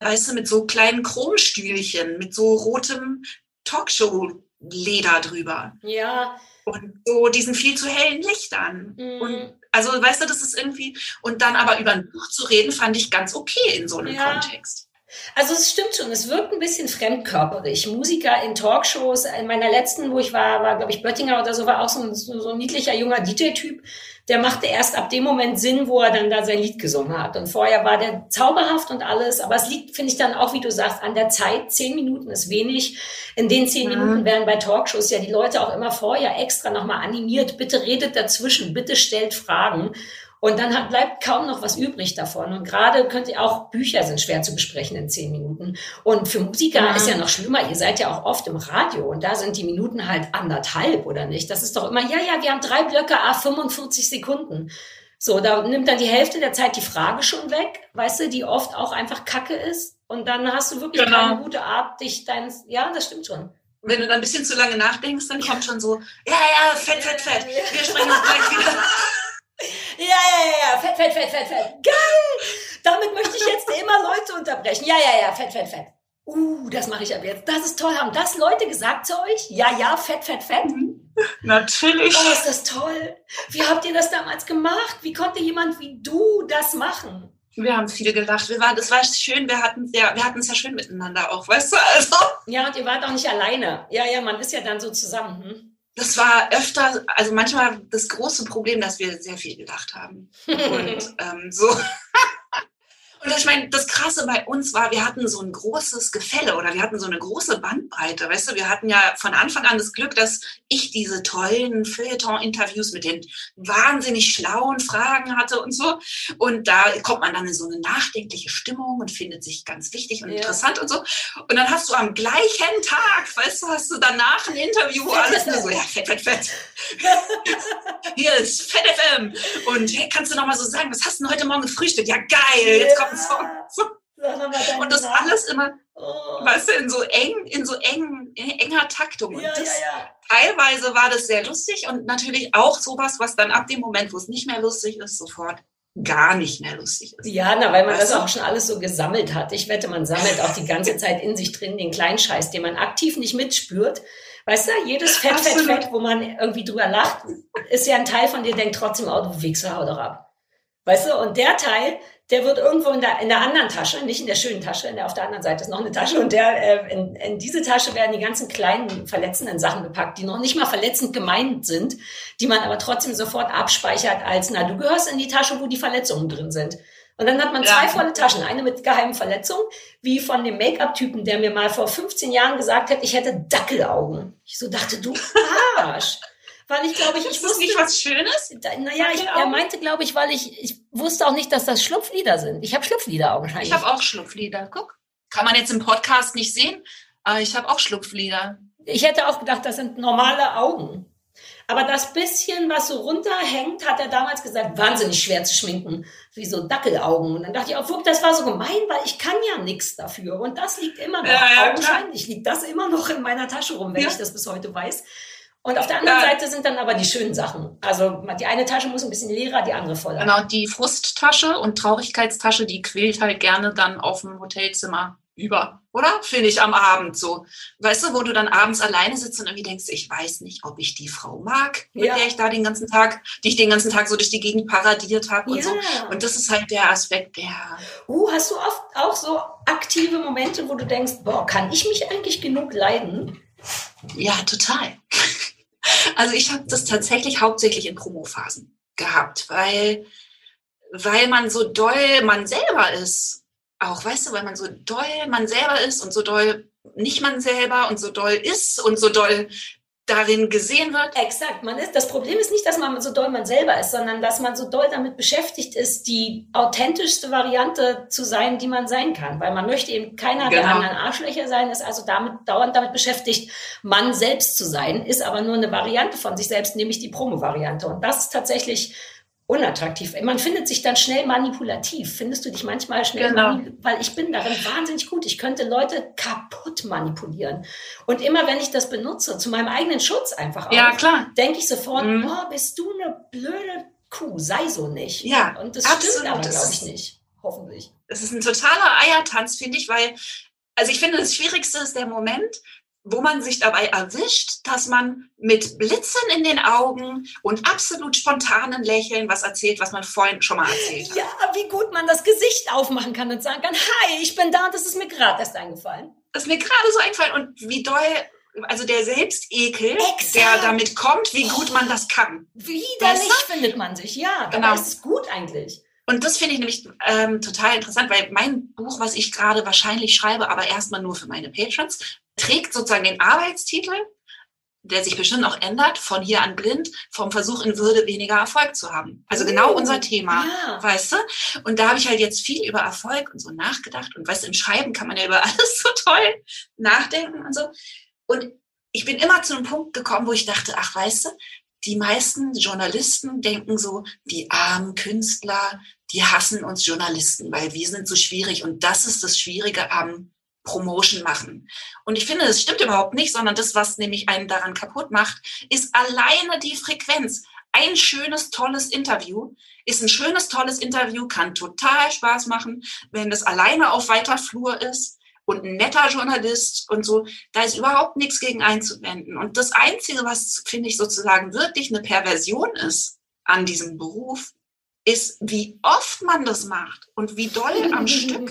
weißt du, mit so kleinen Chromstühlchen, mit so rotem Talkshow-Leder drüber. Ja. Und so diesen viel zu hellen Lichtern. Mhm. Und also, weißt du, das ist irgendwie, und dann aber über ein Buch zu reden, fand ich ganz okay in so einem ja. Kontext. Also es stimmt schon, es wirkt ein bisschen fremdkörperig. Musiker in Talkshows, in meiner letzten, wo ich war, war glaube ich Böttinger oder so, war auch so ein, so ein niedlicher junger DJ-Typ. Der machte erst ab dem Moment Sinn, wo er dann da sein Lied gesungen hat. Und vorher war der zauberhaft und alles. Aber es liegt, finde ich dann auch, wie du sagst, an der Zeit. Zehn Minuten ist wenig. In den zehn mhm. Minuten werden bei Talkshows ja die Leute auch immer vorher extra nochmal animiert. Bitte redet dazwischen, bitte stellt Fragen. Und dann hat, bleibt kaum noch was übrig davon. Und gerade könnt ihr auch, Bücher sind schwer zu besprechen in zehn Minuten. Und für Musiker ja. ist ja noch schlimmer, ihr seid ja auch oft im Radio und da sind die Minuten halt anderthalb oder nicht. Das ist doch immer, ja, ja, wir haben drei Blöcke, a 45 Sekunden. So, da nimmt dann die Hälfte der Zeit die Frage schon weg, weißt du, die oft auch einfach Kacke ist. Und dann hast du wirklich genau. keine gute Art, dich dein, ja, das stimmt schon. Wenn du dann ein bisschen zu lange nachdenkst, dann kommt schon so, ja, ja, fett, fett, fett. Wir sprechen uns gleich wieder. Ja, ja, ja, fett, fett, fett, fett, fett. Geil! Damit möchte ich jetzt immer Leute unterbrechen. Ja, ja, ja, fett, fett, fett. Uh, das mache ich ab jetzt. Das ist toll. Haben das Leute gesagt zu euch? Ja, ja, fett, fett, fett. Mhm. Natürlich. Oh, ist das toll. Wie habt ihr das damals gemacht? Wie konnte jemand wie du das machen? Wir haben viel gelacht. Wir waren, das war schön. Wir hatten ja, wir hatten es ja schön miteinander auch, weißt du? Also. Ja, und ihr wart auch nicht alleine. Ja, ja, man ist ja dann so zusammen. Hm? Das war öfter, also manchmal das große Problem, dass wir sehr viel gedacht haben. Und ähm, so. Und ich meine, das Krasse bei uns war, wir hatten so ein großes Gefälle oder wir hatten so eine große Bandbreite. Weißt du, wir hatten ja von Anfang an das Glück, dass ich diese tollen Feuilleton-Interviews mit den wahnsinnig schlauen Fragen hatte und so. Und da kommt man dann in so eine nachdenkliche Stimmung und findet sich ganz wichtig und ja. interessant und so. Und dann hast du am gleichen Tag, weißt du, hast du danach ein Interview, alles nur so, ja, fett, fett, fett. Hier ist Fett FM. Und hey, kannst du noch mal so sagen, was hast du denn heute Morgen gefrühstückt? Ja, geil, jetzt kommt so. Und das alles immer, oh. weißt du, in so eng, in so eng, enger Taktung. Ja, das, ja, ja. Teilweise war das sehr lustig und natürlich auch sowas, was dann ab dem Moment, wo es nicht mehr lustig ist, sofort gar nicht mehr lustig ist. Ja, na, weil man weißt das auch schon alles so gesammelt hat. Ich wette, man sammelt auch die ganze Zeit in sich drin den Kleinscheiß, den man aktiv nicht mitspürt. Weißt du, jedes Fett, Absolut. Fett, Fett, wo man irgendwie drüber lacht, ist ja ein Teil von dir, denkt trotzdem, oh, du Wichser, hau doch ab. Weißt du, und der Teil, der wird irgendwo in der, in der anderen Tasche, nicht in der schönen Tasche, in der, auf der anderen Seite ist noch eine Tasche und der, äh, in, in diese Tasche werden die ganzen kleinen verletzenden Sachen gepackt, die noch nicht mal verletzend gemeint sind, die man aber trotzdem sofort abspeichert als, na, du gehörst in die Tasche, wo die Verletzungen drin sind. Und dann hat man zwei ja. volle Taschen, eine mit geheimen Verletzungen, wie von dem Make-up-Typen, der mir mal vor 15 Jahren gesagt hat, ich hätte Dackelaugen. Ich so dachte, du Arsch. Weil ich glaube ich, ich wusste nicht was Schönes. Naja, ich, er meinte, glaube ich, weil ich, ich wusste auch nicht, dass das Schlupflieder sind. Ich habe Schlupflieder augenscheinlich. Ich habe auch Schlupflieder. Guck, kann man jetzt im Podcast nicht sehen, aber ich habe auch Schlupflieder. Ich hätte auch gedacht, das sind normale Augen. Aber das bisschen, was so runterhängt, hat er damals gesagt, wahnsinnig schwer zu schminken, wie so Dackelaugen. Und dann dachte ich auch, oh, das war so gemein, weil ich kann ja nichts dafür. Und das liegt immer noch, ja, ja, augenscheinlich klar. liegt das immer noch in meiner Tasche rum, wenn ja. ich das bis heute weiß. Und auf der anderen. Seite sind dann aber die schönen Sachen. Also die eine Tasche muss ein bisschen leerer, die andere voller. Genau, die Frusttasche und Traurigkeitstasche, die quillt halt gerne dann auf dem Hotelzimmer über, oder? Finde ich am Abend so. Weißt du, wo du dann abends alleine sitzt und irgendwie denkst, ich weiß nicht, ob ich die Frau mag, mit ja. der ich da den ganzen Tag, die ich den ganzen Tag so durch die Gegend paradiert habe und ja. so. Und das ist halt der Aspekt, der. Uh, hast du oft auch so aktive Momente, wo du denkst, boah, kann ich mich eigentlich genug leiden? Ja, total. Also ich habe das tatsächlich hauptsächlich in Promophasen gehabt, weil, weil man so doll man selber ist. Auch, weißt du, weil man so doll man selber ist und so doll nicht man selber und so doll ist und so doll darin gesehen wird. Exakt. Man ist, das Problem ist nicht, dass man so doll man selber ist, sondern dass man so doll damit beschäftigt ist, die authentischste Variante zu sein, die man sein kann. Weil man möchte eben keiner genau. der anderen Arschlöcher sein, ist also damit, dauernd damit beschäftigt, man selbst zu sein, ist aber nur eine Variante von sich selbst, nämlich die Promo-Variante. Und das ist tatsächlich unattraktiv. Man findet sich dann schnell manipulativ. Findest du dich manchmal schnell Genau. Weil ich bin darin wahnsinnig gut. Ich könnte Leute kaputt manipulieren. Und immer wenn ich das benutze, zu meinem eigenen Schutz einfach auch, Ja, denke ich sofort, Mhm. boah, bist du eine blöde Kuh, sei so nicht. Ja, Und das absolut. stimmt aber, Das glaube ich, nicht. Hoffentlich. Es ist ein totaler Eiertanz, finde ich, weil, also ich finde, das Schwierigste ist der Moment, wo man sich dabei erwischt, dass man mit Blitzen in den Augen und absolut spontanen Lächeln was erzählt, was man vorhin schon mal erzählt hat. Ja, wie gut man das Gesicht aufmachen kann und sagen kann, hi, ich bin da und das ist mir gerade erst eingefallen. Das ist mir gerade so eingefallen und wie doll, also der Selbstekel, Exakt. der damit kommt, wie gut man das kann. Widerlich Weißt findet man sich, ja. Genau. Es ist gut eigentlich. Und das finde ich nämlich ähm, total interessant, weil mein Buch, was ich gerade wahrscheinlich schreibe, aber erstmal nur für meine Patrons, trägt sozusagen den Arbeitstitel, der sich bestimmt auch ändert, von hier an blind, vom Versuch in Würde weniger Erfolg zu haben. Also genau Oh, unser Thema. Ja. Weißt du? Und da habe ich halt jetzt viel über Erfolg und so nachgedacht. Und weißt du, im Schreiben kann man ja über alles so toll nachdenken und so. Und ich bin immer zu einem Punkt gekommen, wo ich dachte, ach, weißt du, die meisten Journalisten denken so, die armen Künstler, die hassen uns Journalisten, weil wir sind so schwierig. Und das ist das Schwierige am Promotion machen. Und ich finde, das stimmt überhaupt nicht, sondern das, was nämlich einen daran kaputt macht, ist alleine die Frequenz. Ein schönes, tolles Interview ist ein schönes, tolles Interview, kann total Spaß machen, wenn das alleine auf weiter Flur ist und ein netter Journalist und so. Da ist überhaupt nichts gegen einzuwenden. Und das Einzige, was, finde ich, sozusagen wirklich eine Perversion ist an diesem Beruf, ist, wie oft man das macht und wie doll am Stück,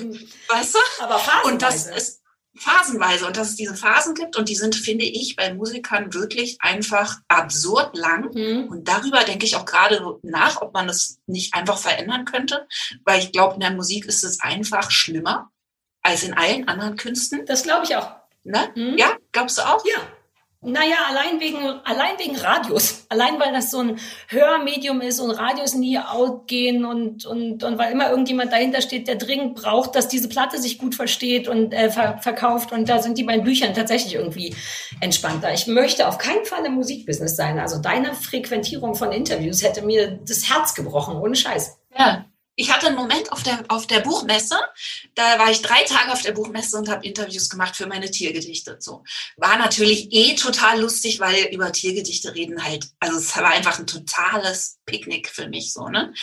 weißt du? Aber phasenweise. Und das ist phasenweise und dass es diese Phasen gibt und die sind, finde ich, bei Musikern wirklich einfach absurd lang. Hm. Und darüber denke ich auch gerade nach, ob man das nicht einfach verändern könnte, weil ich glaube, in der Musik ist es einfach schlimmer als in allen anderen Künsten. Das glaube ich auch. Ne? Hm? Ja, glaubst du auch? Ja. Naja, allein wegen, allein wegen Radios. Allein weil das so ein Hörmedium ist und Radios nie outgehen und, und, und weil immer irgendjemand dahinter steht, der dringend braucht, dass diese Platte sich gut versteht und äh, ver verkauft. Und da sind die bei den Büchern tatsächlich irgendwie entspannter. Ich möchte auf keinen Fall im Musikbusiness sein. Also deine Frequentierung von Interviews hätte mir das Herz gebrochen, ohne Scheiß. Ja. Ich hatte einen Moment auf der, auf der Buchmesse, da war ich drei Tage auf der Buchmesse und habe Interviews gemacht für meine Tiergedichte. So war natürlich eh total lustig, weil über Tiergedichte reden halt, also es war einfach ein totales Picknick für mich so ne.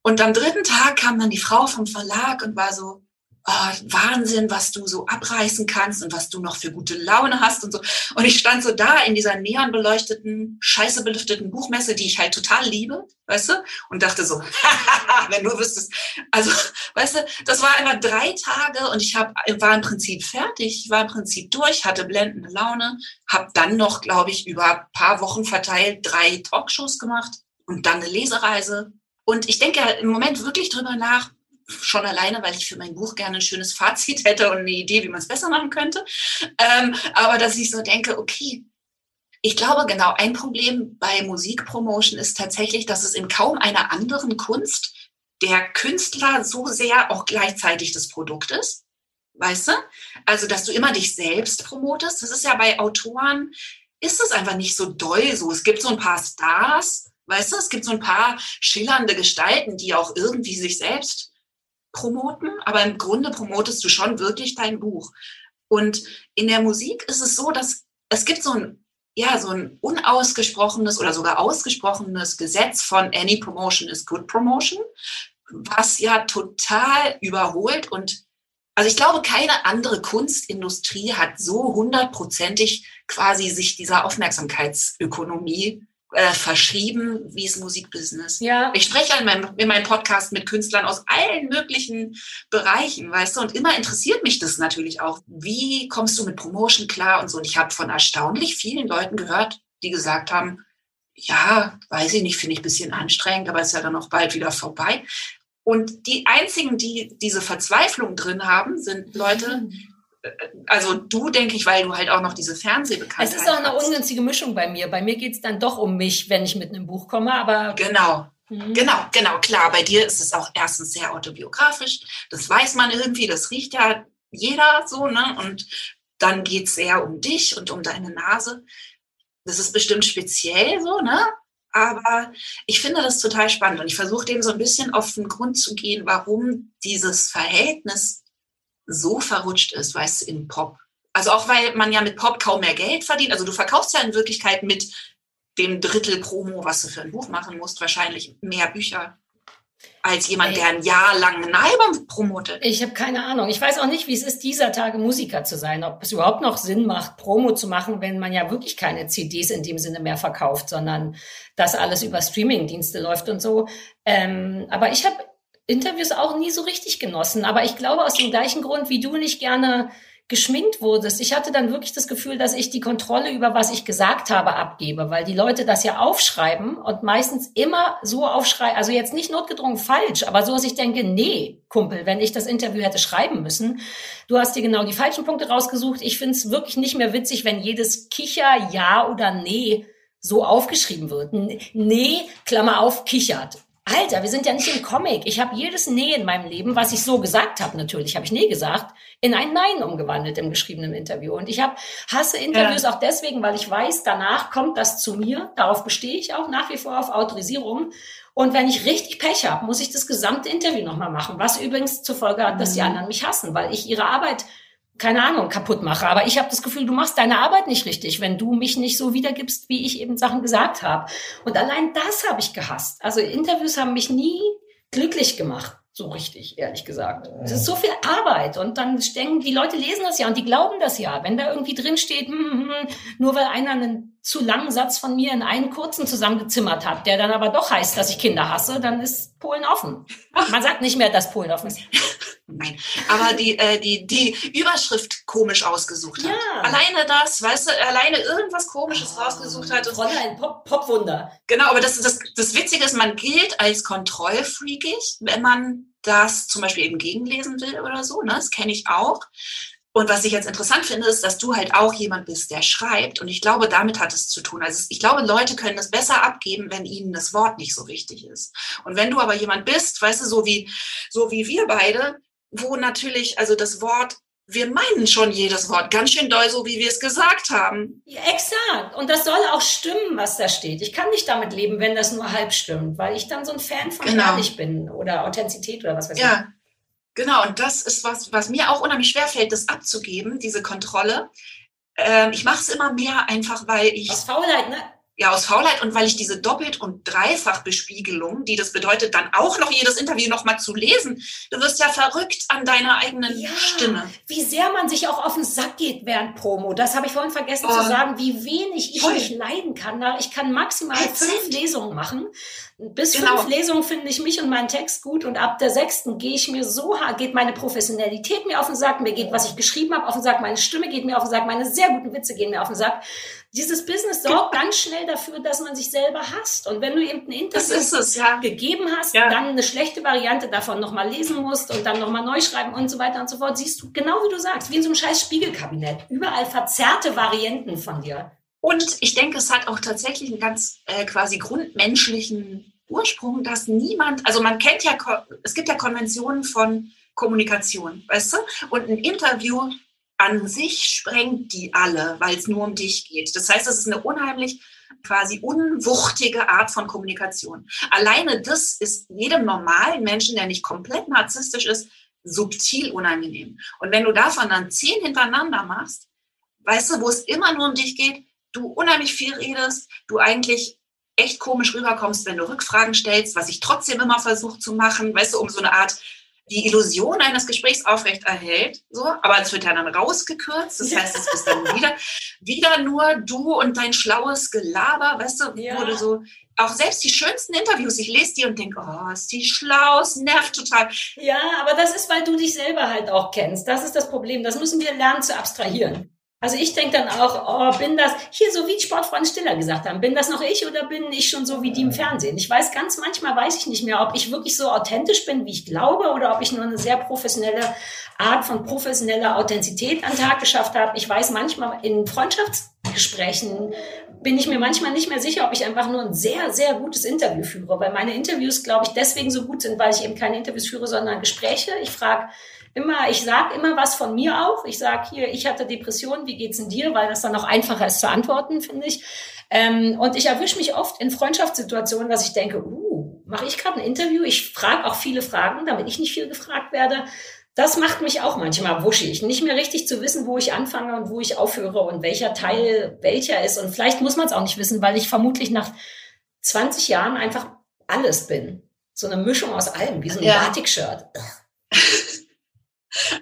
Und am dritten Tag kam dann die Frau vom Verlag und war so, oh, Wahnsinn, was du so abreißen kannst und was du noch für gute Laune hast und so. Und ich stand so da in dieser neon beleuchteten, scheiße belüfteten Buchmesse, die ich halt total liebe, weißt du, und dachte so, wenn du wüsstest, also, weißt du, das war einfach drei Tage und ich hab, war im Prinzip fertig, war im Prinzip durch, hatte blendende Laune, habe dann noch, glaube ich, über ein paar Wochen verteilt drei Talkshows gemacht und dann eine Lesereise. Und ich denke im Moment wirklich drüber nach, schon alleine, weil ich für mein Buch gerne ein schönes Fazit hätte und eine Idee, wie man es besser machen könnte. Ähm, aber dass ich so denke, okay, ich glaube genau, ein Problem bei Musikpromotion ist tatsächlich, dass es in kaum einer anderen Kunst der Künstler so sehr auch gleichzeitig das Produkt ist. Weißt du? Also, dass du immer dich selbst promotest. Das ist ja bei Autoren, ist es einfach nicht so doll so. Es gibt so ein paar Stars, weißt du, es gibt so ein paar schillernde Gestalten, die auch irgendwie sich selbst promoten, aber im Grunde promotest du schon wirklich dein Buch. Und in der Musik ist es so, dass es gibt so ein, ja, so ein unausgesprochenes oder sogar ausgesprochenes Gesetz von Any Promotion is Good Promotion, was ja total überholt und also ich glaube, keine andere Kunstindustrie hat so hundertprozentig quasi sich dieser Aufmerksamkeitsökonomie äh, verschrieben wie das Musikbusiness. Ja. Ich spreche in meinem, in meinem Podcast mit Künstlern aus allen möglichen Bereichen, weißt du, und immer interessiert mich das natürlich auch. Wie kommst du mit Promotion klar und so? Und ich habe von erstaunlich vielen Leuten gehört, die gesagt haben, ja, weiß ich nicht, finde ich ein bisschen anstrengend, aber ist ja dann auch bald wieder vorbei. Und die einzigen, die diese Verzweiflung drin haben, sind Leute, also du, denke ich, weil du halt auch noch diese Fernsehbekanntheit Es ist auch eine hast. ungünstige Mischung bei mir. Bei mir geht es dann doch um mich, wenn ich mit einem Buch komme, aber Genau, Mhm. Genau, genau, klar. Bei dir ist es auch erstens sehr autobiografisch. Das weiß man irgendwie, das riecht ja jeder so, ne? Und dann geht es sehr um dich und um deine Nase. Das ist bestimmt speziell so, ne? Aber ich finde das total spannend und ich versuche dem so ein bisschen auf den Grund zu gehen, warum dieses Verhältnis so verrutscht ist, weißt du, in Pop. Also auch weil man ja mit Pop kaum mehr Geld verdient. Also du verkaufst ja in Wirklichkeit mit dem Drittel Promo, was du für ein Buch machen musst, wahrscheinlich mehr Bücher als jemand, der ein Jahr lang ein Album promotet. Ich habe keine Ahnung. Ich weiß auch nicht, wie es ist, dieser Tage Musiker zu sein. Ob es überhaupt noch Sinn macht, Promo zu machen, wenn man ja wirklich keine CDs in dem Sinne mehr verkauft, sondern das alles über Streamingdienste läuft und so. Ähm, aber ich habe Interviews auch nie so richtig genossen. Aber ich glaube aus dem gleichen Grund, wie du nicht gerne geschminkt wurdest. Ich hatte dann wirklich das Gefühl, dass ich die Kontrolle über was ich gesagt habe abgebe, weil die Leute das ja aufschreiben und meistens immer so aufschreiben, also jetzt nicht notgedrungen falsch, aber so, dass ich denke, nee, Kumpel, wenn ich das Interview hätte schreiben müssen, du hast dir genau die falschen Punkte rausgesucht. Ich finde es wirklich nicht mehr witzig, wenn jedes Kicher, ja oder nee so aufgeschrieben wird. Nee, Klammer auf, kichert. Alter, wir sind ja nicht im Comic. Ich habe jedes Nee in meinem Leben, was ich so gesagt habe, natürlich habe ich Nee gesagt, in ein Nein umgewandelt im geschriebenen Interview. Und ich habe hasse Interviews ja. auch deswegen, weil ich weiß, danach kommt das zu mir. Darauf bestehe ich auch nach wie vor auf Autorisierung. Und wenn ich richtig Pech habe, muss ich das gesamte Interview nochmal machen, was übrigens zur Folge hat, dass die mhm. anderen mich hassen, weil ich ihre Arbeit keine Ahnung, kaputt mache. Aber ich habe das Gefühl, du machst deine Arbeit nicht richtig, wenn du mich nicht so wiedergibst, wie ich eben Sachen gesagt habe. Und allein das habe ich gehasst. Also Interviews haben mich nie glücklich gemacht so richtig, ehrlich gesagt. Es ist so viel Arbeit und dann denken, die Leute lesen das ja und die glauben das ja. Wenn da irgendwie drin steht, hm, nur weil einer einen zu langen Satz von mir in einen kurzen zusammengezimmert hat, der dann aber doch heißt, dass ich Kinder hasse, dann ist Polen offen. Man sagt nicht mehr, dass Polen offen ist. Nein, aber die, äh, die, die Überschrift komisch ausgesucht hat. Ja. Alleine das, weißt du, alleine irgendwas Komisches oh, rausgesucht hat. Fräulein, Pop, Popwunder. Genau, aber das, das, das Witzige ist, man gilt als kontrollfreakig, wenn man das zum Beispiel eben gegenlesen will oder so. Ne? Das kenne ich auch. Und was ich jetzt interessant finde, ist, dass du halt auch jemand bist, der schreibt. Und ich glaube, damit hat es zu tun. Also ich glaube, Leute können es besser abgeben, wenn ihnen das Wort nicht so wichtig ist. Und wenn du aber jemand bist, weißt du, so wie, so wie wir beide, wo natürlich, also das Wort wir meinen schon jedes Wort ganz schön doll, so wie wir es gesagt haben. Ja, exakt. Und das soll auch stimmen, was da steht. Ich kann nicht damit leben, wenn das nur halb stimmt, weil ich dann so ein Fan von genau. ehrlich bin oder Authentizität oder was weiß ja. Genau, und das ist was, was mir auch unheimlich schwer fällt, das abzugeben, diese Kontrolle. Ähm, ich mache es immer mehr einfach, weil ich. Aus Faulheit, ne? Ja, aus Faulheit und weil ich diese Doppelt- und Dreifachbespiegelung, die das bedeutet, dann auch noch jedes Interview nochmal zu lesen, du wirst ja verrückt an deiner eigenen ja, Stimme. Wie sehr man sich auch auf den Sack geht während Promo. Das habe ich vorhin vergessen oh, zu sagen, wie wenig ich voll. nicht leiden kann. Ich kann maximal fünf Lesungen machen. Bis genau. fünf Lesungen finde ich mich und meinen Text gut und ab der sechsten gehe ich mir so hart, geht meine Professionalität mir auf den Sack, mir geht, was ich geschrieben habe, auf den Sack, meine Stimme geht mir auf den Sack, meine sehr guten Witze gehen mir auf den Sack. Dieses Business sorgt ganz schnell dafür, dass man sich selber hasst. Und wenn du eben ein Interview es, ja. gegeben hast, ja. dann eine schlechte Variante davon nochmal lesen musst und dann nochmal neu schreiben und so weiter und so fort, siehst du genau wie du sagst, wie in so einem scheiß Spiegelkabinett. Überall verzerrte Varianten von dir. Und ich denke, es hat auch tatsächlich einen ganz äh, quasi grundmenschlichen Ursprung, dass niemand, also man kennt ja, es gibt ja Konventionen von Kommunikation, weißt du? Und ein Interview an sich sprengt die alle, weil es nur um dich geht. Das heißt, es ist eine unheimlich quasi unwuchtige Art von Kommunikation. Alleine das ist jedem normalen Menschen, der nicht komplett narzisstisch ist, subtil unangenehm. Und wenn du davon dann zehn hintereinander machst, weißt du, wo es immer nur um dich geht, du unheimlich viel redest, du eigentlich echt komisch rüberkommst, wenn du Rückfragen stellst, was ich trotzdem immer versuche zu machen, weißt du, um so eine Art die Illusion eines Gesprächs aufrecht erhält, so, aber es wird ja dann rausgekürzt. Das heißt, es ist dann wieder, wieder nur du und dein schlaues Gelaber, weißt du, ja. du so, auch selbst die schönsten Interviews, ich lese die und denke, oh, ist die schlau, es nervt total. Ja, aber das ist, weil du dich selber halt auch kennst. Das ist das Problem. Das müssen wir lernen zu abstrahieren. Also ich denke dann auch, oh, bin das, hier so wie Sportfreund Stiller gesagt haben, bin das noch ich oder bin ich schon so wie die im Fernsehen? Ich weiß ganz manchmal, weiß ich nicht mehr, ob ich wirklich so authentisch bin, wie ich glaube, oder ob ich nur eine sehr professionelle Art von professioneller Authentizität an den Tag geschafft habe. Ich weiß manchmal in Freundschafts Gesprächen bin ich mir manchmal nicht mehr sicher, ob ich einfach nur ein sehr, sehr gutes Interview führe, weil meine Interviews, glaube ich, deswegen so gut sind, weil ich eben keine Interviews führe, sondern Gespräche. Ich frage immer, ich sage immer was von mir auch. Ich sage hier, ich hatte Depressionen, wie geht's in dir? Weil das dann auch einfacher ist zu antworten, finde ich. Ähm, und ich erwische mich oft in Freundschaftssituationen, dass ich denke, uh, mache ich gerade ein Interview? Ich frage auch viele Fragen, damit ich nicht viel gefragt werde. Das macht mich auch manchmal wuschig, nicht mehr richtig zu wissen, wo ich anfange und wo ich aufhöre und welcher Teil welcher ist. Und vielleicht muss man es auch nicht wissen, weil ich vermutlich nach 20 Jahren einfach alles bin. So eine Mischung aus allem, wie so ein ja. Batik-Shirt.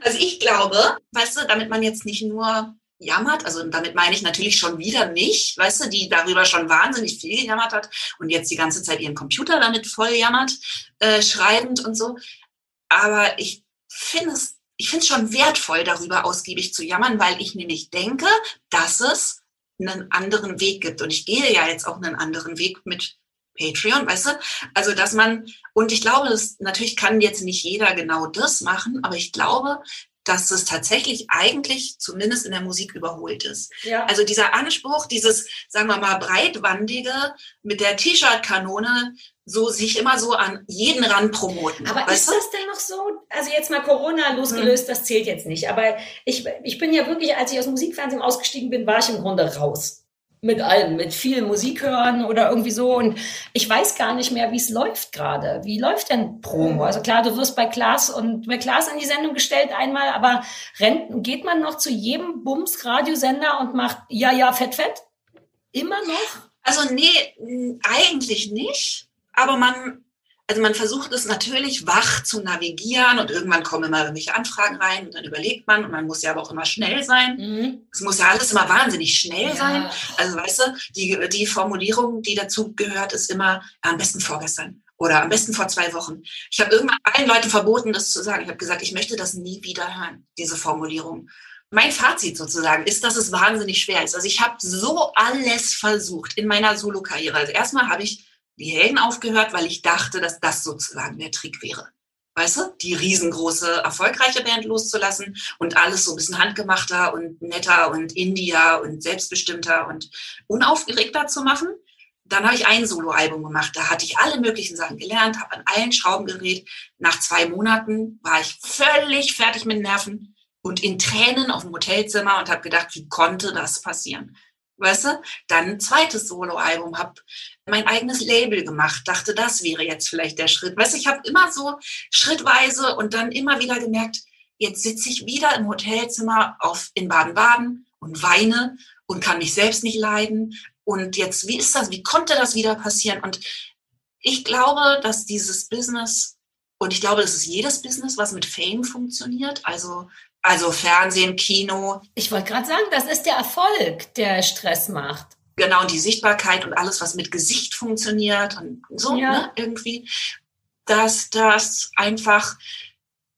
Also ich glaube, weißt du, damit man jetzt nicht nur jammert, also damit meine ich natürlich schon wieder mich, weißt du, die darüber schon wahnsinnig viel gejammert hat und jetzt die ganze Zeit ihren Computer damit voll jammert, äh, schreibend und so. Aber ich finde es, ich finde es schon wertvoll, darüber ausgiebig zu jammern, weil ich nämlich denke, dass es einen anderen Weg gibt. Und ich gehe ja jetzt auch einen anderen Weg mit Patreon, weißt du? Also, dass man, und ich glaube, das, natürlich kann jetzt nicht jeder genau das machen, aber ich glaube, dass es tatsächlich eigentlich zumindest in der Musik überholt ist. Ja. Also dieser Anspruch, dieses, sagen wir mal, breitwandige mit der T-Shirt-Kanone, so sich immer so an jeden ran promoten. Aber ist du? das denn noch so? Also jetzt mal Corona losgelöst, hm. das zählt jetzt nicht. Aber ich, ich bin ja wirklich, als ich aus Musikfernsehen ausgestiegen bin, war ich im Grunde raus mit allem, mit viel Musik hören oder irgendwie so. Und ich weiß gar nicht mehr, wie es läuft gerade. Wie läuft denn Promo? Also klar, du wirst bei Klaas und bei Klaas in die Sendung gestellt einmal, aber rennt, geht man noch zu jedem Bums-Radiosender und macht ja, ja, fett, fett? Immer noch? Also nee, eigentlich nicht. Aber man also man versucht es natürlich wach zu navigieren und irgendwann kommen immer irgendwelche Anfragen rein und dann überlegt man und man muss ja aber auch immer schnell sein. Mhm. Es muss ja alles immer wahnsinnig schnell ja. sein. Also weißt du, die, die Formulierung, die dazu gehört, ist immer am besten vorgestern oder am besten vor zwei Wochen. Ich habe irgendwann allen Leuten verboten, das zu sagen. Ich habe gesagt, ich möchte das nie wieder hören, diese Formulierung. Mein Fazit sozusagen ist, dass es wahnsinnig schwer ist. Also ich habe so alles versucht in meiner Solo-Karriere. Also erstmal habe ich die Helden aufgehört, weil ich dachte, dass das sozusagen der Trick wäre. Weißt du, die riesengroße, erfolgreiche Band loszulassen und alles so ein bisschen handgemachter und netter und India und selbstbestimmter und unaufgeregter zu machen. Dann habe ich ein Soloalbum gemacht. Da hatte ich alle möglichen Sachen gelernt, habe an allen Schrauben gedreht. Nach zwei Monaten war ich völlig fertig mit Nerven und in Tränen auf dem Hotelzimmer und habe gedacht, wie konnte das passieren? Weißt du? Dann ein zweites Soloalbum, habe mein eigenes Label gemacht, dachte, das wäre jetzt vielleicht der Schritt. Weißt ich habe immer so schrittweise und dann immer wieder gemerkt, jetzt sitze ich wieder im Hotelzimmer auf, in Baden-Baden und weine und kann mich selbst nicht leiden. Und jetzt, wie ist das? Wie konnte das wieder passieren? Und ich glaube, dass dieses Business, und ich glaube, das ist jedes Business, was mit Fame funktioniert, also also Fernsehen, Kino. Ich wollte gerade sagen, das ist der Erfolg, der Stress macht. Genau, die Sichtbarkeit und alles, was mit Gesicht funktioniert und so, ja. ne, irgendwie, dass das einfach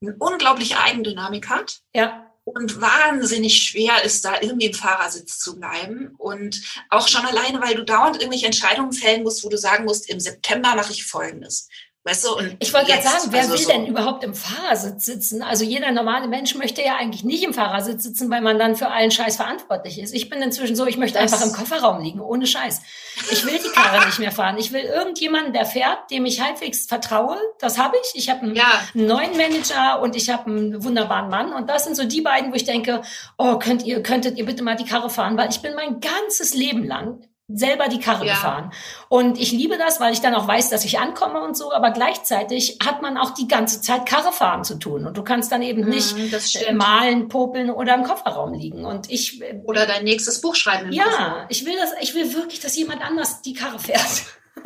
eine unglaubliche Eigendynamik hat. Ja. Und wahnsinnig schwer ist, da irgendwie im Fahrersitz zu bleiben. Und auch schon alleine, weil du dauernd irgendwelche Entscheidungen fällen musst, wo du sagen musst, im September mache ich Folgendes. Weißt du, und ich wollte gerade sagen, wer also will so denn überhaupt im Fahrersitz sitzen? Also jeder normale Mensch möchte ja eigentlich nicht im Fahrersitz sitzen, weil man dann für allen Scheiß verantwortlich ist. Ich bin inzwischen so, ich möchte das einfach im Kofferraum liegen, ohne Scheiß. Ich will die Karre nicht mehr fahren. Ich will irgendjemanden, der fährt, dem ich halbwegs vertraue. Das habe ich. Ich habe einen, ja. einen, neuen Manager und ich habe einen wunderbaren Mann. Und das sind so die beiden, wo ich denke, oh, könnt ihr, könntet ihr bitte mal die Karre fahren? Weil ich bin mein ganzes Leben lang selber die Karre ja. gefahren. Und ich liebe das, weil ich dann auch weiß, dass ich ankomme und so, aber gleichzeitig hat man auch die ganze Zeit Karre fahren zu tun. Und du kannst dann eben mhm, nicht mm, malen, popeln oder im Kofferraum liegen. Und ich. Äh, oder dein nächstes Buch schreiben. Ja, Kofferraum. ich will das, ich will wirklich, dass jemand anders die Karre fährt.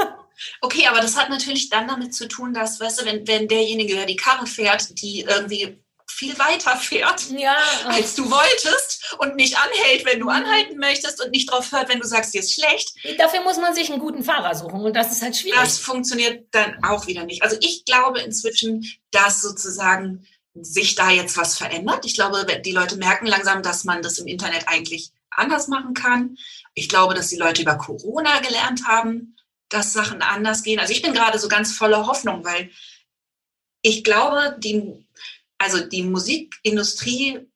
Okay, aber das hat natürlich dann damit zu tun, dass, weißt du, wenn, wenn derjenige, der die Karre fährt, die irgendwie viel weiter fährt, ja. als du wolltest und nicht anhält, wenn du mhm. anhalten möchtest und nicht drauf hört, wenn du sagst, dir ist schlecht. Dafür muss man sich einen guten Fahrer suchen und das ist halt schwierig. Das funktioniert dann auch wieder nicht. Also ich glaube inzwischen, dass sozusagen sich da jetzt was verändert. Ich glaube, die Leute merken langsam, dass man das im Internet eigentlich anders machen kann. Ich glaube, dass die Leute über Corona gelernt haben, dass Sachen anders gehen. Also ich bin gerade so ganz voller Hoffnung, weil ich glaube, die also die Musikindustrie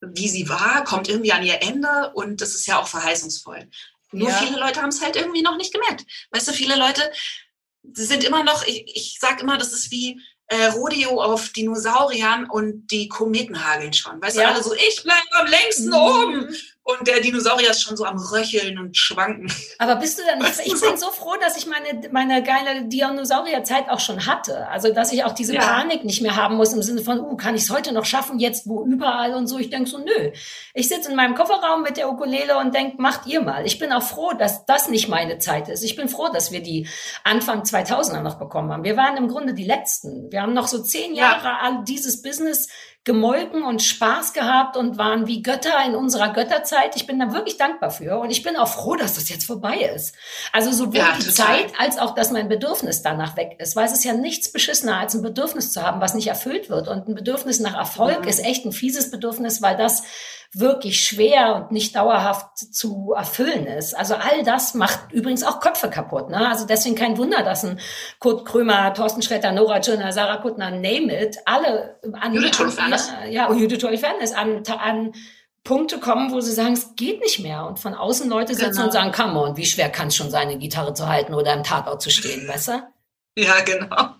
wie sie war, kommt irgendwie an ihr Ende und das ist ja auch verheißungsvoll. Nur Ja. viele Leute haben es halt irgendwie noch nicht gemerkt. Weißt du, viele Leute sind immer noch, ich, ich sag immer, das ist wie äh, Rodeo auf Dinosauriern und die Kometen hageln schon. Weißt Ja. du, alle so, ich bleibe am längsten Mhm. oben. Und der Dinosaurier ist schon so am Röcheln und Schwanken. Aber bist du dann, Weißt ich so? bin so froh, dass ich meine, meine geile Dinosaurierzeit auch schon hatte. Also, dass ich auch diese Ja. Panik nicht mehr haben muss im Sinne von, uh, kann ich es heute noch schaffen, jetzt wo überall und so. Ich denk so, nö. Ich sitze in meinem Kofferraum mit der Ukulele und denk, macht ihr mal. Ich bin auch froh, dass das nicht meine Zeit ist. Ich bin froh, dass wir die Anfang 2000er noch bekommen haben. Wir waren im Grunde die Letzten. Wir haben noch so zehn Ja. Jahre all dieses Business gemolken und Spaß gehabt und waren wie Götter in unserer Götterzeit. Ich bin da wirklich dankbar für und ich bin auch froh, dass das jetzt vorbei ist. Also sowohl Ja, die. Zeit als auch, dass mein Bedürfnis danach weg ist, weil es ist ja nichts beschissener als ein Bedürfnis zu haben, was nicht erfüllt wird und ein Bedürfnis nach Erfolg Mhm. ist echt ein fieses Bedürfnis, weil das wirklich schwer und nicht dauerhaft zu erfüllen ist. Also all das macht übrigens auch Köpfe kaputt. Ne? Also deswegen kein Wunder, dass ein Kurt Krömer, Thorsten Schretter, Nora Tschirner, Sarah Kuttner, name it, alle an, Judith an Holofernes. ja, Judith Holofernes an, an Punkte kommen, wo sie sagen, es geht nicht mehr. Und von außen Leute sitzen Genau. und sagen, come on, wie schwer kann es schon sein, eine Gitarre zu halten oder im Tatort zu stehen, weißt du? Ja, genau.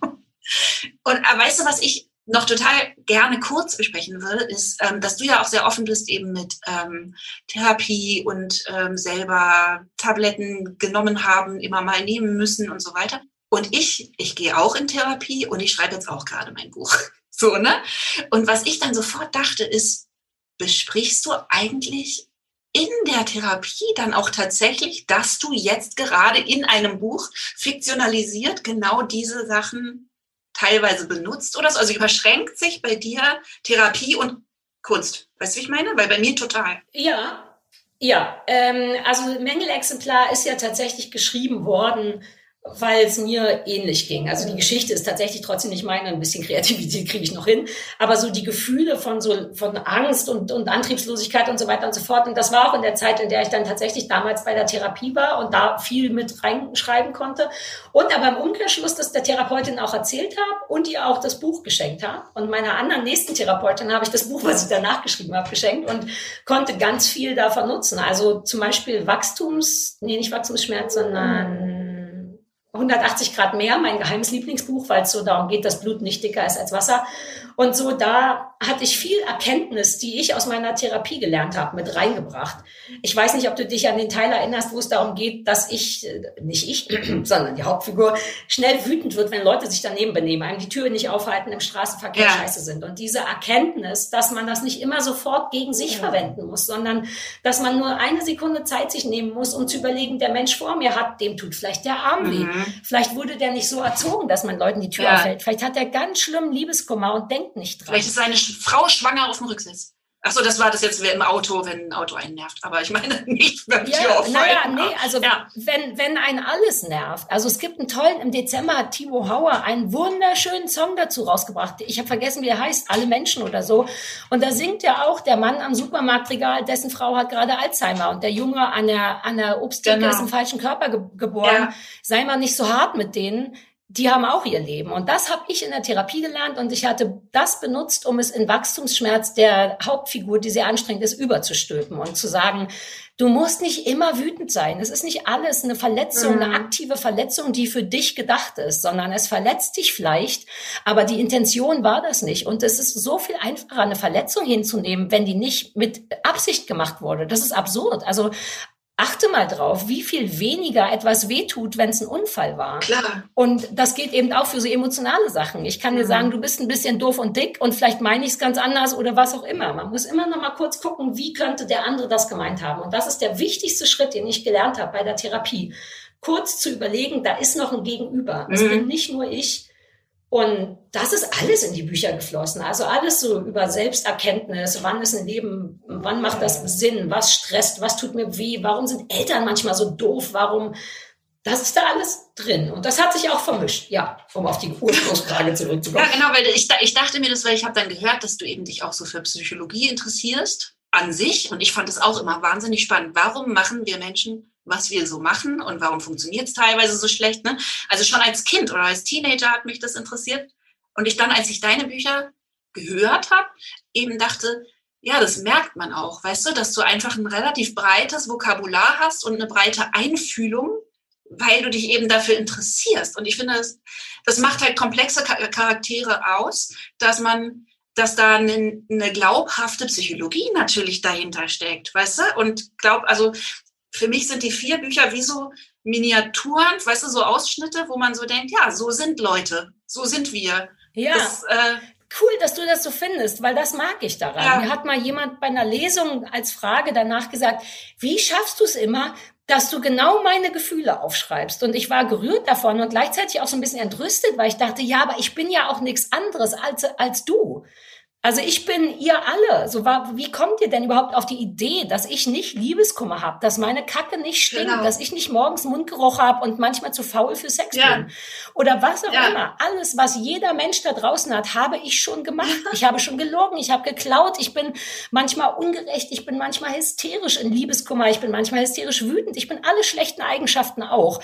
Und äh, weißt du, was ich noch total gerne kurz besprechen würde, ist, ähm, dass du ja auch sehr offen bist eben mit ähm, Therapie und ähm, selber Tabletten genommen haben, immer mal nehmen müssen und so weiter. Und ich, ich gehe auch in Therapie und ich schreibe jetzt auch gerade mein Buch. So, ne? Und was ich dann sofort dachte, ist, besprichst du eigentlich in der Therapie dann auch tatsächlich, dass du jetzt gerade in einem Buch fiktionalisiert genau diese Sachen teilweise benutzt oder so? Also überschränkt sich bei dir Therapie und Kunst? Weißt du, wie ich meine? Weil bei mir total. Ja, ja. Ähm, also Mängelexemplar ist ja tatsächlich geschrieben worden, weil es mir ähnlich ging. Also die Geschichte ist tatsächlich trotzdem nicht meine, ein bisschen Kreativität kriege ich noch hin, aber so die Gefühle von so von Angst und, und Antriebslosigkeit und so weiter und so fort. Und das war auch in der Zeit, in der ich dann tatsächlich damals bei der Therapie war und da viel mit reinschreiben konnte. Und aber im Umkehrschluss, dass der Therapeutin auch erzählt habe und ihr auch das Buch geschenkt habe. Und meiner anderen nächsten Therapeutin habe ich das Buch, was ich danach geschrieben habe, geschenkt und konnte ganz viel davon nutzen. Also zum Beispiel Wachstums, nee, nicht Wachstumsschmerz, sondern 180 Grad mehr, mein geheimes Lieblingsbuch, weil es so darum geht, dass Blut nicht dicker ist als Wasser. Und so da hatte ich viel Erkenntnis, die ich aus meiner Therapie gelernt habe, mit reingebracht. Ich weiß nicht, ob du dich an den Teil erinnerst, wo es darum geht, dass ich, äh, nicht ich, sondern die Hauptfigur, schnell wütend wird, wenn Leute sich daneben benehmen, einem die Tür nicht aufhalten, im Straßenverkehr Ja. scheiße sind. Und diese Erkenntnis, dass man das nicht immer sofort gegen sich verwenden muss, sondern dass man nur eine Sekunde Zeit sich nehmen muss, um zu überlegen, der Mensch vor mir hat, dem tut vielleicht der Arm weh. Mhm. Vielleicht wurde der nicht so erzogen, dass man Leuten die Tür Ja. aufhält. Vielleicht hat er ganz schlimmen Liebeskummer und denkt nicht dran. Vielleicht ist seine Frau schwanger auf dem Rücksitz. Ach so, das war das jetzt im Auto, wenn ein Auto einen nervt. Aber ich meine nicht beim Ja, Türaufhalten. naja, nee, also Ja. wenn, wenn einen alles nervt. Also es gibt einen tollen, im Dezember hat Timo Hauer einen wunderschönen Song dazu rausgebracht. Ich habe vergessen, wie er heißt, Alle Menschen oder so. Und da singt ja auch der Mann am Supermarktregal, dessen Frau hat gerade Alzheimer und der Junge an der, an der Obsttheke Genau. ist im falschen Körper ge geboren. Ja. Sei mal nicht so hart mit denen. Die haben auch ihr Leben. Und das habe ich in der Therapie gelernt und ich hatte das benutzt, um es in Wachstumsschmerz der Hauptfigur, die sehr anstrengend ist, überzustülpen und zu sagen, du musst nicht immer wütend sein. Es ist nicht alles eine Verletzung, Mhm. eine aktive Verletzung, die für dich gedacht ist, sondern es verletzt dich vielleicht, aber die Intention war das nicht. Und es ist so viel einfacher, eine Verletzung hinzunehmen, wenn die nicht mit Absicht gemacht wurde. Das ist absurd. Also achte mal drauf, wie viel weniger etwas wehtut, wenn es ein Unfall war. Klar. Und das geht eben auch für so emotionale Sachen. Ich kann dir sagen, du bist ein bisschen doof und dick und vielleicht meine ich es ganz anders oder was auch immer. Man muss immer noch mal kurz gucken, wie könnte der andere das gemeint haben. Und das ist der wichtigste Schritt, den ich gelernt habe bei der Therapie. Kurz zu überlegen, da ist noch ein Gegenüber. Es Mhm. bin nicht nur ich. Und das ist alles in die Bücher geflossen. Also alles so über Selbsterkenntnis. Wann ist ein Leben? Wann macht das Sinn? Was stresst? Was tut mir weh? Warum sind Eltern manchmal so doof? Warum? Das ist da alles drin. Und das hat sich auch vermischt. Ja, um auf die Ursprungsfrage zurückzukommen. Ja, genau, weil ich, ich dachte mir das, weil ich habe dann gehört, dass du eben dich auch so für Psychologie interessierst an sich. Und ich fand es auch immer wahnsinnig spannend. Warum machen wir Menschen, was wir so machen und warum funktioniert es teilweise so schlecht? Ne? Also schon als Kind oder als Teenager hat mich das interessiert. Und ich dann, als ich deine Bücher gehört habe, eben dachte, ja, das merkt man auch, weißt du, dass du einfach ein relativ breites Vokabular hast und eine breite Einfühlung, weil du dich eben dafür interessierst. Und ich finde, das, das macht halt komplexe Charaktere aus, dass man, dass da eine, eine glaubhafte Psychologie natürlich dahinter steckt, weißt du? Und glaub, also für mich sind die vier Bücher wie so Miniaturen, weißt du, so Ausschnitte, wo man so denkt, ja, so sind Leute, so sind wir. Ja. Das, äh, Cool, dass du das so findest, weil das mag ich daran. Ja. Mir hat mal jemand bei einer Lesung als Frage danach gesagt, wie schaffst du es immer, dass du genau meine Gefühle aufschreibst. Und ich war gerührt davon und gleichzeitig auch so ein bisschen entrüstet, weil ich dachte, ja, aber ich bin ja auch nichts anderes als, als du. Also ich bin ihr alle. So war, wie kommt ihr denn überhaupt auf die Idee, dass ich nicht Liebeskummer habe, dass meine Kacke nicht stinkt, genau. dass ich nicht morgens Mundgeruch habe und manchmal zu faul für Sex ja. bin? Oder was auch ja. immer. Alles, was jeder Mensch da draußen hat, habe ich schon gemacht. Ich habe schon gelogen, ich habe geklaut, ich bin manchmal ungerecht, ich bin manchmal hysterisch in Liebeskummer, ich bin manchmal hysterisch wütend, ich bin alle schlechten Eigenschaften auch.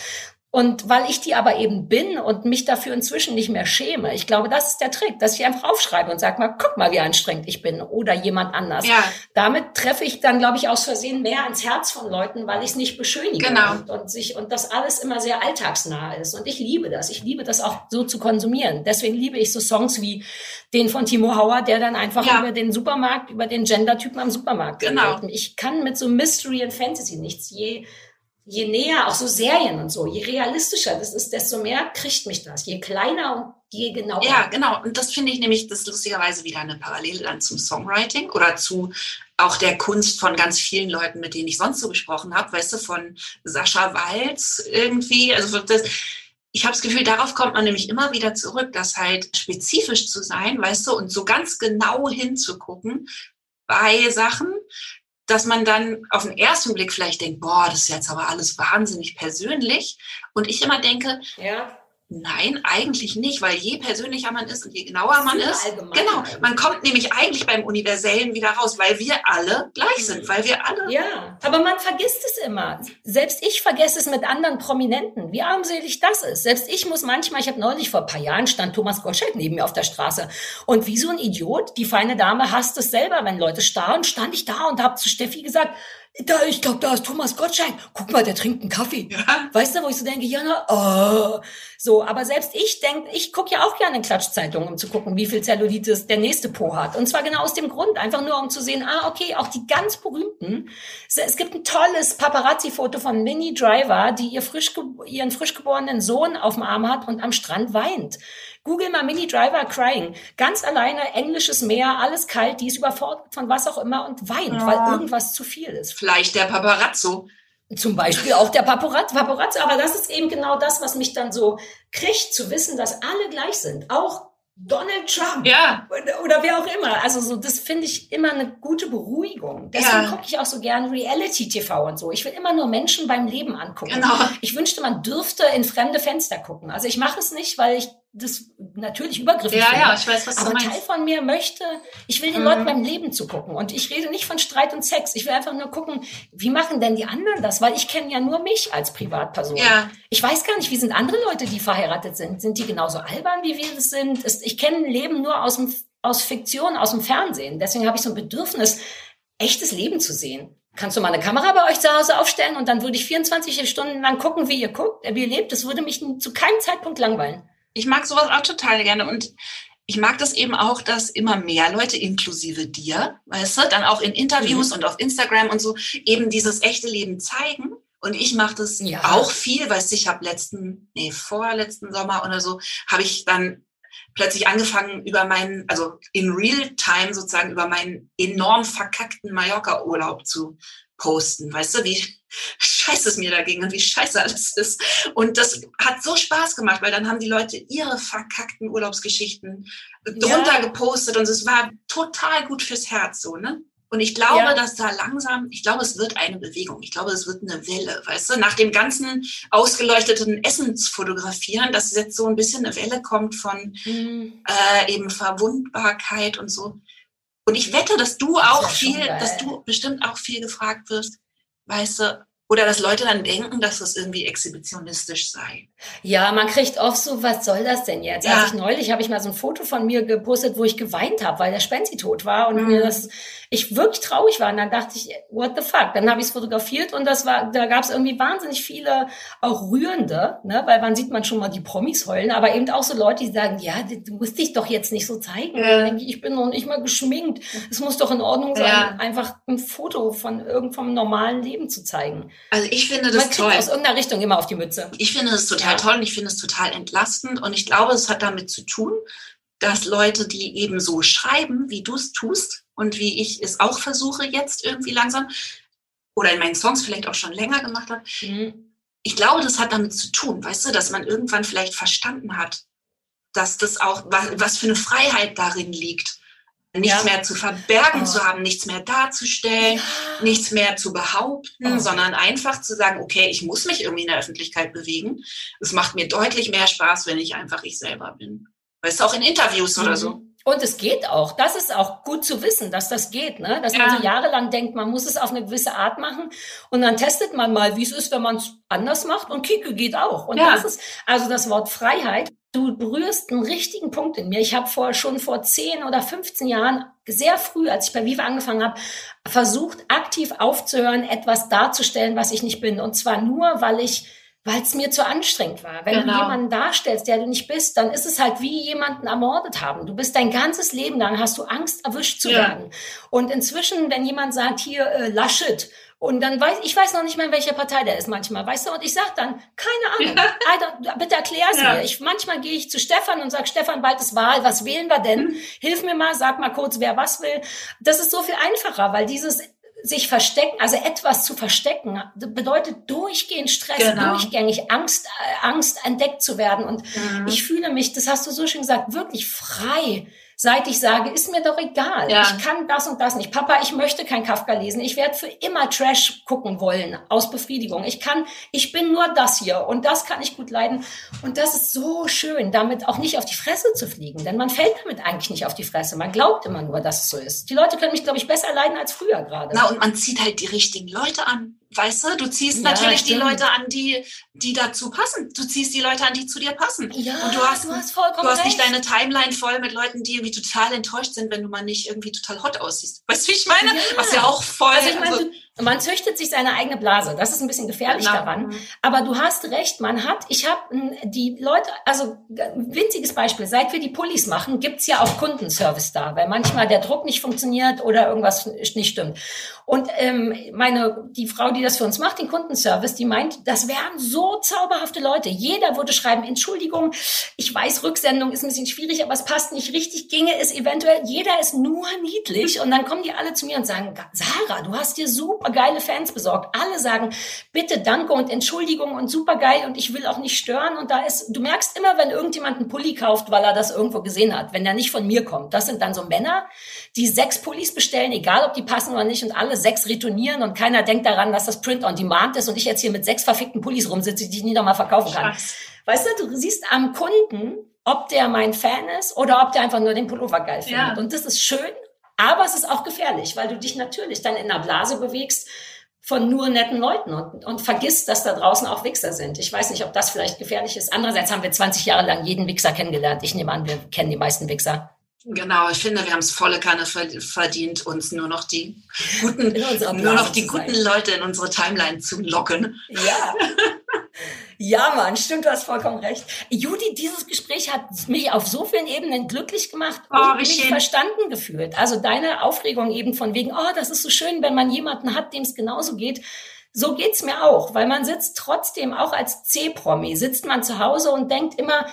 Und weil ich die aber eben bin und mich dafür inzwischen nicht mehr schäme, ich glaube, das ist der Trick, dass ich einfach aufschreibe und sage mal, guck mal, wie anstrengend ich bin oder jemand anders. Ja. Damit treffe ich dann, glaube ich, aus Versehen mehr ans Herz von Leuten, weil ich es nicht beschönige genau. und, und, sich, und das alles immer sehr alltagsnah ist. Und ich liebe das. Ich liebe das auch so zu konsumieren. Deswegen liebe ich so Songs wie den von Timo Hauer, der dann einfach ja. über den Supermarkt, über den Gendertypen am Supermarkt genau. Redet. Ich kann mit so Mystery und Fantasy nichts. Je je näher, auch so Serien und so, je realistischer das ist, desto mehr kriegt mich das. Je kleiner und je genauer. Ja, genau. Und das finde ich nämlich, das lustigerweise wieder eine Parallele dann zum Songwriting oder zu auch der Kunst von ganz vielen Leuten, mit denen ich sonst so gesprochen habe, weißt du, von Sascha Walz irgendwie. Also das, ich habe das Gefühl, darauf kommt man nämlich immer wieder zurück, das halt spezifisch zu sein, weißt du, und so ganz genau hinzugucken bei Sachen, dass man dann auf den ersten Blick vielleicht denkt, boah, das ist jetzt aber alles wahnsinnig persönlich. Und ich immer denke, ja. Nein, eigentlich nicht, weil je persönlicher man ist und je genauer man ist, genau, man kommt nämlich eigentlich beim Universellen wieder raus, weil wir alle gleich sind, weil wir alle. Ja, aber man vergisst es immer. Selbst ich vergesse es mit anderen Prominenten, wie armselig das ist. Selbst ich muss manchmal, ich habe neulich vor ein paar Jahren stand Thomas Gottschalk neben mir auf der Straße und wie so ein Idiot, die feine Dame hasst es selber, wenn Leute starren, stand ich da und habe zu Steffi gesagt, da, ich glaube, da ist Thomas Gottschalk. Guck mal, der trinkt einen Kaffee. Ja. Weißt du, wo ich so denke, ja, na, oh. so, aber selbst ich denke, ich gucke ja auch gerne in Klatschzeitungen, um zu gucken, wie viel Zellulitis der nächste Po hat. Und zwar genau aus dem Grund, einfach nur um zu sehen, ah, okay, auch die ganz berühmten. Es gibt ein tolles Paparazzi-Foto von Minnie Driver, die ihr frisch, ihren frisch geborenen Sohn auf dem Arm hat und am Strand weint. Google mal Mini Driver Crying. Ganz alleine, englisches Meer, alles kalt, die ist überfordert von was auch immer und weint, ja. weil irgendwas zu viel ist. Vielleicht der Paparazzo. Zum Beispiel auch der Paparazzo, Paparazzo. Aber das ist eben genau das, was mich dann so kriegt, zu wissen, dass alle gleich sind. Auch Donald Trump ja. oder, oder wer auch immer. Also so, das finde ich immer eine gute Beruhigung. Deswegen ja. gucke ich auch so gern Reality-TV und so. Ich will immer nur Menschen beim Leben angucken. Genau. Ich wünschte, man dürfte in fremde Fenster gucken. Also ich mache es nicht, weil ich das natürlich übergriffig ja, Ja, ich weiß, was Aber du meinst. Teil von mir möchte, ich will den mhm. Leuten beim Leben zugucken. Und ich rede nicht von Streit und Sex. Ich will einfach nur gucken, wie machen denn die anderen das? Weil ich kenne ja nur mich als Privatperson. Ja. Ich weiß gar nicht, wie sind andere Leute, die verheiratet sind? Sind die genauso albern, wie wir es sind? Ich kenne Leben nur aus, dem, aus Fiktion, aus dem Fernsehen. Deswegen habe ich so ein Bedürfnis, echtes Leben zu sehen. Kannst du mal eine Kamera bei euch zu Hause aufstellen und dann würde ich 24 Stunden lang gucken, wie ihr guckt, wie ihr lebt. Das würde mich zu keinem Zeitpunkt langweilen ich mag sowas auch total gerne und ich mag das eben auch, dass immer mehr Leute, inklusive dir, weißt du, dann auch in Interviews mhm. und auf Instagram und so eben dieses echte Leben zeigen. Und ich mache das ja. auch viel, weißt du, ich habe letzten, nee, vorletzten Sommer oder so, habe ich dann plötzlich angefangen, über meinen, also in Real-Time sozusagen, über meinen enorm verkackten Mallorca-Urlaub zu posten. Weißt du, wie scheiße es mir da ging und wie scheiße alles ist. Und das hat so Spaß gemacht, weil dann haben die Leute ihre verkackten Urlaubsgeschichten drunter ja. gepostet und es war total gut fürs Herz so, ne? Und ich glaube, ja. dass da langsam, ich glaube, es wird eine Bewegung. Ich glaube, es wird eine Welle, weißt du? Nach dem ganzen ausgeleuchteten Essensfotografieren, dass jetzt so ein bisschen eine Welle kommt von mhm. äh, eben Verwundbarkeit und so. Und ich wette, dass du auch viel, dass du bestimmt auch viel gefragt wirst. Weißt du, Oder dass Leute dann denken, dass das irgendwie exhibitionistisch sei. Ja, man kriegt oft so, was soll das denn jetzt? Ja. Also ich neulich habe ich mal so ein Foto von mir gepostet, wo ich geweint habe, weil der Spenzi tot war und mhm. mir das, ich wirklich traurig war. Und dann dachte ich, what the fuck? Dann habe ich es fotografiert und das war, da gab es irgendwie wahnsinnig viele auch rührende, ne? weil man sieht man schon mal die Promis heulen, aber eben auch so Leute, die sagen, ja, du musst dich doch jetzt nicht so zeigen. Ja. Ich, ich, bin noch nicht mal geschminkt. Es muss doch in Ordnung sein, ja. einfach ein Foto von irgendeinem normalen Leben zu zeigen. Also ich finde das Man toll. aus irgendeiner Richtung immer auf die Mütze. Ich finde es total ja. toll und ich finde es total entlastend und ich glaube, es hat damit zu tun, dass Leute, die eben so schreiben, wie du es tust und wie ich es auch versuche jetzt irgendwie langsam oder in meinen Songs vielleicht auch schon länger gemacht habe, mhm. ich glaube, das hat damit zu tun, weißt du, dass man irgendwann vielleicht verstanden hat, dass das auch, was, was für eine Freiheit darin liegt nichts ja. mehr zu verbergen oh. zu haben, nichts mehr darzustellen, ja. nichts mehr zu behaupten, oh. sondern einfach zu sagen, okay, ich muss mich irgendwie in der Öffentlichkeit bewegen. Es macht mir deutlich mehr Spaß, wenn ich einfach ich selber bin. Weißt du, auch in Interviews mhm. oder so. Und es geht auch. Das ist auch gut zu wissen, dass das geht, ne? Dass ja. man so jahrelang denkt, man muss es auf eine gewisse Art machen. Und dann testet man mal, wie es ist, wenn man es anders macht. Und Kike geht auch. Und ja. das ist, also das Wort Freiheit Du berührst einen richtigen Punkt in mir. Ich habe vor schon vor 10 oder 15 Jahren sehr früh, als ich bei Viva angefangen habe, versucht, aktiv aufzuhören, etwas darzustellen, was ich nicht bin. Und zwar nur, weil ich weil es mir zu anstrengend war. Wenn genau. du jemanden darstellst, der du nicht bist, dann ist es halt wie jemanden ermordet haben. Du bist dein ganzes Leben lang, hast du Angst, erwischt zu ja. werden. Und inzwischen, wenn jemand sagt, hier, äh, Laschet, und dann weiß ich weiß noch nicht mehr, in welcher Partei der ist manchmal, weißt du? Und ich sag dann, keine Ahnung, Alter, bitte erklär's ja. mir. Ich, manchmal gehe ich zu Stefan und sag, Stefan, bald ist Wahl, was wählen wir denn? Mhm. Hilf mir mal, sag mal kurz, wer was will. Das ist so viel einfacher, weil dieses sich verstecken, also etwas zu verstecken, bedeutet durchgehend Stress, genau. durchgängig Angst, äh, Angst entdeckt zu werden. Und mhm. ich fühle mich, das hast du so schön gesagt, wirklich frei seit ich sage, ist mir doch egal. Ja. Ich kann das und das nicht. Papa, ich möchte kein Kafka lesen. Ich werde für immer Trash gucken wollen aus Befriedigung. Ich kann, ich bin nur das hier und das kann ich gut leiden. Und das ist so schön, damit auch nicht auf die Fresse zu fliegen, denn man fällt damit eigentlich nicht auf die Fresse. Man glaubt immer nur, dass es so ist. Die Leute können mich, glaube ich, besser leiden als früher gerade. Na, und man zieht halt die richtigen Leute an. Weißt du, du ziehst ja, natürlich stimmt. die Leute an, die, die dazu passen. Du ziehst die Leute an, die zu dir passen. Ja, und du hast, du hast, du hast nicht deine Timeline voll mit Leuten, die irgendwie total enttäuscht sind, wenn du mal nicht irgendwie total hot aussiehst. Weißt du, wie ich meine? Ja. Was ja auch voll. Also ich meine, also, man züchtet sich seine eigene Blase. Das ist ein bisschen gefährlich genau. daran. Aber du hast recht, man hat, ich habe die Leute, also winziges Beispiel, seit wir die Pullis machen, gibt's ja auch Kundenservice da, weil manchmal der Druck nicht funktioniert oder irgendwas nicht stimmt. Und ähm, meine, die Frau, die das für uns macht, den Kundenservice, die meint, das wären so zauberhafte Leute. Jeder würde schreiben, Entschuldigung, ich weiß, Rücksendung ist ein bisschen schwierig, aber es passt nicht richtig, ginge es eventuell. Jeder ist nur niedlich und dann kommen die alle zu mir und sagen, Sarah, du hast dir super geile Fans besorgt. Alle sagen, bitte Danke und Entschuldigung und super geil und ich will auch nicht stören. Und da ist, du merkst immer, wenn irgendjemand einen Pulli kauft, weil er das irgendwo gesehen hat, wenn der nicht von mir kommt. Das sind dann so Männer, die sechs Pullis bestellen, egal ob die passen oder nicht und alle sechs retournieren und keiner denkt daran, dass das Print on Demand ist und ich jetzt hier mit sechs verfickten Pullis rumsitze, die ich nie noch mal verkaufen kann. Scheiß. Weißt du, du siehst am Kunden, ob der mein Fan ist oder ob der einfach nur den Pullover geil findet. Ja. Und das ist schön, aber es ist auch gefährlich, weil du dich natürlich dann in einer Blase bewegst von nur netten Leuten und, und vergisst, dass da draußen auch Wichser sind. Ich weiß nicht, ob das vielleicht gefährlich ist. Andererseits haben wir 20 Jahre lang jeden Wichser kennengelernt. Ich nehme an, wir kennen die meisten Wichser. Genau, ich finde, wir haben es volle Kanne verdient, uns nur noch die guten, nur noch die guten Leute in unsere Timeline zu locken. Ja. Ja, Mann, stimmt, du hast vollkommen recht. Judy, dieses Gespräch hat mich auf so vielen Ebenen glücklich gemacht oh, und mich schön. verstanden gefühlt. Also deine Aufregung eben von wegen, oh, das ist so schön, wenn man jemanden hat, dem es genauso geht. So geht's mir auch, weil man sitzt trotzdem auch als C-Promi, sitzt man zu Hause und denkt immer,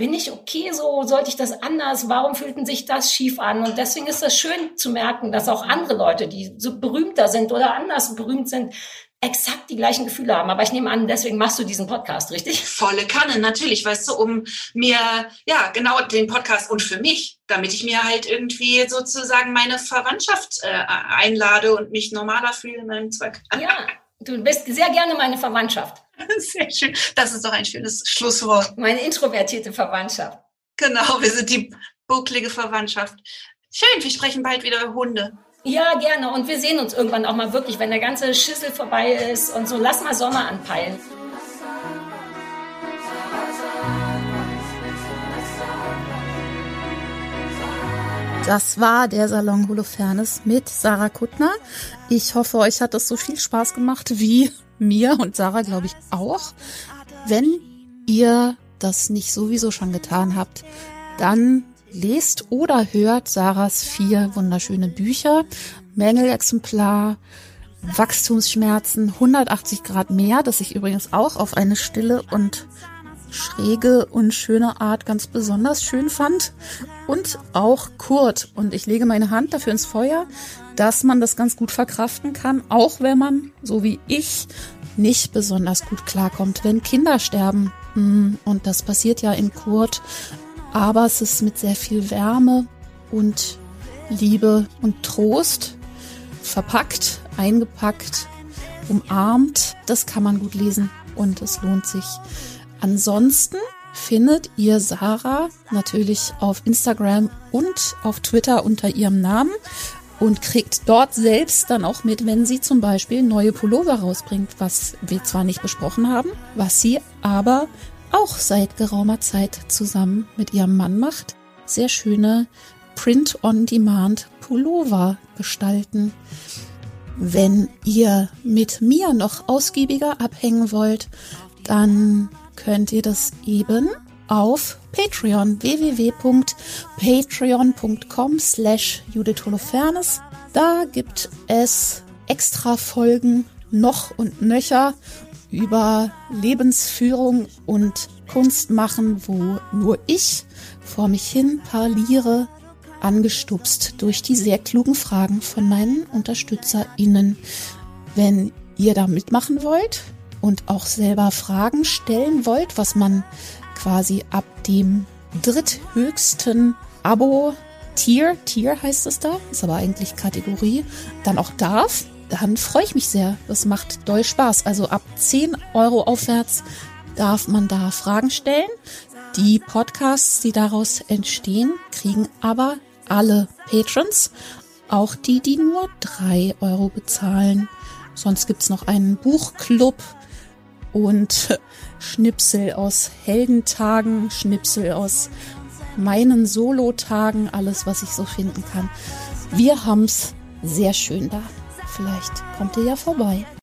bin ich okay so? Sollte ich das anders? Warum fühlten sich das schief an? Und deswegen ist das schön zu merken, dass auch andere Leute, die so berühmter sind oder anders berühmt sind, exakt die gleichen Gefühle haben. Aber ich nehme an, deswegen machst du diesen Podcast, richtig? Volle Kanne, natürlich, weißt du, um mir, ja, genau den Podcast und für mich, damit ich mir halt irgendwie sozusagen meine Verwandtschaft äh, einlade und mich normaler fühle in meinem Zweck. Ja, du bist sehr gerne meine Verwandtschaft. Sehr schön. Das ist doch ein schönes Schlusswort. Meine introvertierte Verwandtschaft. Genau, wir sind die bucklige Verwandtschaft. Schön, wir sprechen bald wieder über Hunde. Ja, gerne. Und wir sehen uns irgendwann auch mal wirklich, wenn der ganze Schüssel vorbei ist und so. Lass mal Sommer anpeilen. Das war der Salon Holofernes mit Sarah Kuttner. Ich hoffe, euch hat das so viel Spaß gemacht wie mir und Sarah, glaube ich, auch. Wenn ihr das nicht sowieso schon getan habt, dann lest oder hört Sarahs vier wunderschöne Bücher. Mängelexemplar, Wachstumsschmerzen, 180 Grad mehr, das ich übrigens auch auf eine stille und schräge und schöne Art ganz besonders schön fand. Und auch Kurt. Und ich lege meine Hand dafür ins Feuer, dass man das ganz gut verkraften kann, auch wenn man, so wie ich, nicht besonders gut klarkommt, wenn Kinder sterben. Hm, und das passiert ja in Kurt. Aber es ist mit sehr viel Wärme und Liebe und Trost verpackt, eingepackt, umarmt. Das kann man gut lesen und es lohnt sich. Ansonsten findet ihr Sarah natürlich auf Instagram und auf Twitter unter ihrem Namen und kriegt dort selbst dann auch mit, wenn sie zum Beispiel neue Pullover rausbringt, was wir zwar nicht besprochen haben, was sie aber auch seit geraumer Zeit zusammen mit ihrem Mann macht. Sehr schöne Print-on-Demand Pullover gestalten. Wenn ihr mit mir noch ausgiebiger abhängen wollt, dann könnt ihr das eben auf Patreon www.patreon.com slash Judith Holofernes. Da gibt es extra Folgen noch und nöcher über Lebensführung und Kunst machen, wo nur ich vor mich hin parliere, angestupst durch die sehr klugen Fragen von meinen UnterstützerInnen. Wenn ihr da mitmachen wollt und auch selber Fragen stellen wollt, was man quasi ab dem dritthöchsten Abo Tier, Tier heißt es da, ist aber eigentlich Kategorie, dann auch darf, dann freue ich mich sehr. Das macht doll Spaß. Also ab 10 Euro aufwärts darf man da Fragen stellen. Die Podcasts, die daraus entstehen, kriegen aber alle Patrons, auch die, die nur 3 Euro bezahlen. Sonst gibt's noch einen Buchclub und Schnipsel aus Heldentagen, Schnipsel aus meinen Solotagen, alles, was ich so finden kann. Wir haben's sehr schön da. Vielleicht kommt ihr ja vorbei.